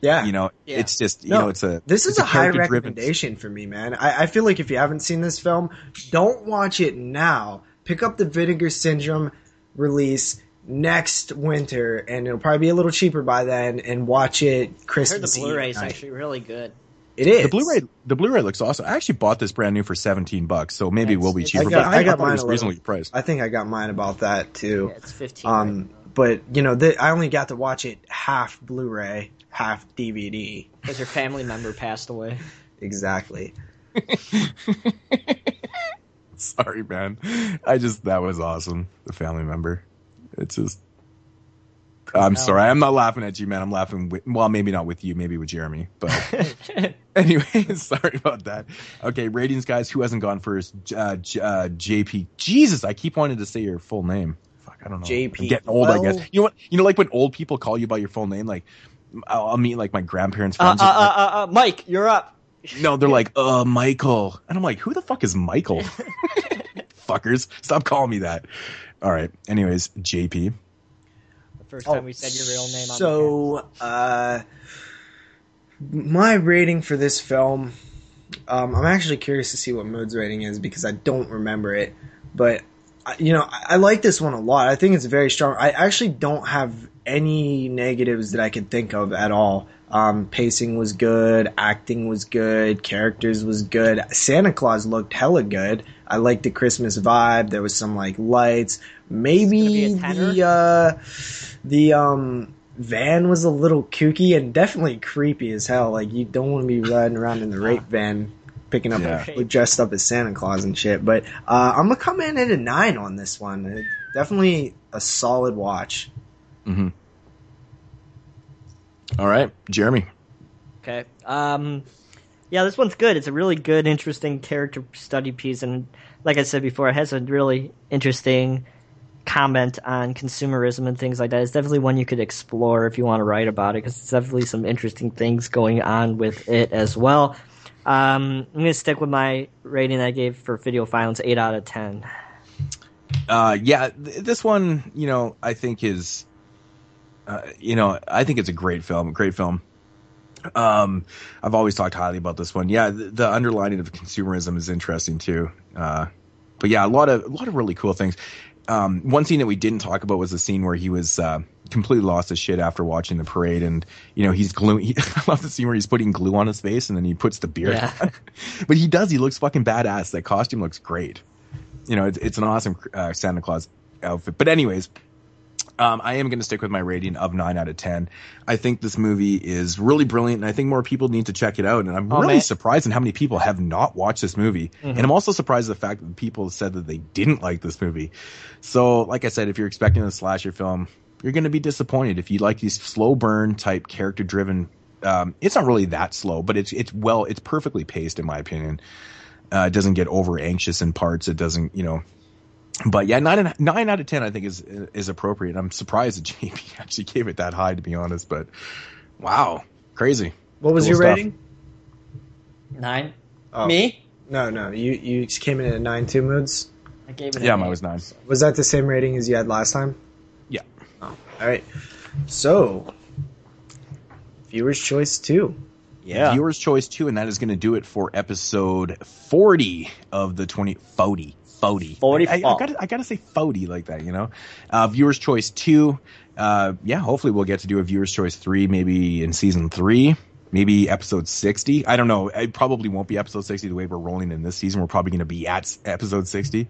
Yeah. you know Yeah. it's just you No, know it's a this is it's a, high character-driven- recommendation for me, man. I, I feel like if you haven't seen this film, don't watch it now. Pick up the Vinegar Syndrome release next winter, and it'll probably be a little cheaper by then. And watch it Christmas. I heard the Christmas Blu-ray is actually really good. It is the blu-ray the blu-ray looks awesome i actually bought this brand new for 17 bucks so maybe it will be I cheaper got, but I I, got it mine was a little- reasonably priced I think I got mine about that too. Yeah, it's fifteen. Um, but you know, the, I only got to watch it half Blu-ray, half DVD. Because your family member passed away. <laughs> Exactly. <laughs> sorry man i just that was awesome the family member it's just i'm sorry i'm not laughing at you man i'm laughing with well maybe not with you maybe with jeremy but <laughs> anyway <laughs> sorry about that okay ratings guys who hasn't gone first uh, J- uh, jp jesus i keep wanting to say your full name fuck i don't know JP. I'm getting old i guess you know what you know like when old people call you by your full name like i'll, I'll meet like my grandparents Uh, friends uh, uh, uh, uh, Mike, you're up. no, they're like, uh, Michael. And I'm like, who the fuck is Michael? <laughs> Fuckers. Stop calling me that. All right. Anyways, JP. The first time we said your real name. On So, uh, my rating for this film, um, I'm actually curious to see what Mood's rating is because I don't remember it. But, you know, I, I like this one a lot. I think it's very strong. I actually don't have any negatives that I can think of at all. Um, pacing was good, acting was good, characters was good. Santa Claus looked hella good. I liked the Christmas vibe. There was some like lights. Maybe the uh, the um van was a little kooky and definitely creepy as hell. Like you don't want to be riding around in the rape van picking up Yeah. dressed up as Santa Claus and shit. But uh, I'm gonna come in at a nine on this one. It- definitely a solid watch. Mm-hmm. All right. Jeremy. Okay. Um, yeah, this one's good. It's a really good, interesting character study piece, and like I said before, it has a really interesting comment on consumerism and things like that. It's definitely one you could explore if you want to write about it because it's definitely some interesting things going on with it as well. Um, I'm gonna stick with my rating I gave for Video Violence, eight out of ten. Uh, yeah, th- this one, you know, I think is, uh, you know, I think it's a great film, great film. Um, I've always talked highly about this one. Yeah, the, the underlining of consumerism is interesting too. Uh, but yeah, a lot of a lot of really cool things. Um, one scene that we didn't talk about was the scene where he was uh, completely lost his shit after watching the parade, and you know he's glue. <laughs> He, I love the scene where he's putting glue on his face, and then he puts the beard. Yeah. on. <laughs> but he does. He looks fucking badass. That costume looks great. You know, it's, it's an awesome uh, Santa Claus outfit. But anyways, um, I am going to stick with my rating of nine out of ten. I think this movie is really brilliant, and I think more people need to check it out. And I'm Oh, really man. surprised in how many people have not watched this movie, Mhm. and I'm also surprised at the fact that people said that they didn't like this movie. So, like I said, if you're expecting a slasher film, you're going to be disappointed. If you like these slow burn type character driven, um, it's not really that slow, but it's it's well, it's perfectly paced in my opinion. Uh, it doesn't get over anxious in parts. It doesn't, you know, but yeah, nine and- nine out of ten I think is is appropriate. I'm surprised that <laughs> JP actually gave it that high, to be honest. But wow, crazy. What was Cool your stuff. rating? Nine. Oh. Me? No, no. You you came in at nine two moods. I gave it. Yeah, an mine was nine. Was that the same rating as you had last time? Yeah. Oh, all right. So, viewers' choice two. Yeah. Viewer's choice two, and that is going to do it for episode forty of the twenty forty. 40. 40 I, I, I gotta, I gotta say 40 like that, you know? Uh, viewer's choice two. Uh, yeah, hopefully we'll get to do a viewer's choice three, maybe in season three, maybe episode 60. I don't know. It probably won't be episode 60 the way we're rolling in this season. We're probably going to be at episode 60.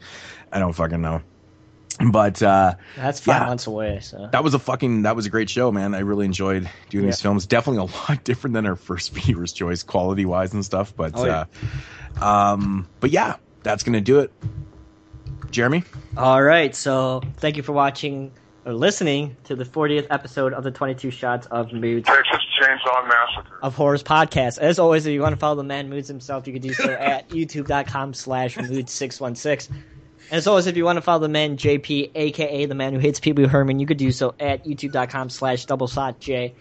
I don't fucking know. But, uh, That's five yeah. months away. So that was a fucking that was a great show, man. I really enjoyed doing Yeah. these films. Definitely a <laughs> lot different than our first <laughs> viewer's choice, quality wise and stuff. But Oh, yeah. uh, um, but yeah, that's gonna do it. Jeremy, All right, so thank you for watching or listening to the 40th episode of the 22 Shots of Moods Texas Chainsaw Massacre. of Horrors podcast. As always, if you want to follow the man Moods himself, you can do so at <laughs> youtube.com slash mood616. And as always, if you want to follow the man JP, aka the man who hates people Herman, you could do so at youtube.com slash double shot J.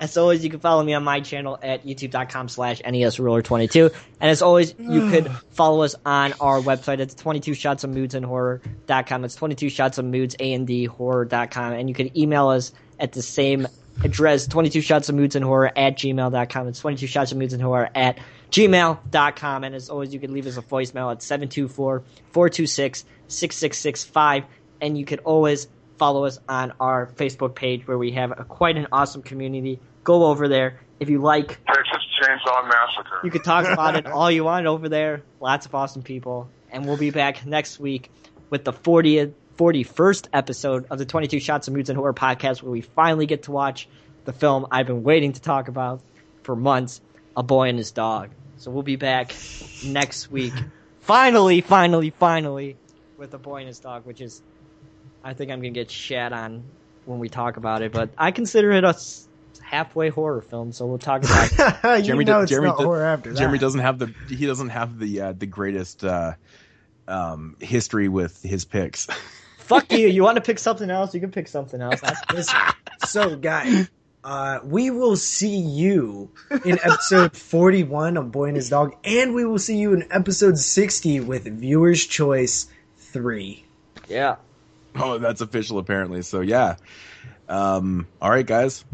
As always, you can follow me on my channel at youtube.com slash E nesruler22. And as always, you could follow us on our website. It's 22 shots of moods and horror.com. It's 22 shots of moods and horror.com. And you can email us at the same address, 22 shots of moods and horror at gmail.com. It's 22 shots of moods and horror at gmail.com. And as always, you can leave us a voicemail at 724 426 6665. And you could always follow us on our Facebook page where we have a, quite an awesome community. Go over there. If you like, Texas Chainsaw Massacre. you could talk about it all you want over there. Lots of awesome people. And we'll be back next week with the 40th, 41st episode of the 22 Shots of Moods and Horror podcast where we finally get to watch the film I've been waiting to talk about for months, A Boy and His Dog. So we'll be back next week. Finally, finally, finally with A Boy and His Dog, which is I think I'm gonna get shat on when we talk about it, but I consider it a halfway horror film, so we'll talk about it. <laughs> you Jeremy, know it's Jeremy, not do- horror after that. Jeremy doesn't have the he doesn't have the uh, the greatest uh, um, history with his picks. <laughs> Fuck you. You want to pick something else? You can pick something else. That's- <laughs> so guys, uh, we will see you in episode 41 of Boy and His Dog, and we will see you in episode 60 with Viewer's Choice 3. yeah. oh, that's official apparently. So yeah. Um, all right, guys.